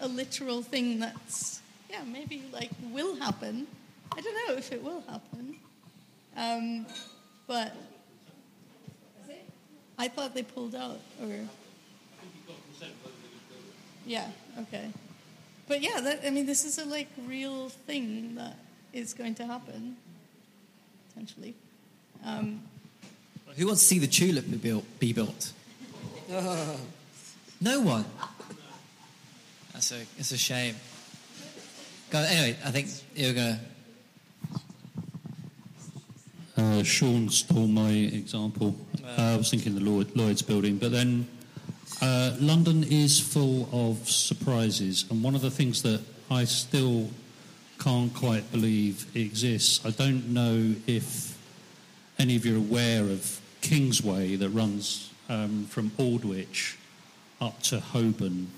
a literal thing that's yeah maybe like will happen. I don't know if it will happen, um, but I thought they pulled out or yeah okay, but yeah that, I mean this is a like real thing that is going to happen potentially. Um, Who wants to see the tulip be built? Be built? No one. That's a it's a shame. Anyway, I think you're gonna. Uh, Sean stole my example. Uh, I was thinking the Lloyd, Lloyd's building, but then uh, London is full of surprises, and one of the things that I still can't quite believe exists. I don't know if any of you are aware of Kingsway that runs um, from Aldwych up to Holborn,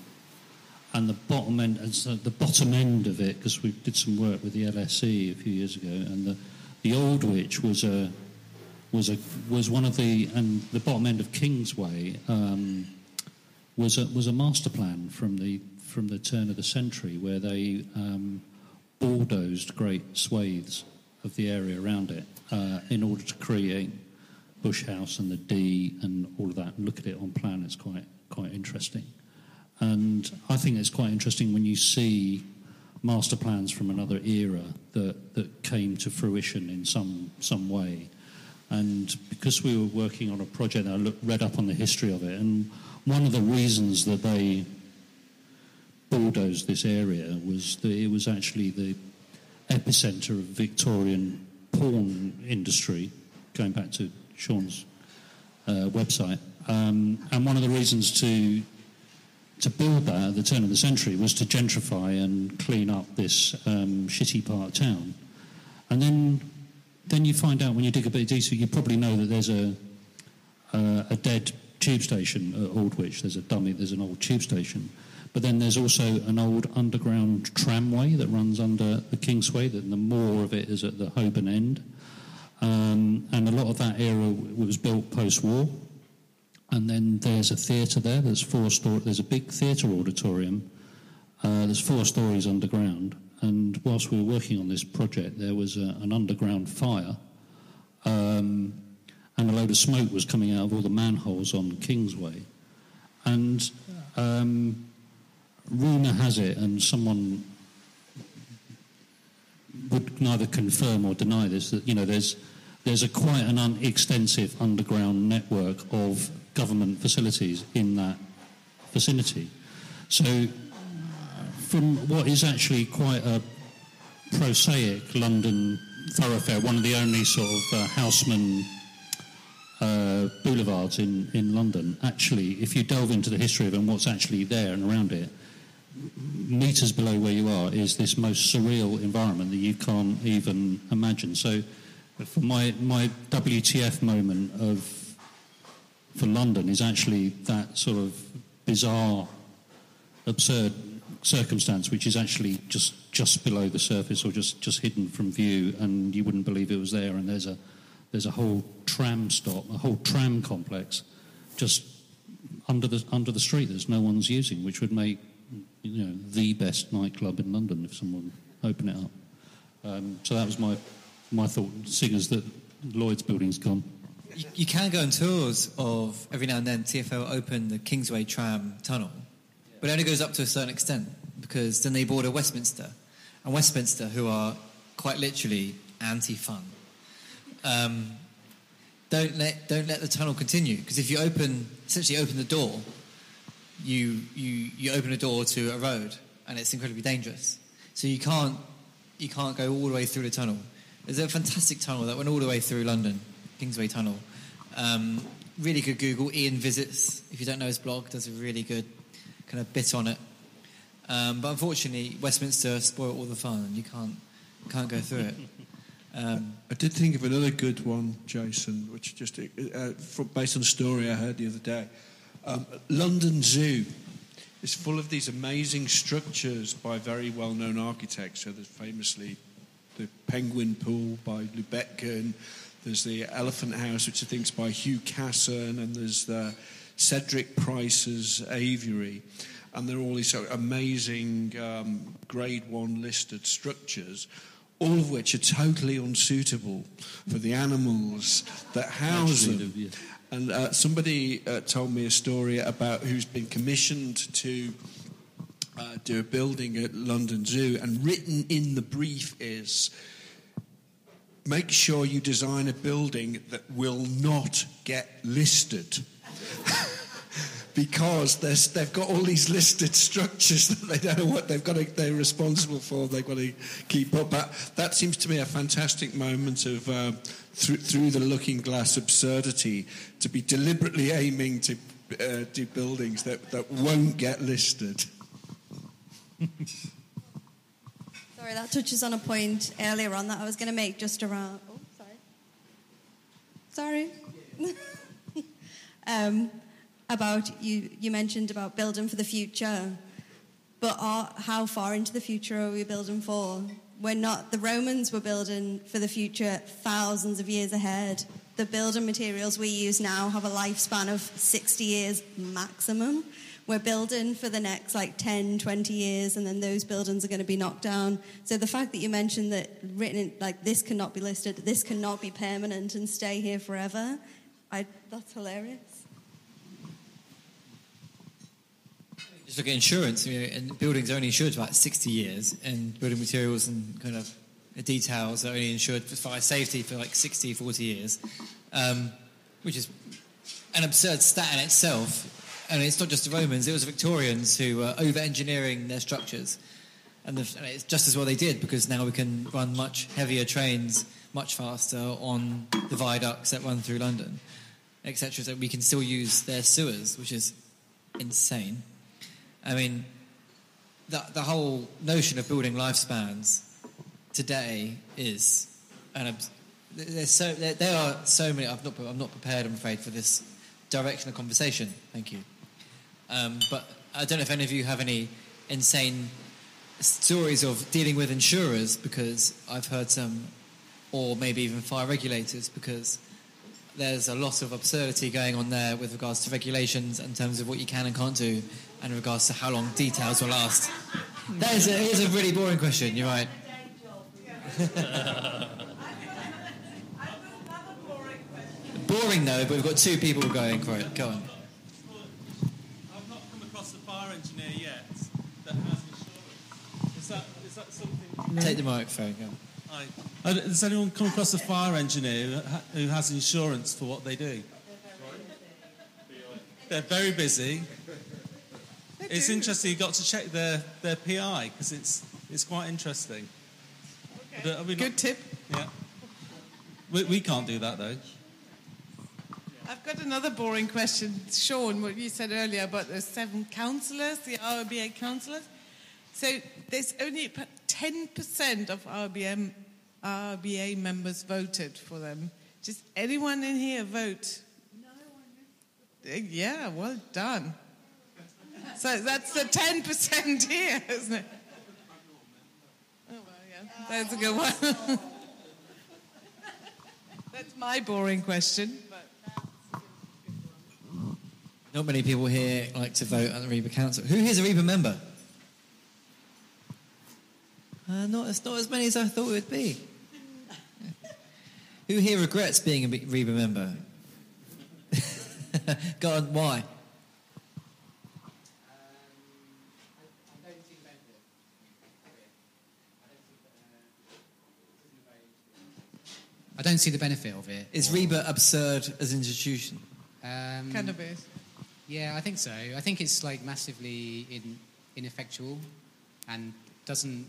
and the bottom end, and so the bottom end of it, because we did some work with the LSE a few years ago, and the the Aldwych was a was a was one of the and the bottom end of Kingsway um, was a was a master plan from the from the turn of the century where they um, bulldozed great swathes of the area around it uh, in order to create Bush House and the D and all of that. And look at it on plan; it's quite quite interesting. And I think it's quite interesting when you see master plans from another era that, that came to fruition in some some way. And because we were working on a project, I looked, read up on the history of it, and one of the reasons that they bulldozed this area was that it was actually the epicenter of Victorian porn industry, going back to Sean's uh, website. Um, and one of the reasons to to build that at the turn of the century was to gentrify and clean up this um, shitty part of town. And then then you find out when you dig a bit deeper, you probably know that there's a uh, a dead tube station at Aldwych. There's a dummy. There's an old tube station, but then there's also an old underground tramway that runs under the Kingsway. That the more of it is at the Holborn end, um, and a lot of that era was built post-war. And then there's a theatre there. There's four story. There's a big theatre auditorium. Uh, there's four stories underground. And whilst we were working on this project, there was a, an underground fire, um, and a load of smoke was coming out of all the manholes on Kingsway. And um, rumour has it, and someone would neither confirm or deny this, that you know there's there's a quite an un- extensive underground network of government facilities in that vicinity. So, from what is actually quite a prosaic London thoroughfare, one of the only sort of uh, Haussmann uh, boulevards in, in London, actually, if you delve into the history of it and what's actually there and around it, meters below where you are is this most surreal environment that you can't even imagine. So, for my my WTF moment of for London is actually that sort of bizarre, absurd circumstance, which is actually just just below the surface or just just hidden from view, and you wouldn't believe it was there. And there's a there's a whole tram stop, a whole tram complex, just under the under the street that no one's using, which would make you know the best nightclub in London if someone opened it up. Um, so that was my my thought. Seeing as that Lloyd's building's gone. You, you can go on tours of every now and then. TFL open the Kingsway tram tunnel, but it only goes up to a certain extent because then they border Westminster, and Westminster, who are quite literally anti-fun, um, don't let don't let the tunnel continue because if you open essentially open the door, you you you open a door to a road, and it's incredibly dangerous. So you can't you can't go all the way through the tunnel. There's a fantastic tunnel that went all the way through London, Kingsway Tunnel. Um, really good Google. IanVisits. If you don't know his blog, does a really good kind of bit on it. Um, but unfortunately, Westminster spoiled all the fun, and you can't can't go through it. Um, I did think of another good one, Jason, which just uh, from, based on a story I heard the other day. Um, London Zoo is full of these amazing structures by very well-known architects. So there's famously the Penguin Pool by Lubetkin. There's the Elephant House, which I think is by Hugh Casson, and there's the Cedric Price's Aviary. And they're all these sort of amazing um, grade one listed structures, all of which are totally unsuitable for the animals that house them. And uh, somebody uh, told me a story about who's been commissioned to uh, do a building at London Zoo, and written in the brief is make sure you design a building that will not get listed. because they've got all these listed structures that they don't know what they've got to, they're responsible for, they've got to keep up. But that seems to me a fantastic moment of uh, through, through the looking glass absurdity to be deliberately aiming to uh, do buildings that, that won't get listed. Sorry, that touches on a point earlier on that I was going to make just around. Oh, sorry. Sorry. um, about you, you mentioned about building for the future, but are, how far into the future are we building for? We're not. The Romans were building for the future thousands of years ahead. The building materials we use now have a lifespan of 60 years maximum we're building for the next like 10, 20 years, and then those buildings are going to be knocked down. So the fact that you mentioned that written like this cannot be listed, this cannot be permanent and stay here forever, I, that's hilarious. Just look at insurance. You know, and buildings are only insured for about 60 years, and building materials and kind of details are only insured for fire safety for like 60, 40 years, um, which is an absurd stat in itself and it's not just the Romans; it was the Victorians who were over-engineering their structures, and, the, and, it's just as well they did because now we can run much heavier trains much faster on the viaducts that run through London, etc. So we can still use their sewers, which is insane. I mean, the, the whole notion of building lifespans today is an th- there's so there, there are so many. I've not I'm not prepared. I'm afraid for this direction of conversation. Thank you. Um, but I don't know if any of you have any insane stories of dealing with insurers because I've heard some, or maybe even fire regulators because there's a lot of absurdity going on there with regards to regulations in terms of what you can and can't do, and in regards to how long details will last. That is a, is a really boring question. You're right. boring though, but we've got two people going for it. Go on. I've not come across a fire engineer yet that has insurance. Is that, is that something? Take the microphone. Go. Hi. Uh, Has anyone come across a fire engineer who has insurance for what they do? They're very busy. It's interesting. You got to check their, their PI because it's it's quite interesting. But, I mean, Good tip. Yeah. We, we can't do that though. I've got another boring question. Sean, what you said earlier about the seven councillors, the RIBA councillors. So there's only about 10% of RBM, RIBA members voted for them. Does anyone in here vote? No one. Yeah, well done. So that's the 10% here, isn't it? Oh, well, yeah. That's a good one. that's my boring question. Not many people here like to vote at the RIBA Council. Who here's a RIBA member? Uh, not, as, not as many as I thought it would be. Who here regrets being a RIBA member? Go on, why? I don't see the benefit of it. Is RIBA absurd as an institution? Um, Kind of is. Yeah, I think so. I think it's like massively in, ineffectual and doesn't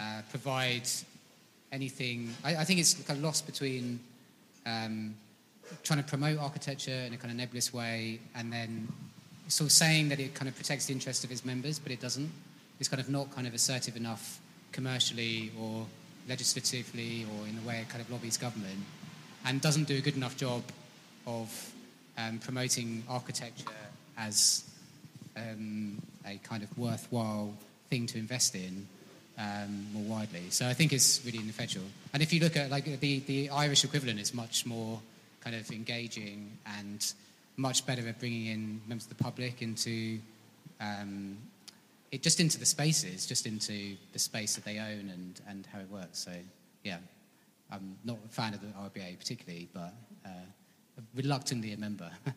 uh, provide anything. I, I think it's like a loss between um, trying to promote architecture in a kind of nebulous way and then sort of saying that it kind of protects the interests of its members, but it doesn't. It's kind of not kind of assertive enough commercially or legislatively or in the way it kind of lobbies government and doesn't do a good enough job of um, promoting architecture as um, a kind of worthwhile thing to invest in um, more widely. So I think it's really ineffectual. And if you look at like the, the Irish equivalent, is much more kind of engaging and much better at bringing in members of the public into um, it just into the spaces, just into the space that they own and, and how it works. So yeah, I'm not a fan of the RIBA particularly, but uh, reluctantly a member.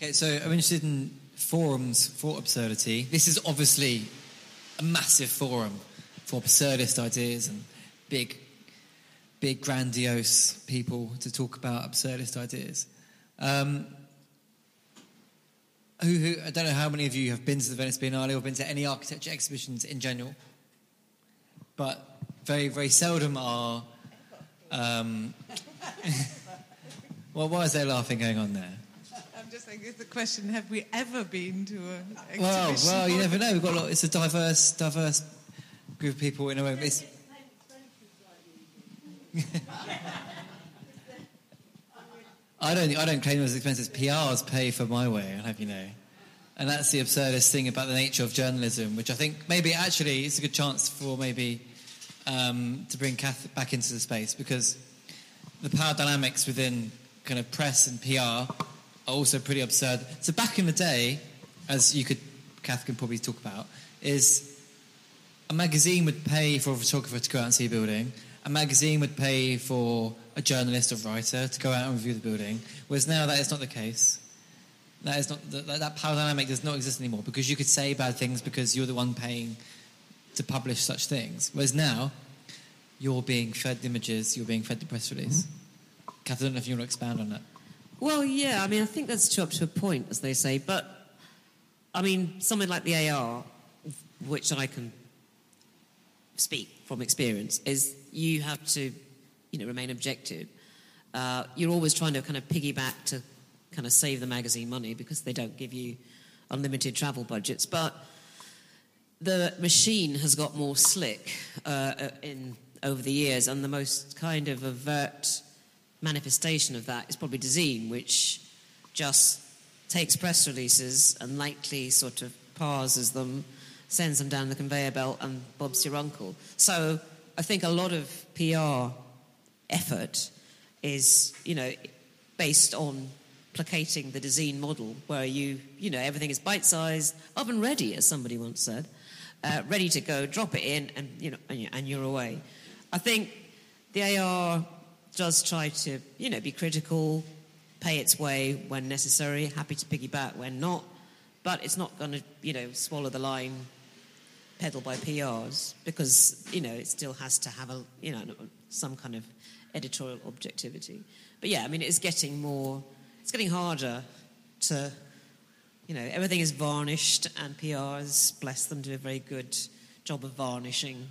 Okay, so I'm interested in forums for absurdity. This is obviously a massive forum for absurdist ideas and big, big, grandiose people to talk about absurdist ideas. Um, who, who, I don't know how many of you have been to the Venice Biennale or been to any architecture exhibitions in general, but very, very seldom are. Um, well, why is there laughing going on there? I'm just thinking, it's the question: Have we ever been to an exhibition? Well, well, you never know. We've got a lot. It's a diverse, diverse group of people in a room. It's, I don't. I don't claim it as expensive. PRs pay for my way. I'll have you know, and that's the absurdist thing about the nature of journalism, which I think maybe actually it's a good chance for maybe um, to bring Kath back into the space because the power dynamics within kind of press and PR are also pretty absurd. So back in the day, as you could, Kath can probably talk about, is a magazine would pay for a photographer to go out and see a building. A magazine would pay for a journalist or writer to go out and review the building. Whereas now that is not the case. That is not that, that power dynamic does not exist anymore because you could say bad things because you're the one paying to publish such things. Whereas now, you're being fed images, you're being fed the press release. Mm-hmm. Kath, I don't know if you want to expand on that. Well, yeah, I mean, I think that's true up to a point, as they say. But, I mean, something like the AR, which I can speak from experience, is you have to, you know, remain objective. Uh, you're always trying to kind of piggyback to kind of save the magazine money because they don't give you unlimited travel budgets. But the machine has got more slick uh, in over the years, and the most kind of overt manifestation of that is probably Dezeen, which just takes press releases and lightly sort of parses them, sends them down the conveyor belt, and Bob's your uncle. So I think a lot of PR effort is, you know, based on placating the Dezeen model, where you, you know, everything is bite-sized, oven ready, as somebody once said, uh, ready to go, drop it in, and you know, and you're away. I think the AR does try to, you know, be critical, pay its way when necessary, happy to piggyback when not, but it's not going to, you know, swallow the line peddled by PRs because, you know, it still has to have a, you know, some kind of editorial objectivity. But yeah, I mean, it's getting more, it's getting harder to, you know, everything is varnished and PRs, bless them, do a very good job of varnishing.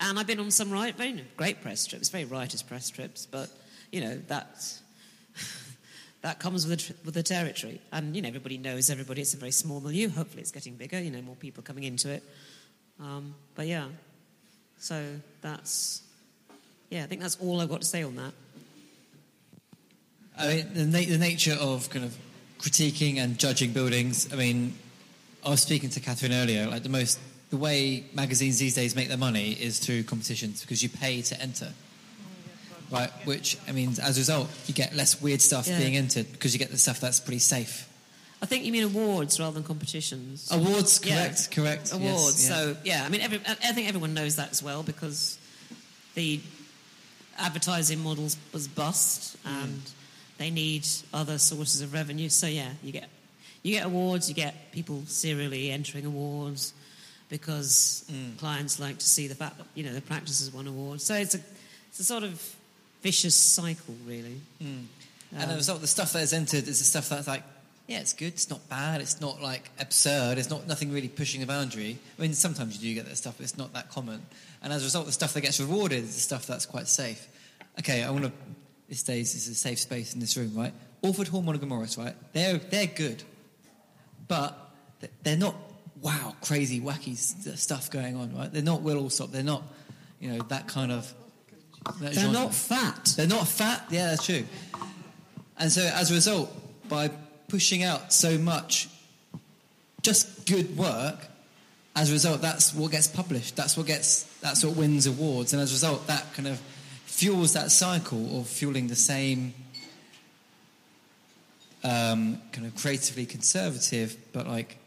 And I've been on some right, very great press trips, very writers' press trips, but, you know, that's, that comes with the, with the territory. And, you know, everybody knows everybody. It's a very small milieu. Hopefully it's getting bigger, you know, more people coming into it. Um, but yeah, so that's, yeah, I think that's all I've got to say on that. I mean, the, na- the nature of kind of critiquing and judging buildings. I mean, I was speaking to Catherine earlier. Like the most, the way magazines these days make their money is through competitions because you pay to enter. Right, which I mean, as a result, you get less weird stuff Yeah. being entered because you get the stuff that's pretty safe. I think you mean awards rather than competitions. Awards, Yeah. correct, correct. yes, Awards. yeah. So yeah, I mean, every, I think everyone knows that as well because the advertising models was bust, Mm. and they need other sources of revenue. So yeah, you get you get awards, you get people serially entering awards because Mm. clients like to see the fact that you know the practices won awards. So it's a it's a sort of vicious cycle, really. Mm. and Um, the result, the stuff that is entered is the stuff that's like, yeah, it's good, it's not bad, it's not like absurd, it's not nothing really pushing the boundary. I mean, sometimes you do get that stuff, but it's not that common. And as a result, the stuff that gets rewarded is the stuff that's quite safe. Okay, I want to. This days is a safe space in this room, right? Alford Hall, Monaghan Morris, right? They're they're good, but they're not wow, crazy, wacky s- stuff going on, right? They're not Will Alsop. They're not, you know, that kind of. that They're genre. not FAT. They're not FAT. Yeah, that's true. And so, as a result, by pushing out so much just good work, as a result, that's what gets published. That's what gets. That's what wins awards. And as a result, that kind of fuels that cycle of fueling the same um, kind of creatively conservative, but like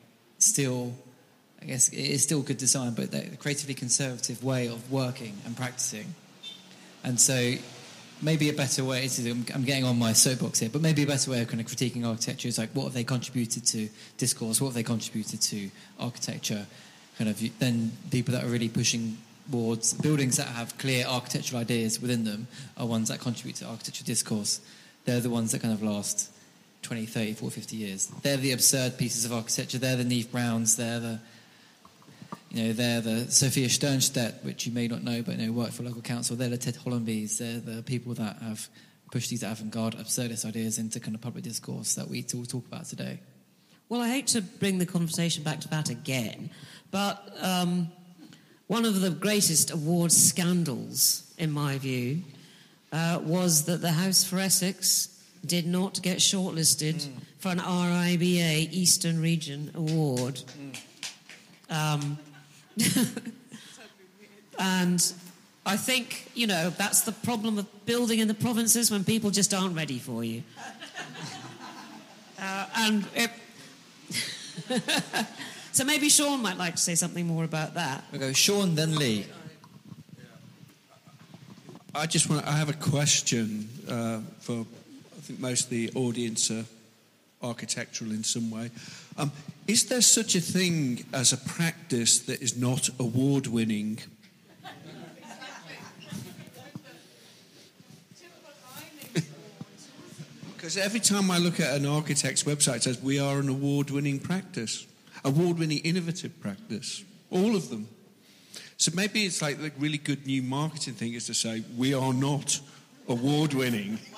still, I guess it is still good design, but the creatively conservative way of working and practicing. And so, maybe a better way. Is, I'm, getting on my soapbox here, but maybe a better way of kind of critiquing architecture is like, what have they contributed to discourse? What have they contributed to architecture? Kind of then people that are really pushing towards buildings that have clear architectural ideas within them are ones that contribute to architectural discourse. They're the ones that kind of last 20, 30, 40, 50 years. They're the absurd pieces of architecture. They're the Neave Browns. They're the you know, they're the Sophia Sternstedt, which you may not know, but you know, work for local council. They're the Ted Hollambys. They're the people that have pushed these avant-garde, absurdist ideas into kind of public discourse that we all talk about today. Well, I hate to bring the conversation back to that again, but um, one of the greatest award scandals, in my view, uh, was that the House for Essex did not get shortlisted for an RIBA Eastern Region Award. Um, and I think, you know, that's the problem of building in the provinces when people just aren't ready for you. Uh, and it, so maybe Sean might like to say something more about that. We go Sean, then Lee. I just want. I have a question uh, for. Think most of the audience are architectural in some way. Um, is there such a thing as a practice that is not award-winning? Because every time I look at an architect's website, it says we are an award-winning practice, award-winning innovative practice, all of them. So maybe it's like the really good new marketing thing is to say we are not award-winning.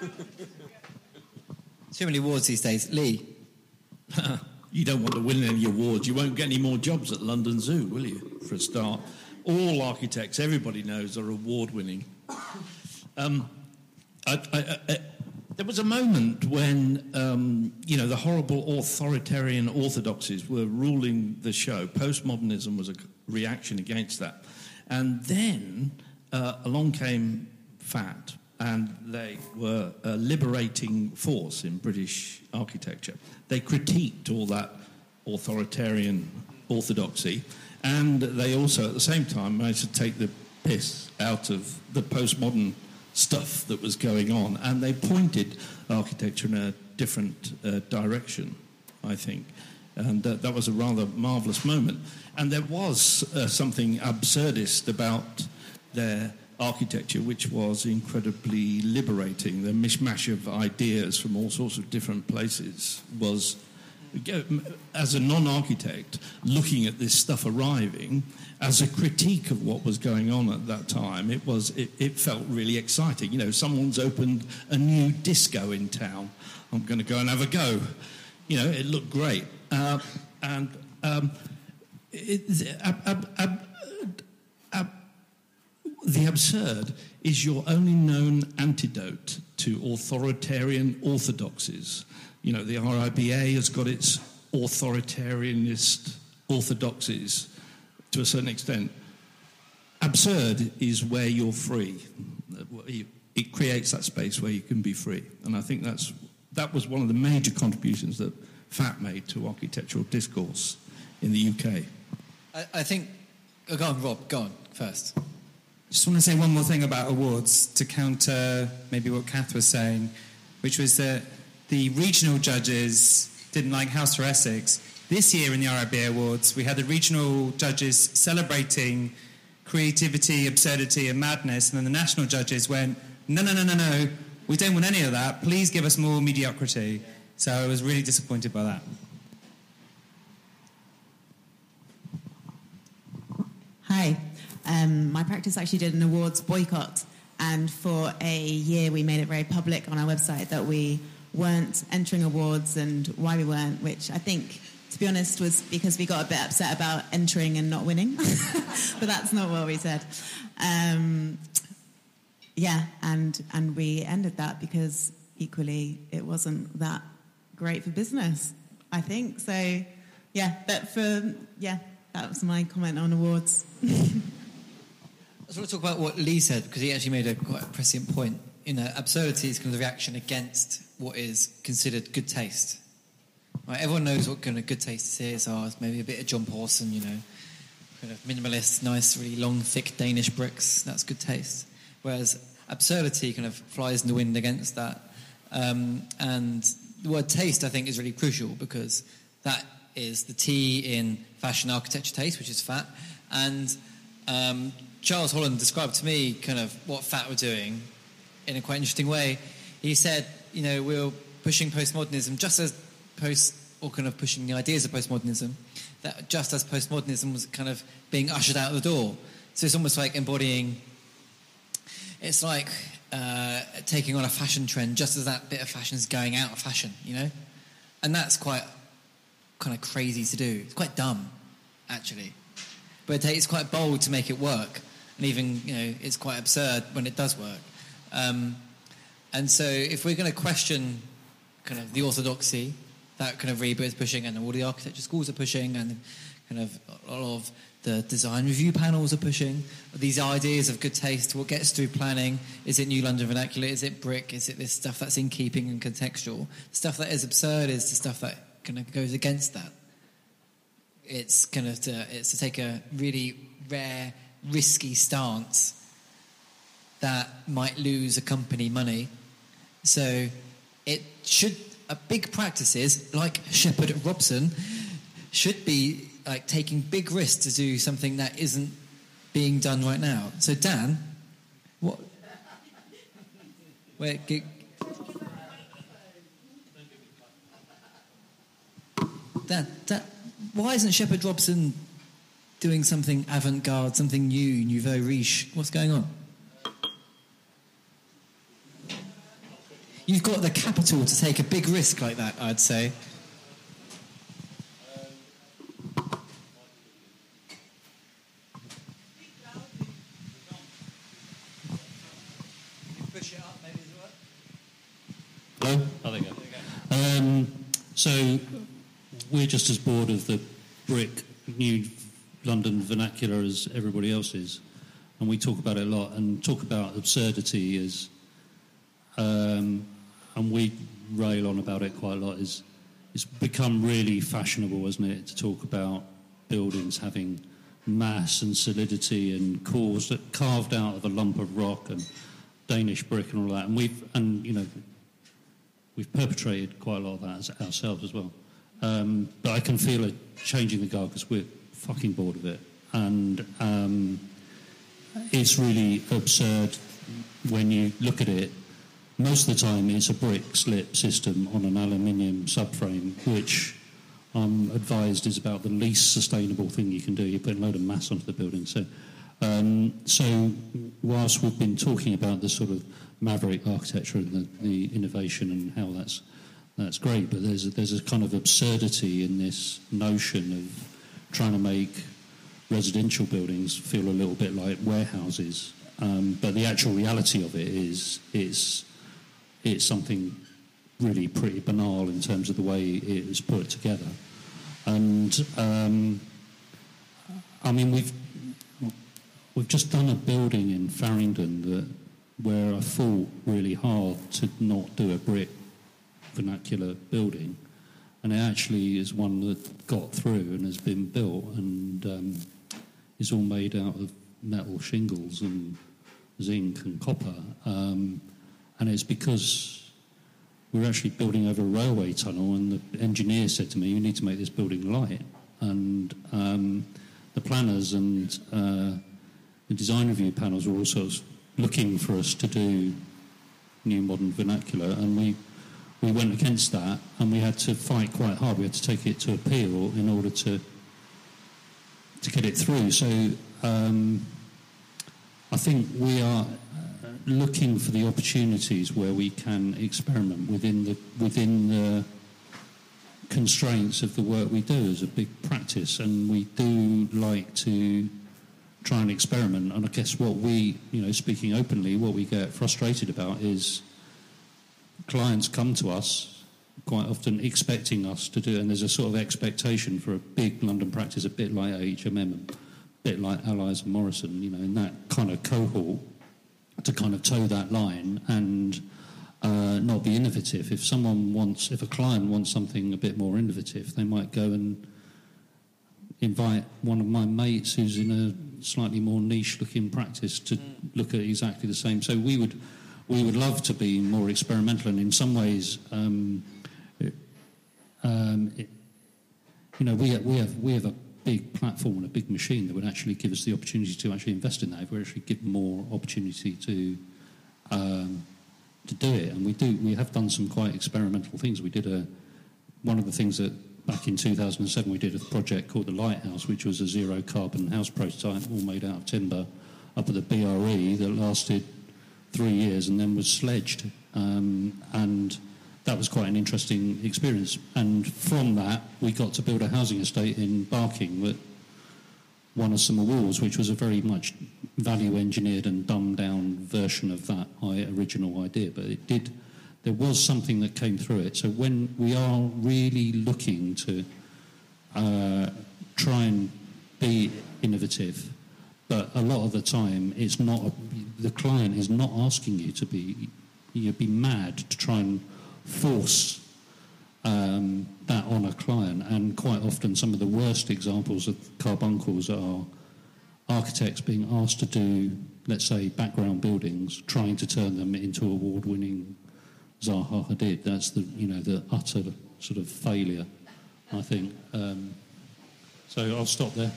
Too many awards these days. Lee. you don't want to win any awards. You won't get any more jobs at London Zoo, will you? for a start. All architects, everybody knows, are award winning. Um, I, I, I, there was a moment when, um, you know, the horrible authoritarian orthodoxies were ruling the show. Postmodernism was a reaction against that. And then uh, along came FAT, and they were a liberating force in British architecture. They critiqued all that authoritarian orthodoxy, and they also, at the same time, managed to take the piss out of the postmodern stuff that was going on, and they pointed architecture in a different uh, direction, I think. And uh, that was a rather marvellous moment. And there was uh, something absurdist about their architecture, which was incredibly liberating. The mishmash of ideas from all sorts of different places was, as a non architect, looking at this stuff arriving as a critique of what was going on at that time, it, was, it, it felt really exciting. You know, someone's opened a new disco in town. I'm going to go and have a go. You know, it looked great. Uh, and um, it, ab, ab, ab, the absurd is your only known antidote to authoritarian orthodoxies. You know, the RIBA has got its authoritarianist orthodoxies to a certain extent. Absurd is where you're free. It creates that space where you can be free. And I think that's, that was one of the major contributions that FAT made to architectural discourse in the UK. I, I think. Oh, go on, Rob, go on first. Just want to say one more thing about awards to counter maybe what Kath was saying, which was that the regional judges didn't like House for Essex. This year in the RIBA Awards, we had the regional judges celebrating creativity, absurdity, and madness, and then the national judges went, no, no, no, no, no, we don't want any of that. Please give us more mediocrity. So I was really disappointed by that. Hi. Um, my practice actually did an awards boycott, and for a year we made it very public on our website that we weren't entering awards and why we weren't, which I think, to be honest, was because we got a bit upset about entering and not winning. but that's not what we said. Um, yeah, and and we ended that because equally it wasn't that great for business. I think so. Yeah, but for yeah, that was my comment on awards. I just want to talk about what Lee said because he actually made a quite a prescient point. You know, absurdity is kind of the reaction against what is considered good taste. Right? Everyone knows what kind of good taste is. Or maybe a bit of John Pawson, you know, kind of minimalist, nice, really long, thick Danish bricks. That's good taste. Whereas absurdity kind of flies in the wind against that. Um, and the word taste, I think, is really crucial because that is the T in fashion architecture taste, which is FAT, and um, Charles Holland described to me kind of what FAT were doing in a quite interesting way. He said, you know, we are pushing postmodernism just as post, or kind of pushing the ideas of postmodernism, that just as postmodernism was kind of being ushered out the door. So it's almost like embodying, it's like uh, taking on a fashion trend just as that bit of fashion is going out of fashion, you know? And that's quite kind of crazy to do. It's quite dumb, actually. But it's quite bold to make it work and even you know it's quite absurd when it does work. Um, and so, if we're going to question kind of the orthodoxy that kind of RIBA is pushing, and all the architecture schools are pushing, and kind of a lot of the design review panels are pushing these ideas of good taste. What gets through planning? Is it New London vernacular? Is it brick? Is it this stuff that's in keeping and contextual? Stuff that is absurd is the stuff that kind of goes against that. It's kind of to, it's to take a really rare risky stance that might lose a company money. So it should, a big practices like Sheppard Robson should be like taking big risks to do something that isn't being done right now. So Dan, what? Wait, get, Dan, Dan, why isn't Sheppard Robson doing something avant garde, something new, nouveau riche? What's going on? You've got the capital to take a big risk like that, I'd say. Um, so we're just as bored of the brick new London vernacular as everybody else is, and we talk about it a lot and talk about absurdity is, um, and we rail on about it quite a lot. Is it's become really fashionable, hasn't it, to talk about buildings having mass and solidity and cores that carved out of a lump of rock and Danish brick and all that, and we've and you know we've perpetrated quite a lot of that ourselves as well. Um, but I can feel it changing the guard because we're fucking bored of it, and um, it's really absurd when you look at it. Most of the time, it's a brick slip system on an aluminium subframe, which I'm advised is about the least sustainable thing you can do. You're putting a load of mass onto the building, so. Um, so, whilst we've been talking about the sort of maverick architecture and the, the innovation and how that's that's great, but there's a, there's a kind of absurdity in this notion of trying to make residential buildings feel a little bit like warehouses. Um, but the actual reality of it is it's it's something really pretty banal in terms of the way it was put together. And um, I mean, we've we've just done a building in Farringdon that where I fought really hard to not do a brick vernacular building, and it actually is one that got through and has been built and um, is all made out of metal shingles and zinc and copper, um, and it's because we're actually building over a railway tunnel, and the engineer said to me, "You need to make this building light," and um, the planners and uh, the design review panels were of looking for us to do new modern vernacular, and we we went against that, and we had to fight quite hard. We had to take it to appeal in order to to get it through. So um, I think we are uh, looking for the opportunities where we can experiment within the within the constraints of the work we do as a big practice, and we do like to try and experiment. And I guess what we, you know, speaking openly, what we get frustrated about is clients come to us quite often expecting us to do, and there's a sort of expectation for a big London practice, a bit like HMM, a bit like Allies and Morrison, you know, in that kind of cohort, to kind of toe that line and uh, not be innovative. If someone wants, if a client wants something a bit more innovative, they might go and invite one of my mates who's in a slightly more niche looking practice to look at exactly the same. So we would we would love to be more experimental, and in some ways, um, um, it, you know, we we have we have a big platform and a big machine that would actually give us the opportunity to actually invest in that. If we actually give more opportunity to. Um, to do it, and we do. We have done some quite experimental things. We did a one of the things that back in 2007 we did a project called the Lighthouse, which was a zero carbon house prototype, all made out of timber, up at the BRE that lasted three years and then was sledged, um, and that was quite an interesting experience. And from that, we got to build a housing estate in Barking that won us some awards, which was a very much value engineered and dumbed down version of that original idea. But it did, there was something that came through it. So when we are really looking to uh, try and be innovative, but a lot of the time it's not, the client is not asking you to be, you'd be mad to try and force um, that on a client. And quite often, some of the worst examples of carbuncles are architects being asked to do, let's say, background buildings, trying to turn them into award-winning Zaha Hadid. That's the you know the utter sort of failure, I think. Um, so I'll stop there.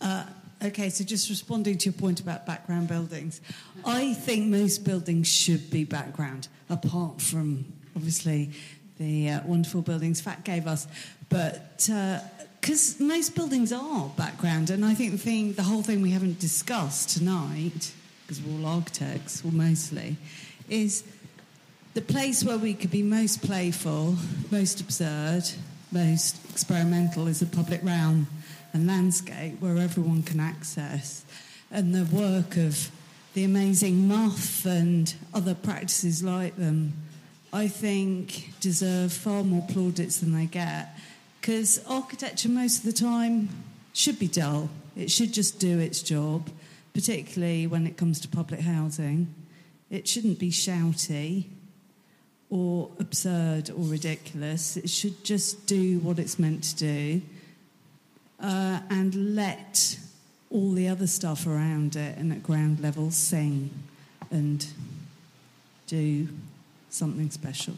Uh, okay, so just responding to your point about background buildings, I think most buildings should be background, apart from obviously the uh, wonderful buildings FAT gave us. But because uh, most buildings are background, and I think the thing, the whole thing we haven't discussed tonight, because we're all architects, or mostly, is the place where we could be most playful, most absurd, most experimental is the public realm and landscape where everyone can access. And the work of the amazing MUF and other practices like them, I think deserve far more plaudits than they get. Because architecture, most of the time, should be dull. It should just do its job, particularly when it comes to public housing. It shouldn't be shouty or absurd or ridiculous. It should just do what it's meant to do uh, and let all the other stuff around it and at ground level sing and do something special.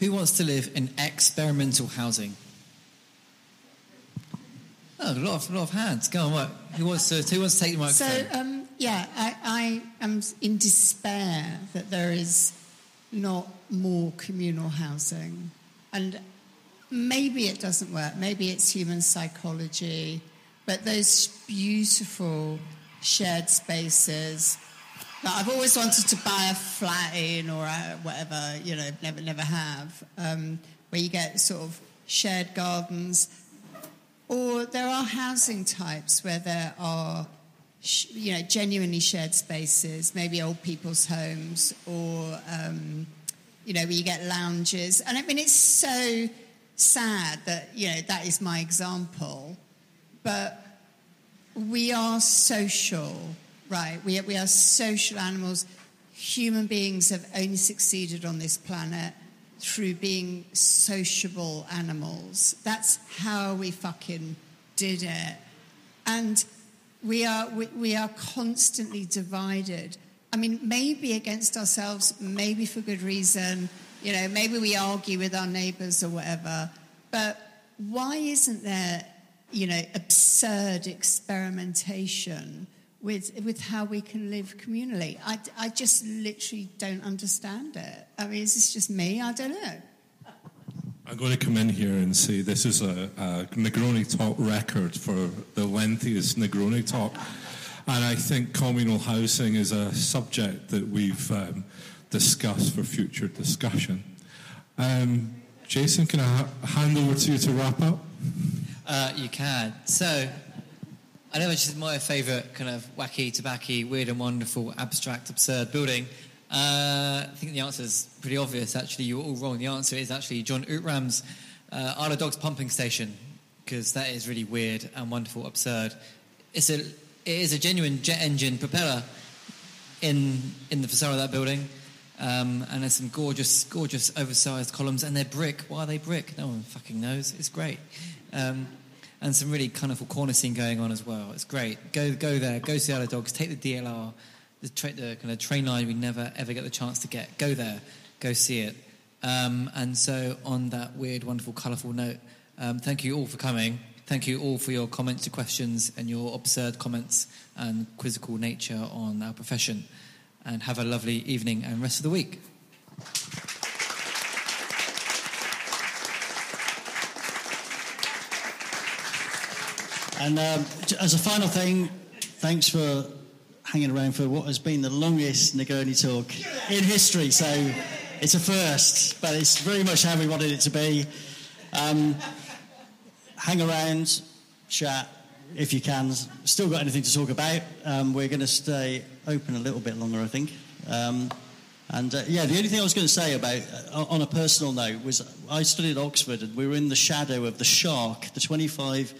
Who wants to live in experimental housing? Oh, a lot of, a lot of hands. Go on, what? Who wants to, who wants to take the microphone? So, um, yeah, I, I am in despair that there is not more communal housing. And maybe it doesn't work, maybe it's human psychology, but those beautiful shared spaces that I've always wanted to buy a flat in or whatever, you know, never, never have, um, where you get sort of shared gardens. Or there are housing types where there are, you know, genuinely shared spaces, maybe old people's homes, or um, you know, where you get lounges. And I mean, it's so sad that you know that is my example, but we are social, right? We are, we are social animals. Human beings have only succeeded on this planet through being sociable animals. That's how we fucking did it. And we are, we, we are constantly divided. I mean, maybe against ourselves, maybe for good reason. You know, maybe we argue with our neighbours or whatever. But why isn't there, you know, absurd experimentation with, with how we can live communally? I, I just literally don't understand it. I mean, is this just me? I don't know. I'm going to come in here and say this is a, a Negroni Talk record for the lengthiest Negroni Talk. And I think communal housing is a subject that we've um, discussed for future discussion. Um, Jason, can I ha- hand over to you to wrap up? Uh, you can. So, I know which is my favourite kind of wacky, tobacco, weird and wonderful, abstract, absurd building. Uh, I think the answer is pretty obvious, actually. You're all wrong. The answer is actually John Outram's uh, Isle of Dogs pumping station, because that is really weird and wonderful, absurd. It's a, it is a genuine jet engine propeller in, in the facade of that building. Um, and there's some gorgeous, gorgeous oversized columns, and they're brick. Why are they brick? No one fucking knows. It's great. Um, and some really colourful cornicing going on as well. It's great. Go, go there. Go see other dogs. Take the DLR, the, tra- the kind of train line we never ever get the chance to get. Go there. Go see it. Um, and so, on that weird, wonderful, colourful note, um, thank you all for coming. Thank you all for your comments and questions and your absurd comments and quizzical nature on our profession. And have a lovely evening and rest of the week. And um, as a final thing, thanks for hanging around for what has been the longest Negroni talk in history. So it's a first, but it's very much how we wanted it to be. Um, hang around, chat if you can. Still got anything to talk about. Um, we're going to stay open a little bit longer, I think. Um, and uh, yeah, the only thing I was going to say about, uh, on a personal note, was I studied at Oxford and we were in the shadow of the shark, the 25,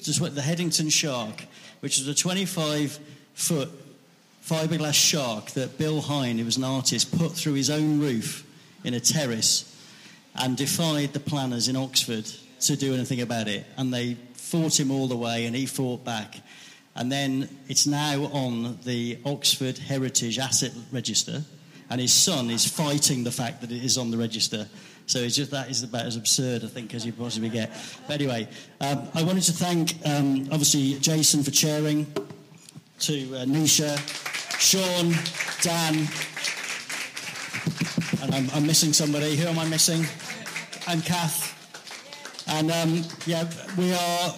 just the Headington shark, which was a 25 foot fiberglass shark that Bill Heine, who was an artist, put through his own roof in a terrace and defied the planners in Oxford to do anything about it. And they fought him all the way, and he fought back. And then it's now on the Oxford Heritage Asset Register, and his son is fighting the fact that it is on the register. So it's just that is about as absurd, I think, as you possibly get. But anyway, um, I wanted to thank, um, obviously, Jason for chairing, to uh, Nisha, Sean, Dan, and I'm, I'm missing somebody. Who am I missing? And Kath. And um, yeah, we are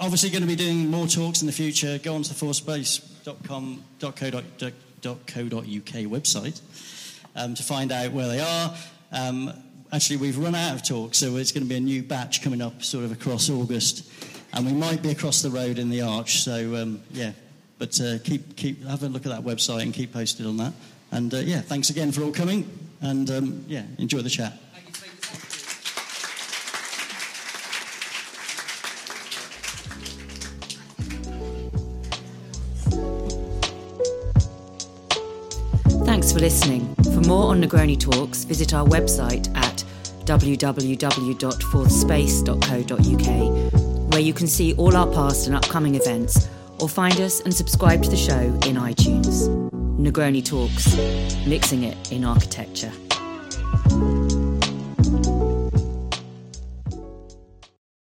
obviously going to be doing more talks in the future. Go on to the forespace.com.co.uk website um, to find out where they are. Um, actually, we've run out of talks, so it's going to be a new batch coming up sort of across August. And we might be across the road in the arch. So, um, yeah, But uh, keep keep have a look at that website and keep posted on that. And uh, yeah, thanks again for all coming. And um, yeah, enjoy the chat. For listening. For more on Negroni Talks, visit our website at www.fourthspace.co.uk, where you can see all our past and upcoming events, or find us and subscribe to the show in iTunes. Negroni Talks, mixing it in architecture.